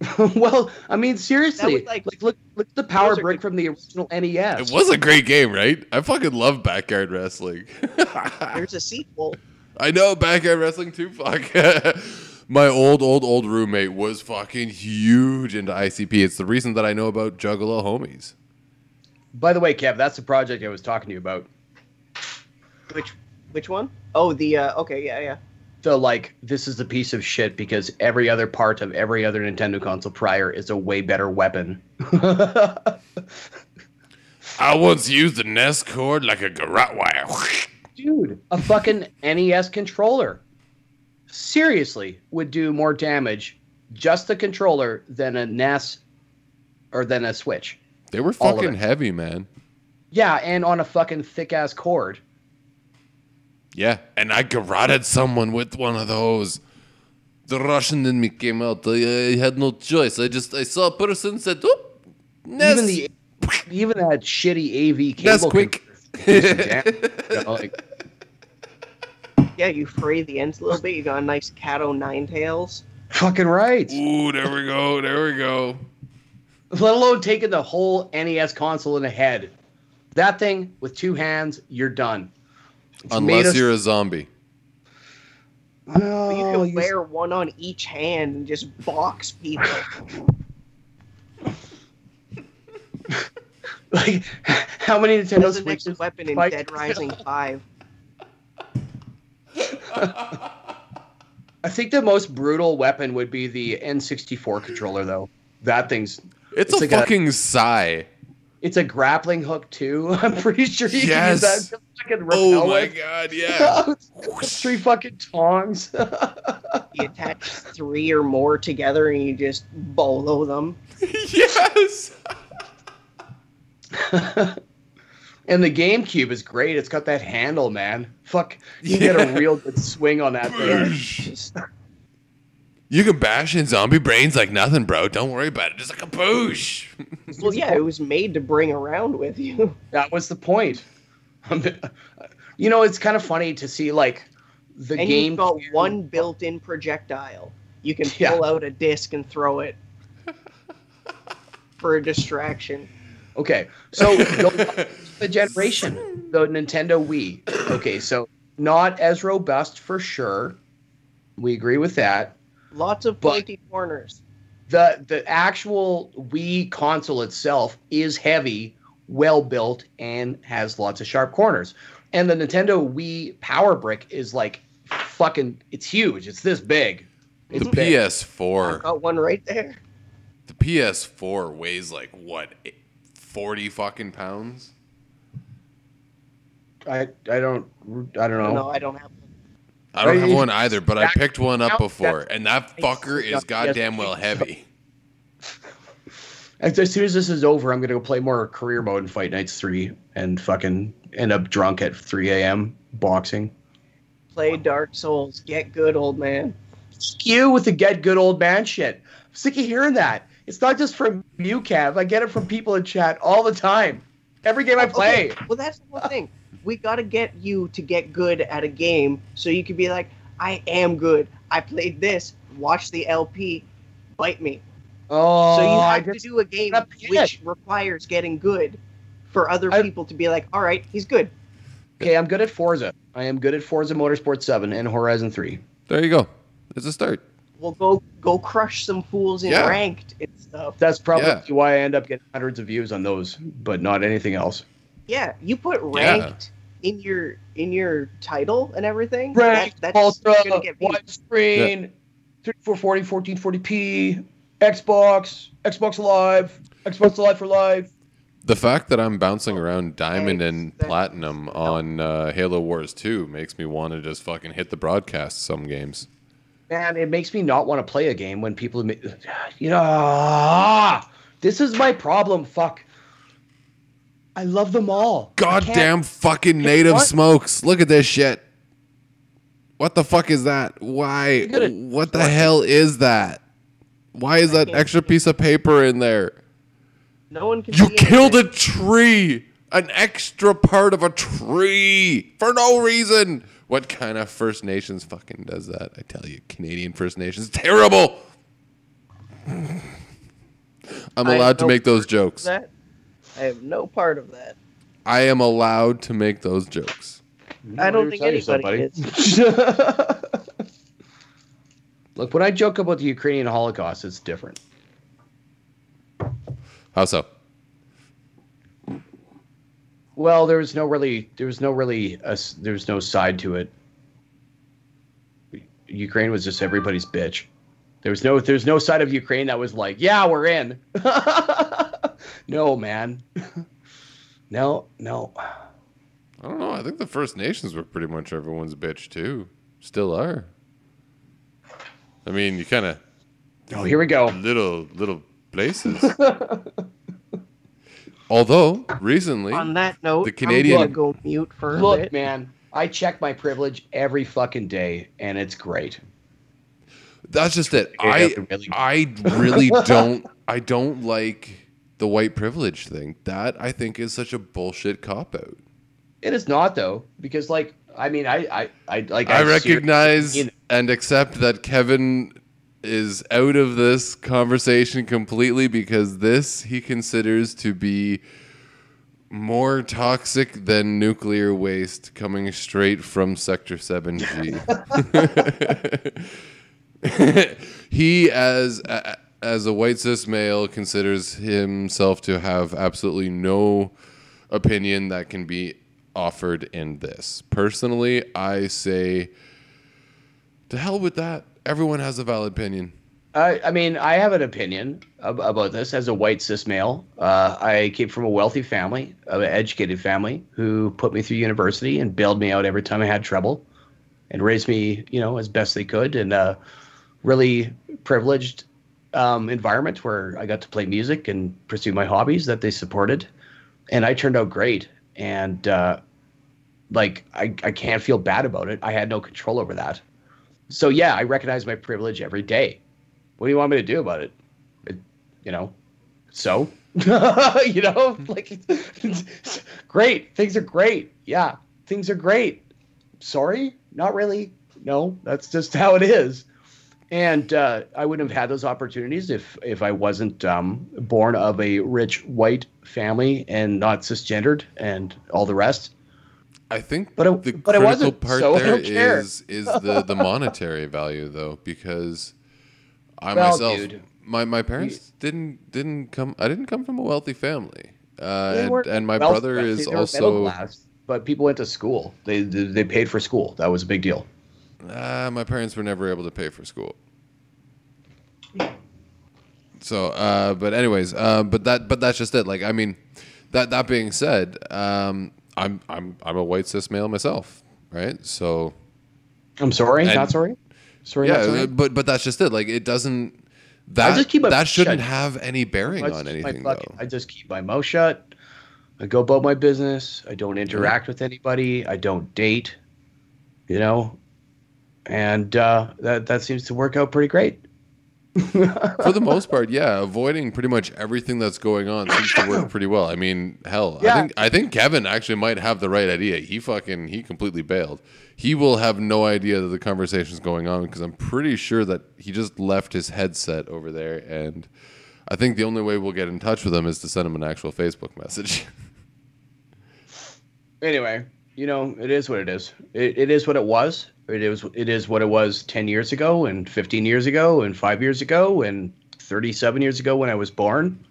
well, I mean, seriously, like, like- look, look at the power Those are brick from the original NES. It was a great game, right? I fucking love backyard wrestling. There's a sequel. I know backyard wrestling too. Fuck. My old, old, old roommate was fucking huge into ICP. It's the reason that I know about Juggalo Homies. By the way, Kev, that's the project I was talking to you about. Which which one? Oh, the uh, okay, yeah, yeah. So, like, this is a piece of shit because every other part of every other Nintendo console prior is a way better weapon. I once used a NES cord like a garrote wire. Dude, a fucking NES controller seriously would do more damage just the controller than a NES or than a Switch. They were fucking heavy, man. Yeah, and on a fucking thick ass cord. Yeah, and I garroted someone with one of those. The Russian in me came out. I, I had no choice. I just I saw a person said, "Oop, NES." Even the even that shitty AV cable. NES quick. you know, like, Yeah, you fray the ends a little bit. You got a nice cat o' nine tails. fucking right. Ooh, there we go. There we go. Let alone taking the whole NES console in the head. That thing with two hands, you're done. It's made Unless us- you're a zombie. Oh, you can you- wear one on each hand and just box people. like how many Nintendo That's the next weapon in Dead Rising Five. I think the most brutal weapon would be the N64 controller, though. That thing's It's, It's a like a- fucking sigh. It's a grappling hook too. I'm pretty sure you Yes. can use that to fucking Oh my with. god, yeah. Three fucking tongs. You attach three or more together and you just bolo them. yes. and the GameCube is great. It's got that handle, man. Fuck, you get a real good swing on that thing. You can bash in zombie brains like nothing, bro. Don't worry about it. Just like a boosh. Well, yeah, it was made to bring around with you. That was the point. you know, it's kind of funny to see like the and game. you've got one built-in projectile. You can Yeah. pull out a disc and throw it for a distraction. Okay, so going back to the generation, the Nintendo Wii. Okay, so not as robust for sure. We agree with that. Lots of But- pointy corners. the The actual Wii console itself is heavy, well built, and has lots of sharp corners. And the Nintendo Wii Power Brick is like fucking. It's huge. It's this big. It's The big. PS4. I got one right there. The PS4 weighs like what, forty fucking pounds? I I don't I don't know. No, I don't have one. I don't have one either, but I picked one up now before, and that fucker is Yes, goddamn well heavy. As, as soon as this is over, I'm gonna go play more career mode in Fight Nights three and fucking end up drunk at 3 a.m. boxing. Play Dark Souls. Get good, old man. You with the get good old man shit. I'm sick of hearing that. It's not just from you, Cav. I get it from people in chat all the time. Every game I play. Okay, well, that's the whole thing. We got to get you to get good at a game so you can be like, I am good. I played this. Watch the LP. Bite me. Oh, so you oh, I have to do a game which requires getting good for other I- people to be like, all right, he's good. okay, I'm good at Forza. I am good at Forza Motorsport 7 and Horizon 3. There you go. It's a start. Well, go go crush some fools in Yeah. ranked and stuff. That's probably Yeah. why I end up getting hundreds of views on those, but not anything else. Yeah, you put Yeah. ranked in your in your title and everything. Right. that, that's Ultra, gonna get views. widescreen. 3440, 1440p, Xbox, Xbox Live, Xbox Live for life. The fact that I'm bouncing around diamond and Thanks. platinum on uh, Halo Wars 2 makes me want to just fucking hit the broadcast some games. Man, it makes me not want to play a game when people, you know, ah, this is my problem. Fuck. I love them all. Goddamn fucking native what? smokes. Look at this shit. What the fuck is that? Why? What the hell is that? Why is that extra piece of paper in there? No one can. You killed anything. a tree! An extra part of a tree for no reason! What kind of First Nations fucking does that? I tell you, Canadian First Nations, terrible! I'm allowed to make those jokes. That I have no part of that. I am allowed to make those jokes. I don't think Tell yourself, anybody buddy. Look, when I joke about the Ukrainian Holocaust, it's different. How so? Well, there was no really, there was no really, a s there was no side to it. Ukraine was just everybody's bitch. There was no, there's no side of Ukraine that was like, yeah, we're in. no, man. no, no. I don't know. I think the First Nations were pretty much everyone's bitch too. Still are. I mean, you kind of Oh, here we go. little little places. Although recently, On that note, The Canadian- I'm gonna go mute for a Look, bit. man, I check my privilege every fucking day, and it's great. that's just it. Yeah, I really. I really don't I don't like the white privilege thing. That I think is such a bullshit cop out. It is not though, because like, I mean, I, I, I like. I seriously recognize and accept that Kevin is out of this conversation completely because this he considers to be more toxic than nuclear waste coming straight from Sector 7G. he as a- as a white cis male considers himself to have absolutely no opinion that can be offered in this. Personally, I say to hell with that. Everyone has a valid opinion. I, I mean, I have an opinion ab- about this as a white cis male. Uh, I came from a wealthy family, an educated family, who put me through university and bailed me out every time I had trouble, and raised me, you know, as best they could and a really privileged um, environment where I got to play music and pursue my hobbies that they supported, and I turned out great. And uh, like, I, I can't feel bad about it. I had no control over that. So yeah, I recognize my privilege every day. What do you want me to do about it? It- you know, so you know, like great. Things are great. Yeah, things are great. Sorry, not really. No, that's just how it is. And uh, I wouldn't have had those opportunities if if I wasn't um, born of a rich white family and not cisgendered and all the rest. I think But it- the but it critical part so there is is the the monetary value though because I Well, myself dude. my my parents didn't didn't come I didn't come from a wealthy family. Uh, and, and my brother is they were middle also class, but people went to school. They, they they paid for school. That was a big deal. Uh, my parents were never able to pay for school. So, uh, but anyways, uh, but that, but that's just it. Like, I mean, that that being said, um, I'm I'm I'm a white cis male myself, right? So, I'm sorry, And- not sorry. Sorry, not yeah, sorry. but but that's just it. Like, it doesn't that just keep my that shouldn't shut. have any bearing on anything fucking- though. I just keep my mouth shut. I go about my business. I don't interact with anybody. I don't date. You know, and uh, that that seems to work out pretty great. For the most part, yeah, avoiding pretty much everything that's going on seems to work pretty well. I mean, hell, I think I think Kevin actually might have the right idea. He fucking he completely bailed. He will have no idea that the conversation's going on because I'm pretty sure that he just left his headset over there and I think the only way we'll get in touch with him is to send him an actual Facebook message. anyway, you know, it is what it is. It, it is what it was. It is it is what it was 10 years ago and 15 years ago and 5 years ago and 37 years ago when I was born.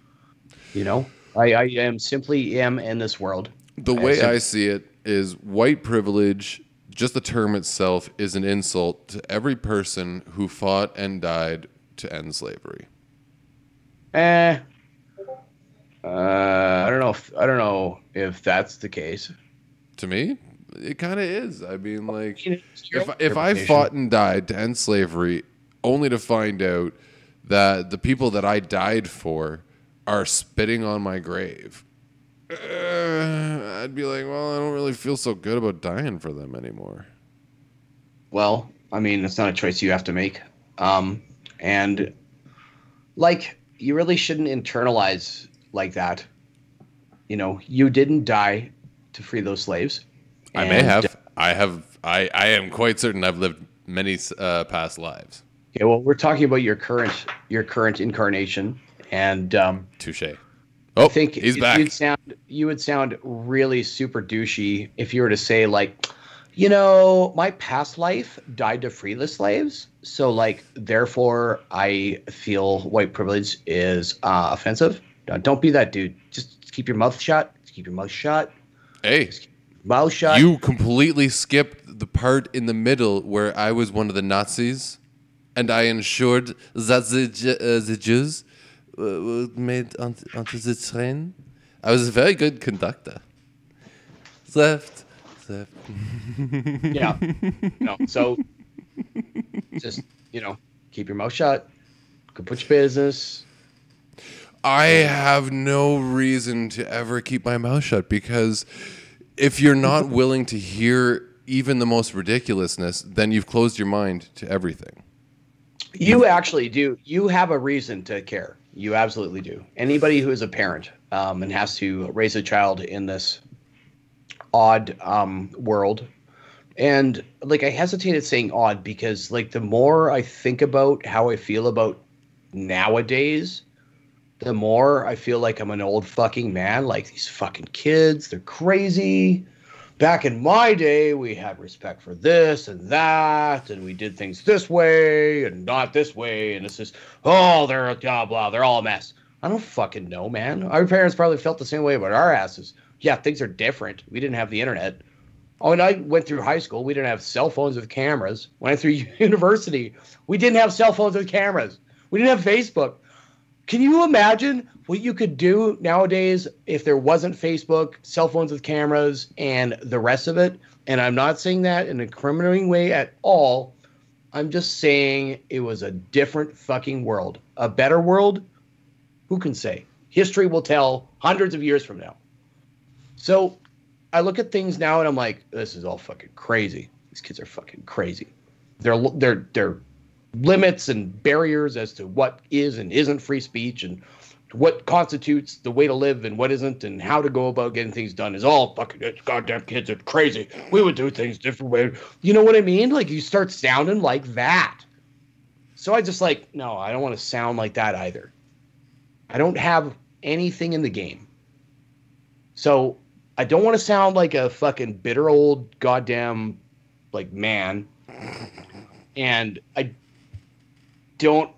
You know, I, I am simply am in this world. the I way see. I see it is white privilege just the term itself is an insult to every person who fought and died to end slavery. Eh. Uh, I don't know. If, I don't know if that's the case. To me, it kind of is. I mean, like, if if I fought and died to end slavery, only to find out that the people that I died for are spitting on my grave, uh, I'd be like, well, I don't really feel so good about dying for them anymore. Well, I mean, it's not a choice you have to make. Um, and like, you really shouldn't internalize like that. You know, you didn't die to free those slaves. I may have. I have. I, I am quite certain I've lived many uh, past lives. Okay, well, we're talking about your current your current incarnation, and um, Touche. Oh, I think he's you- back. You'd sound you would sound really super douchey if you were to say like, you know, my past life died to free the slaves, so like therefore I feel white privilege is uh, offensive. No, don't be that dude. Just keep your mouth shut. Just keep your mouth shut. Hey, Mouth shut. you completely skipped the part in the middle where I was one of the Nazis, and I ensured that the uh, the Jews uh, were made onto, onto the train. I was a very good conductor. Left, left. yeah. no. So just you know, keep your mouth shut. Go put your business. I have no reason to ever keep my mouth shut because if you're not willing to hear even the most ridiculousness, then you've closed your mind to everything. You actually do. You have a reason to care. You absolutely do. Anybody who is a parent um, and has to raise a child in this odd um, world, and like I hesitated saying odd because like the more I think about how I feel about nowadays, the more I feel like I'm an old fucking man. Like these fucking kids, they're crazy. Back in my day, we had respect for this and that, and we did things this way and not this way. And it's just, oh, they're blah blah, they're all a mess. I don't fucking know, man. Our parents probably felt the same way about our asses. Yeah, things are different. We didn't have the internet. Oh, and I went through high school. We didn't have cell phones with cameras. When I through university, we didn't have cell phones with cameras. We didn't have Facebook. Can you imagine what you could do nowadays if there wasn't Facebook, cell phones with cameras, and the rest of it? And I'm not saying that in a criminating way at all. I'm just saying it was a different fucking world. A better world? Who can say? History will tell hundreds of years from now. So I look at things now and I'm like, this is all fucking crazy. These kids are fucking crazy. They're they're they're limits and barriers as to what is and isn't free speech and what constitutes the way to live and what isn't and how to go about getting things done is all fucking goddamn kids are crazy. We would do things different way. You know what I mean? Like you start sounding like that. So I just like, no, I don't want to sound like that either. I don't have anything in the game. So I don't want to sound like a fucking bitter old goddamn like man. And I don't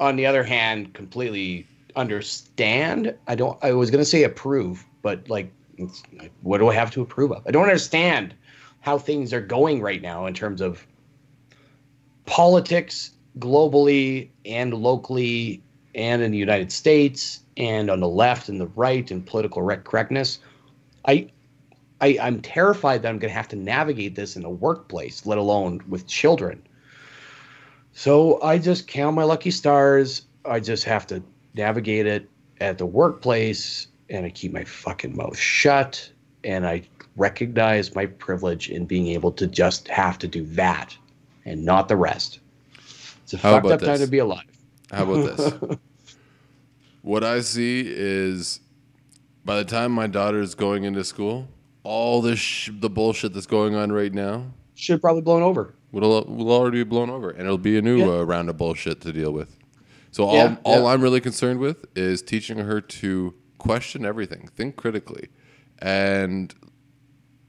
on the other hand completely understand. I don't i was going to say approve but like what do i have to approve of? I don't understand how things are going right now in terms of politics globally and locally and in the united states and on the left and the right and political rec- correctness. I I, I'm terrified that I'm going to have to navigate this in a workplace, let alone with children. So I just count my lucky stars. I just have to navigate it at the workplace and I keep my fucking mouth shut and I recognize my privilege in being able to just have to do that and not the rest. It's a How fucked up time to be alive. How about this? what I see is by the time my daughter is going into school, all this sh- the bullshit that's going on right now Should have probably blown over. Will will already be blown over, and it'll be a new Yeah. uh, round of bullshit to deal with. So all Yeah, all yeah. I'm really concerned with is teaching her to question everything, think critically, and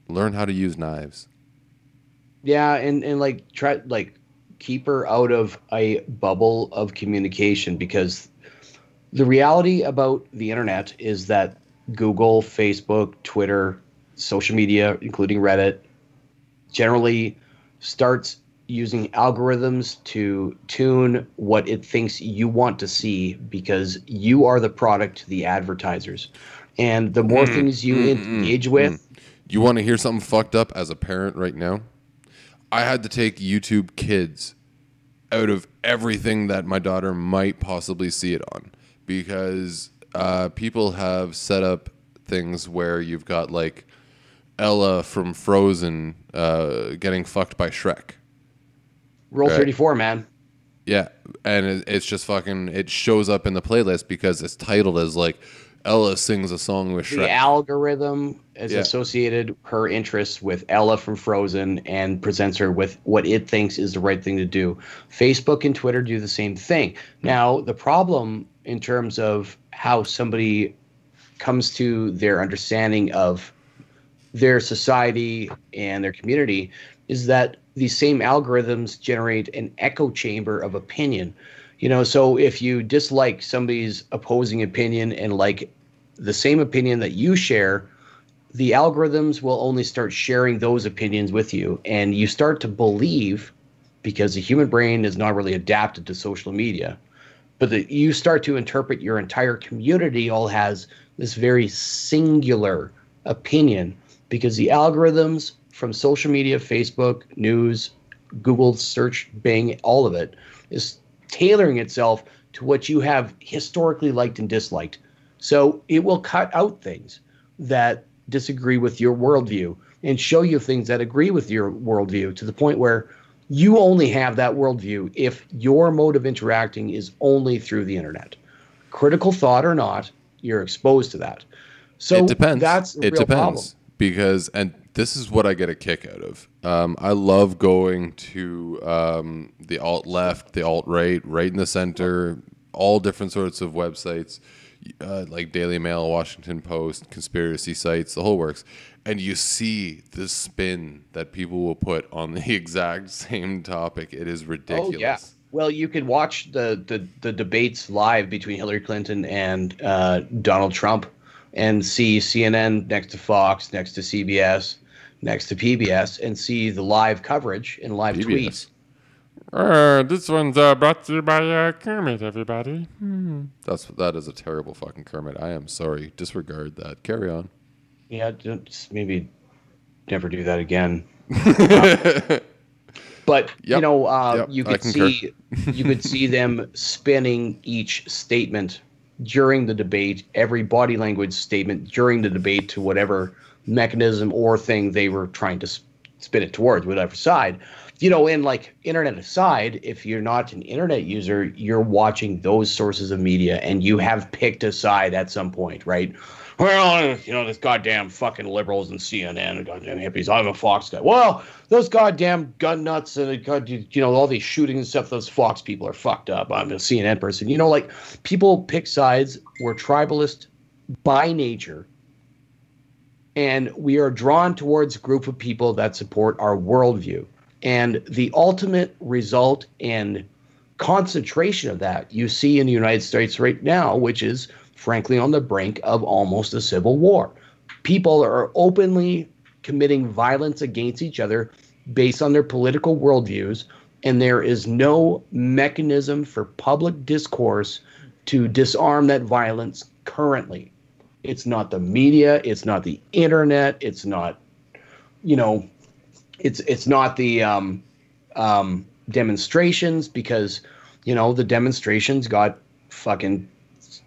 learn how to use knives. Yeah, and and like try like keep her out of a bubble of communication because the reality about the internet is that Google, Facebook, Twitter, social media, including Reddit, generally starts using algorithms to tune what it thinks you want to see because you are the product to the advertisers. And the more Mm, things you mm, mm, engage with, You want to hear something fucked up as a parent right now? I had to take YouTube Kids out of everything that my daughter might possibly see it on because uh, people have set up things where you've got like Elsa from Frozen uh, getting fucked by Shrek. roll Right. 34, man. Yeah, and it, it's just fucking. It shows up in the playlist because it's titled as like Elsa sings a song with The Shrek. algorithm is Yeah. associated her interests with Elsa from Frozen and presents her with what it thinks is the right thing to do. Facebook and Twitter do the same thing. Now, the problem in terms of how somebody comes to their understanding of their society and their community is that these same algorithms generate an echo chamber of opinion. You know, so if you dislike somebody's opposing opinion and like the same opinion that you share, the algorithms will only start sharing those opinions with you. And you start to believe, because the human brain is not really adapted to social media, but that you start to interpret your entire community all has this very singular opinion because the algorithms from social media, Facebook, news, Google search, Bing, all of it is tailoring itself to what you have historically liked and disliked. So it will cut out things that disagree with your worldview and show you things that agree with your worldview to the point where you only have that worldview if your mode of interacting is only through the internet. Critical thought or not, you're exposed to that. So it depends. That's it depends problem. Because, and this is what I get a kick out of. Um, I love going to um, the alt left, the alt right, right in the center, all different sorts of websites, uh, like Daily Mail, Washington Post, conspiracy sites, the whole works. And you see the spin that people will put on the exact same topic. It is ridiculous. Oh yeah. Well, you could watch the, the the debates live between Hillary Clinton and uh, Donald Trump, and see CNN next to Fox, next to CBS, next to PBS, and see the live coverage and live PBS. tweets. Uh, this one's uh, brought to you by uh, Kermit, everybody. That's that is a terrible fucking Kermit. I am sorry. Disregard that. Carry on. Yeah, just maybe never do that again. but you know, uh, Yep, you could see you could see them spinning each statement during the debate, every body language statement during the debate to whatever mechanism or thing they were trying to spin it towards, whatever side. You know, and like internet aside, if you're not an internet user, you're watching those sources of media and you have picked a side at some point, right? Well, you know, this goddamn fucking liberals and CNN and goddamn hippies. I'm a Fox guy. Well, those goddamn gun nuts and uh, you know all these shootings and stuff. Those Fox people are fucked up. I'm a CNN person. You know, like people pick sides. We're tribalist by nature, and we are drawn towards a group of people that support our worldview. And the ultimate result and concentration of that you see in the United States right now, which is frankly on the brink of almost a civil war. People are openly committing violence against each other based on their political worldviews, and there is no mechanism for public discourse to disarm that violence currently. It's not the media, it's not the internet, it's not, you know, it's it's not the um, um, demonstrations because you know the demonstrations got fucking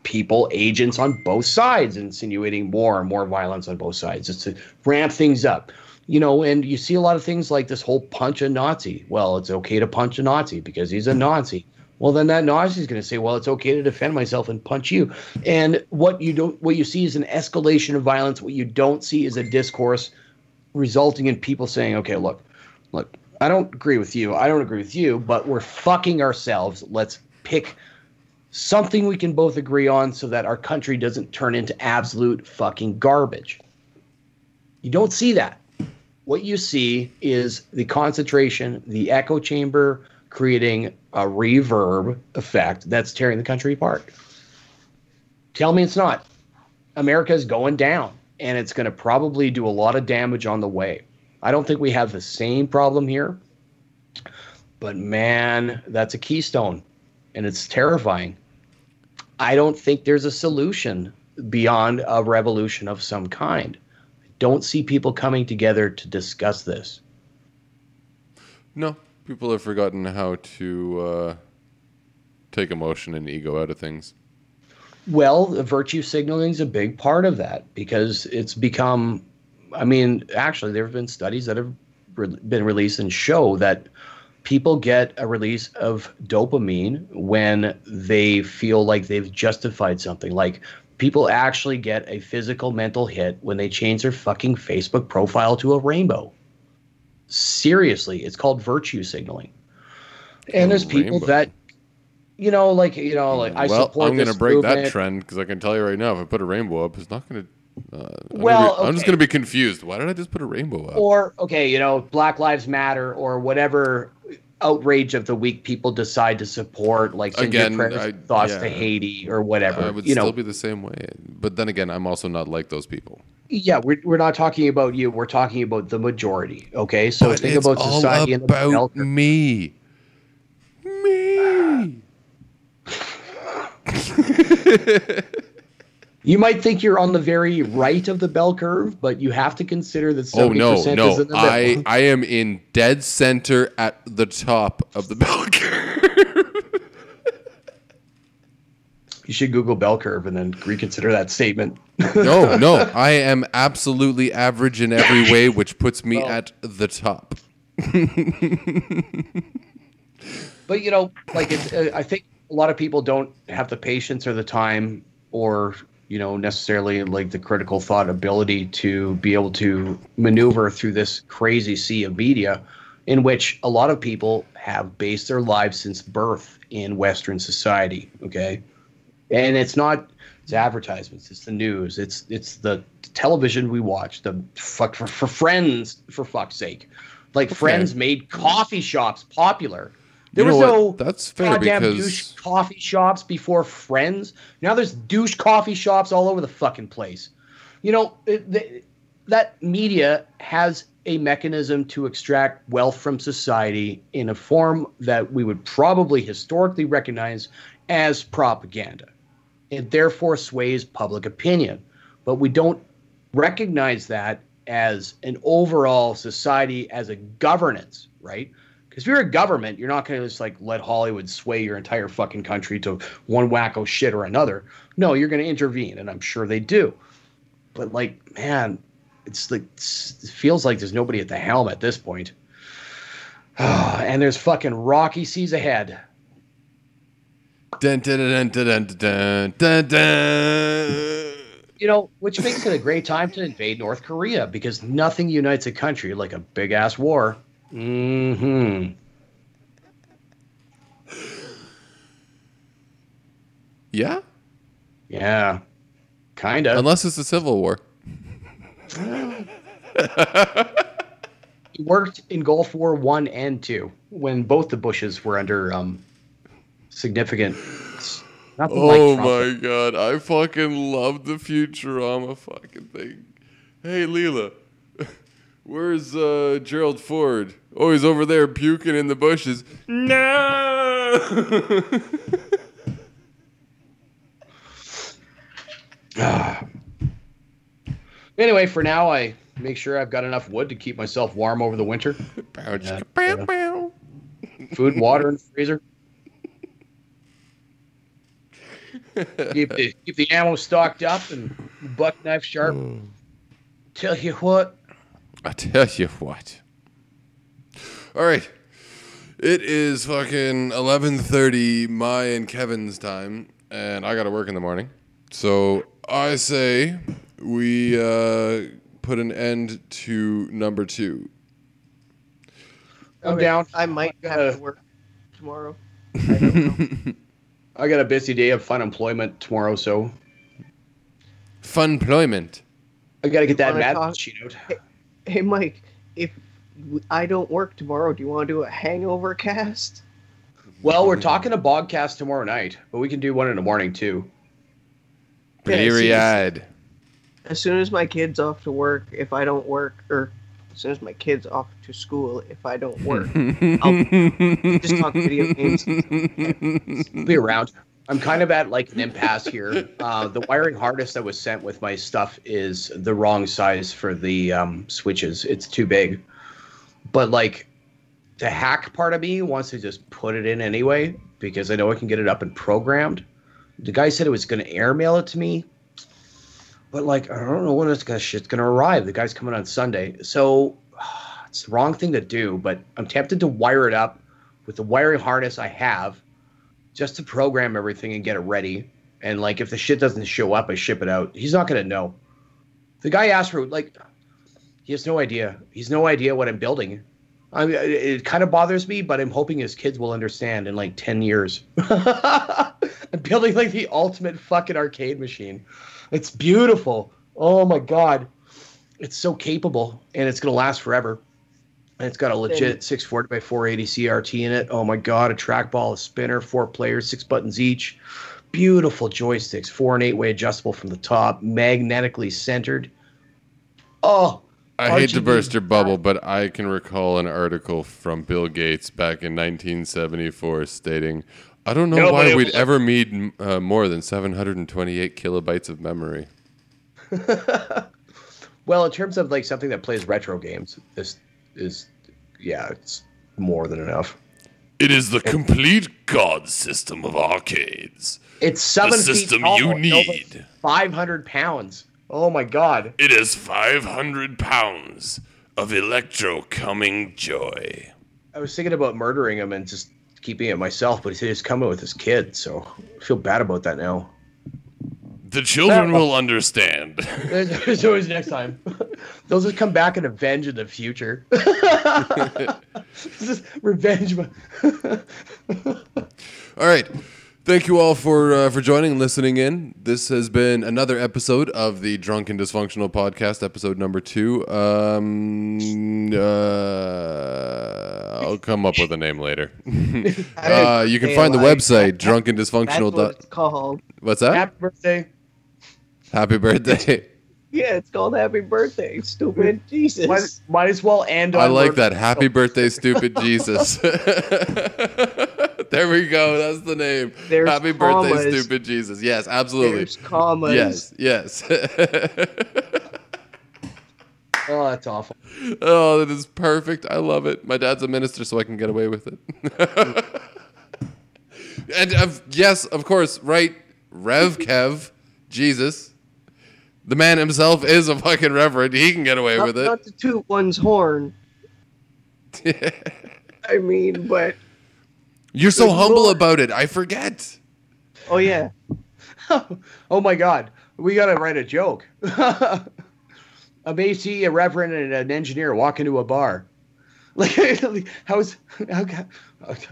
people agents on both sides insinuating more and more violence on both sides just to ramp things up. You know and you see a lot of things like this whole punch a nazi. Well it's okay to punch a nazi because he's a nazi. Well then that nazi is going to say well it's okay to defend myself and punch you. And what you don't what you see is an escalation of violence. What you don't see is a discourse resulting in people saying, okay, look, look, I don't agree with you. I don't agree with you, but we're fucking ourselves. Let's pick something we can both agree on so that our country doesn't turn into absolute fucking garbage. You don't see that. What you see is the concentration, the echo chamber creating a reverb effect that's tearing the country apart. Tell me it's not. America is going down and it's going to probably do a lot of damage on the way. I don't think we have the same problem here. But man, that's a keystone and it's terrifying. I don't think there's a solution beyond a revolution of some kind. I don't see people coming together to discuss this. No, people have forgotten how to uh, take emotion and ego out of things. Well, virtue signaling is a big part of that because it's become. I mean, actually, there have been studies that have re- been released and show that people get a release of dopamine when they feel like they've justified something. Like people actually get a physical mental hit when they change their fucking Facebook profile to a rainbow. Seriously, it's called virtue signaling. And A there's people rainbow. that, you know, like you know, like I well, support I'm going to this break that trend because I can tell you right now, if I put a rainbow up, it's not going to. Uh, I'm Well, gonna I'm just going to be confused. Why did I just put a rainbow up? or okay, you know, Black Lives Matter or whatever outrage of the week people decide to support, like send Again, your prayers, I- thoughts to. Haiti or whatever. I would you still know, be the same way. But then again, I'm also not like those people. yeah, we're, we're not talking about you. We're talking about the majority. Okay, so But think about society and about me. Me. You might think you're on the very right of the bell curve, but you have to consider that Oh seventy no, percent no! is in the I. I am in dead center at the top of the bell curve. you should Google bell curve and then reconsider that statement. no, no, I am absolutely average in every way, which puts me Well- at the top. but you know like it's uh, i think a lot of people don't have the patience or the time or you know necessarily like the critical thought ability to be able to maneuver through this crazy sea of media in which a lot of people have based their lives since birth in western society okay? And it's not it's advertisements it's the news it's it's the television we watch the fuck for, for friends for fuck's sake. Like friends made coffee shops popular there You was no what? That's fair goddamn because- douche coffee shops before friends now there's douche coffee shops all over the fucking place you know it, the, that media has a mechanism to extract wealth from society in a form that we would probably historically recognize as propaganda. It therefore sways public opinion. But we don't recognize that as an overall society, as a governance, right? Because if you're a government, you're not going to just like let Hollywood sway your entire fucking country to one wacko shit or another. No, you're going to intervene, and I'm sure they do. But like, man, it's like it feels like there's nobody at the helm at this point. and there's fucking rocky seas ahead. Dun, dun, dun. You know, which makes it a great time to invade North Korea because nothing unites a country like a big ass war. Hmm Yeah, Yeah. Kinda. unless it's a civil war. He worked in Gulf War One and Two when both the Bushes were under um significant. Nothing Oh like my god, I fucking love the Futurama fucking thing. Hey Leela, where's uh, Gerald Ford? Oh, he's over there puking in the bushes. No. Anyway, for now, I make sure I've got enough wood to keep myself warm over the winter. Bow, Yeah, chicka, bow, yeah. bow. Food and water in the freezer. keep the keep the ammo stocked up and buck knife sharp. Tell you what, I tell you what. All right. It is fucking 11:30 my and Kevin's time and I got to work in the morning. So, I say we uh, put an end to number 2. I'm down. I might have gotta- work tomorrow. I got a busy day of fun employment tomorrow, so Fun employment. I got to get that Wanna mad talk- sheet out. Hey, Mike, if I don't work tomorrow, do you want to do a hangover cast? Well, we're talking a podcast tomorrow night, but we can do one in the morning too. Yeah, eyed. As soon as my kid's off to work, if I don't work, or as soon as my kid's off to school, if I don't work, I'll just talk video games. I'll be around. I'm kind of at like an impasse here. Uh, the wiring harness that was sent with my stuff is the wrong size for the um, switches. It's too big. But like the hack part of me wants to just put it in anyway because I know I can get it up and programmed. The guy said it was going to airmail it to me, but like I don't know when it's gonna shit's gonna arrive. The guy's coming on Sunday, so it's the wrong thing to do. But I'm tempted to wire it up with the wiring harness I have just to program everything and get it ready. And like, if the shit doesn't show up, I ship it out. He's not gonna know. The guy asked for like, he has no idea. He's no idea what I'm building. I mean, it, it kind of bothers me, but I'm hoping his kids will understand in like ten years. I'm building like the ultimate fucking arcade machine. It's beautiful. Oh my god, it's so capable, and it's gonna last forever. And it's got a legit 640 by 480 CRT in it. Oh my god, a trackball, a spinner, four players, six buttons each. Beautiful joysticks, four and eight way adjustable from the top, magnetically centered. Oh, I hate to burst your bubble, but I can recall an article from Bill Gates back in 1974 stating, "I don't know Nobody why we'd will- ever need uh, more than 728 kilobytes of memory." Well, in terms of like something that plays retro games, this is, yeah, it's more than enough. It is the complete god system of arcades. It's seven The feet system tall, you need. 500 pounds. Oh my god. It is 500 pounds of electro coming joy. I was thinking about murdering him and just keeping it myself, but he said he's coming with his kid, so I feel bad about that now. The children will understand. There's always next time. They'll just come back and avenge in the future. This is revenge. All right. Thank you all for uh, for joining and listening in. This has been another episode of the Drunk and Dysfunctional Podcast, episode number two. Um, uh, I'll come up with a name later. uh, you can find the website that- drunk That's dysfunctional. what it's called. What's that? Happy birthday. Happy birthday! Yeah, it's called Happy Birthday, stupid Jesus. Might, might as well end on I like that. Happy birthday, stupid Jesus. there we go. That's the name. There's Happy birthday, stupid Jesus. Yes, absolutely. There's commas. Yes, yes. Oh, that's awful. oh, that is perfect. I love it. My dad's a minister, so I can get away with it. and of yes, of course, right? Rev Kev, Jesus, the man himself is a fucking reverend. He can get away Not, with it. not to toot one's horn. I mean, but You're so humble Lord. about it. I forget. oh yeah, oh my God, we gotta write a joke. a Macy, a reverend, and an engineer walk into a bar. Like, how's how?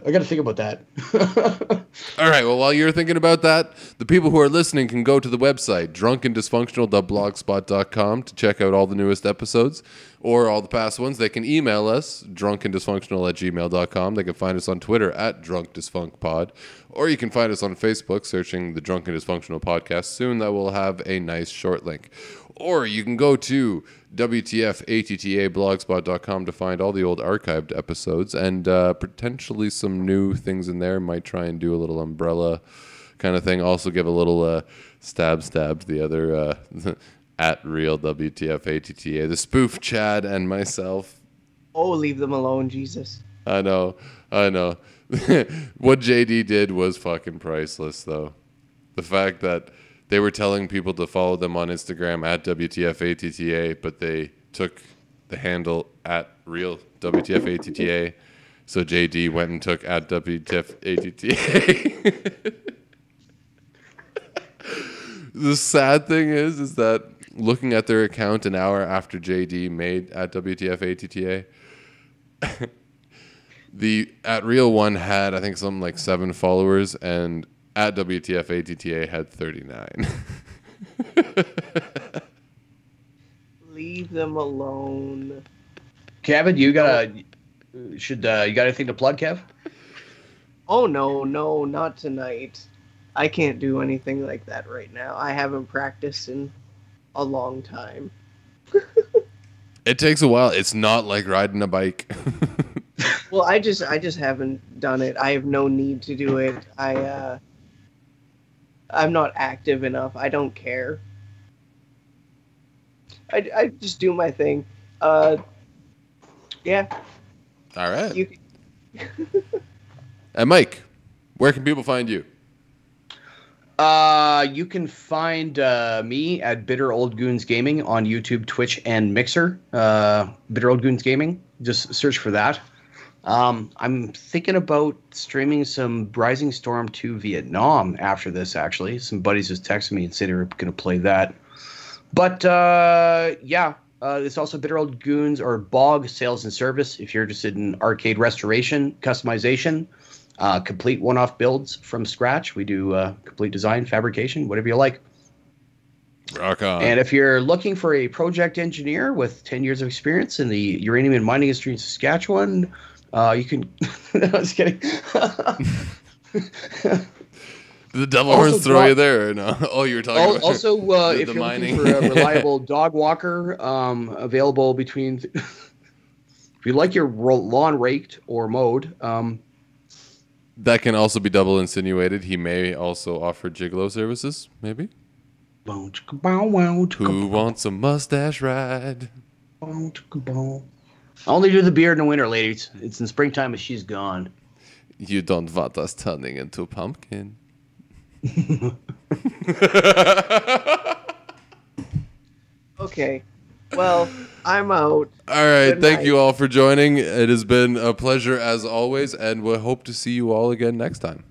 I gotta think about that. All right. Well, while you're thinking about that, the people who are listening can go to the website drunkandysfunctional.blogspot.com to check out all the newest episodes or all the past ones. They can email us drunkandysfunctional at gmail.com. They can find us on Twitter at drunkdysfuncpod, or you can find us on Facebook searching the Drunk and Dysfunctional Podcast. Soon that will have a nice short link. Or you can go to WTFATTAblogspot.com to find all the old archived episodes and uh, potentially some new things in there. Might try and do a little umbrella kind of thing. Also give a little uh, stab stab to the other uh, at real WTFATTA, the spoof Chad and myself. oh leave them alone, Jesus. I know, I know. what JD did was fucking priceless, though. The fact that they were telling people to follow them on Instagram at WTFATTA, but they took the handle at real WTFATTA. So JD went and took at WTFATTA. the sad thing is, is that looking at their account an hour after JD made at WTFATTA, the at real one had I think something like seven followers, and at WTF ATTA had thirty nine. Leave them alone. Kevin, you got a should uh, you got anything to plug, Kev? Oh no, no, not tonight. I can't do anything like that right now. I haven't practiced in a long time. It takes a while. It's not like riding a bike. Well, I just I just haven't done it. I have no need to do it. I uh I'm not active enough. I don't care. I, I just do my thing. Uh yeah, All right. you And Mike, where can people find you? Uh, you can find uh, me at Bitter Old Goons Gaming on YouTube, Twitch, and Mixer. Uh, Bitter Old Goons Gaming. Just search for that. Um, I'm thinking about streaming some Rising Storm 2 Vietnam after this. Actually, some buddies just texted me and said they were going to play that. But uh, yeah, uh, it's also Bitter Old Goons or Bog Sales and Service. If you're interested in arcade restoration, customization, uh, complete one-off builds from scratch. We do uh, complete design, fabrication, whatever you like. Rock on. And if you're looking for a project engineer with 10 years of experience in the uranium and mining industry in Saskatchewan, uh, you can. no, I was kidding. the devil also horns throw drop- you there. or No? Oh, you were talking Al- about also, uh, the- if the you're mining. looking for a reliable dog walker, um, available between. if you like your lawn raked or mowed, um, that can also be double insinuated. He may also offer gigolo services. Maybe. bow, chicka, bow, wow, chicka, Who wants a mustache ride? Bow, chicka, bow. I only do the beard in the winter, ladies. It's in springtime, and she's gone. You don't want us turning into a pumpkin. okay. Well, I'm out. All right. Good thank night. you all for joining. It has been a pleasure as always, and we hope to see you all again next time.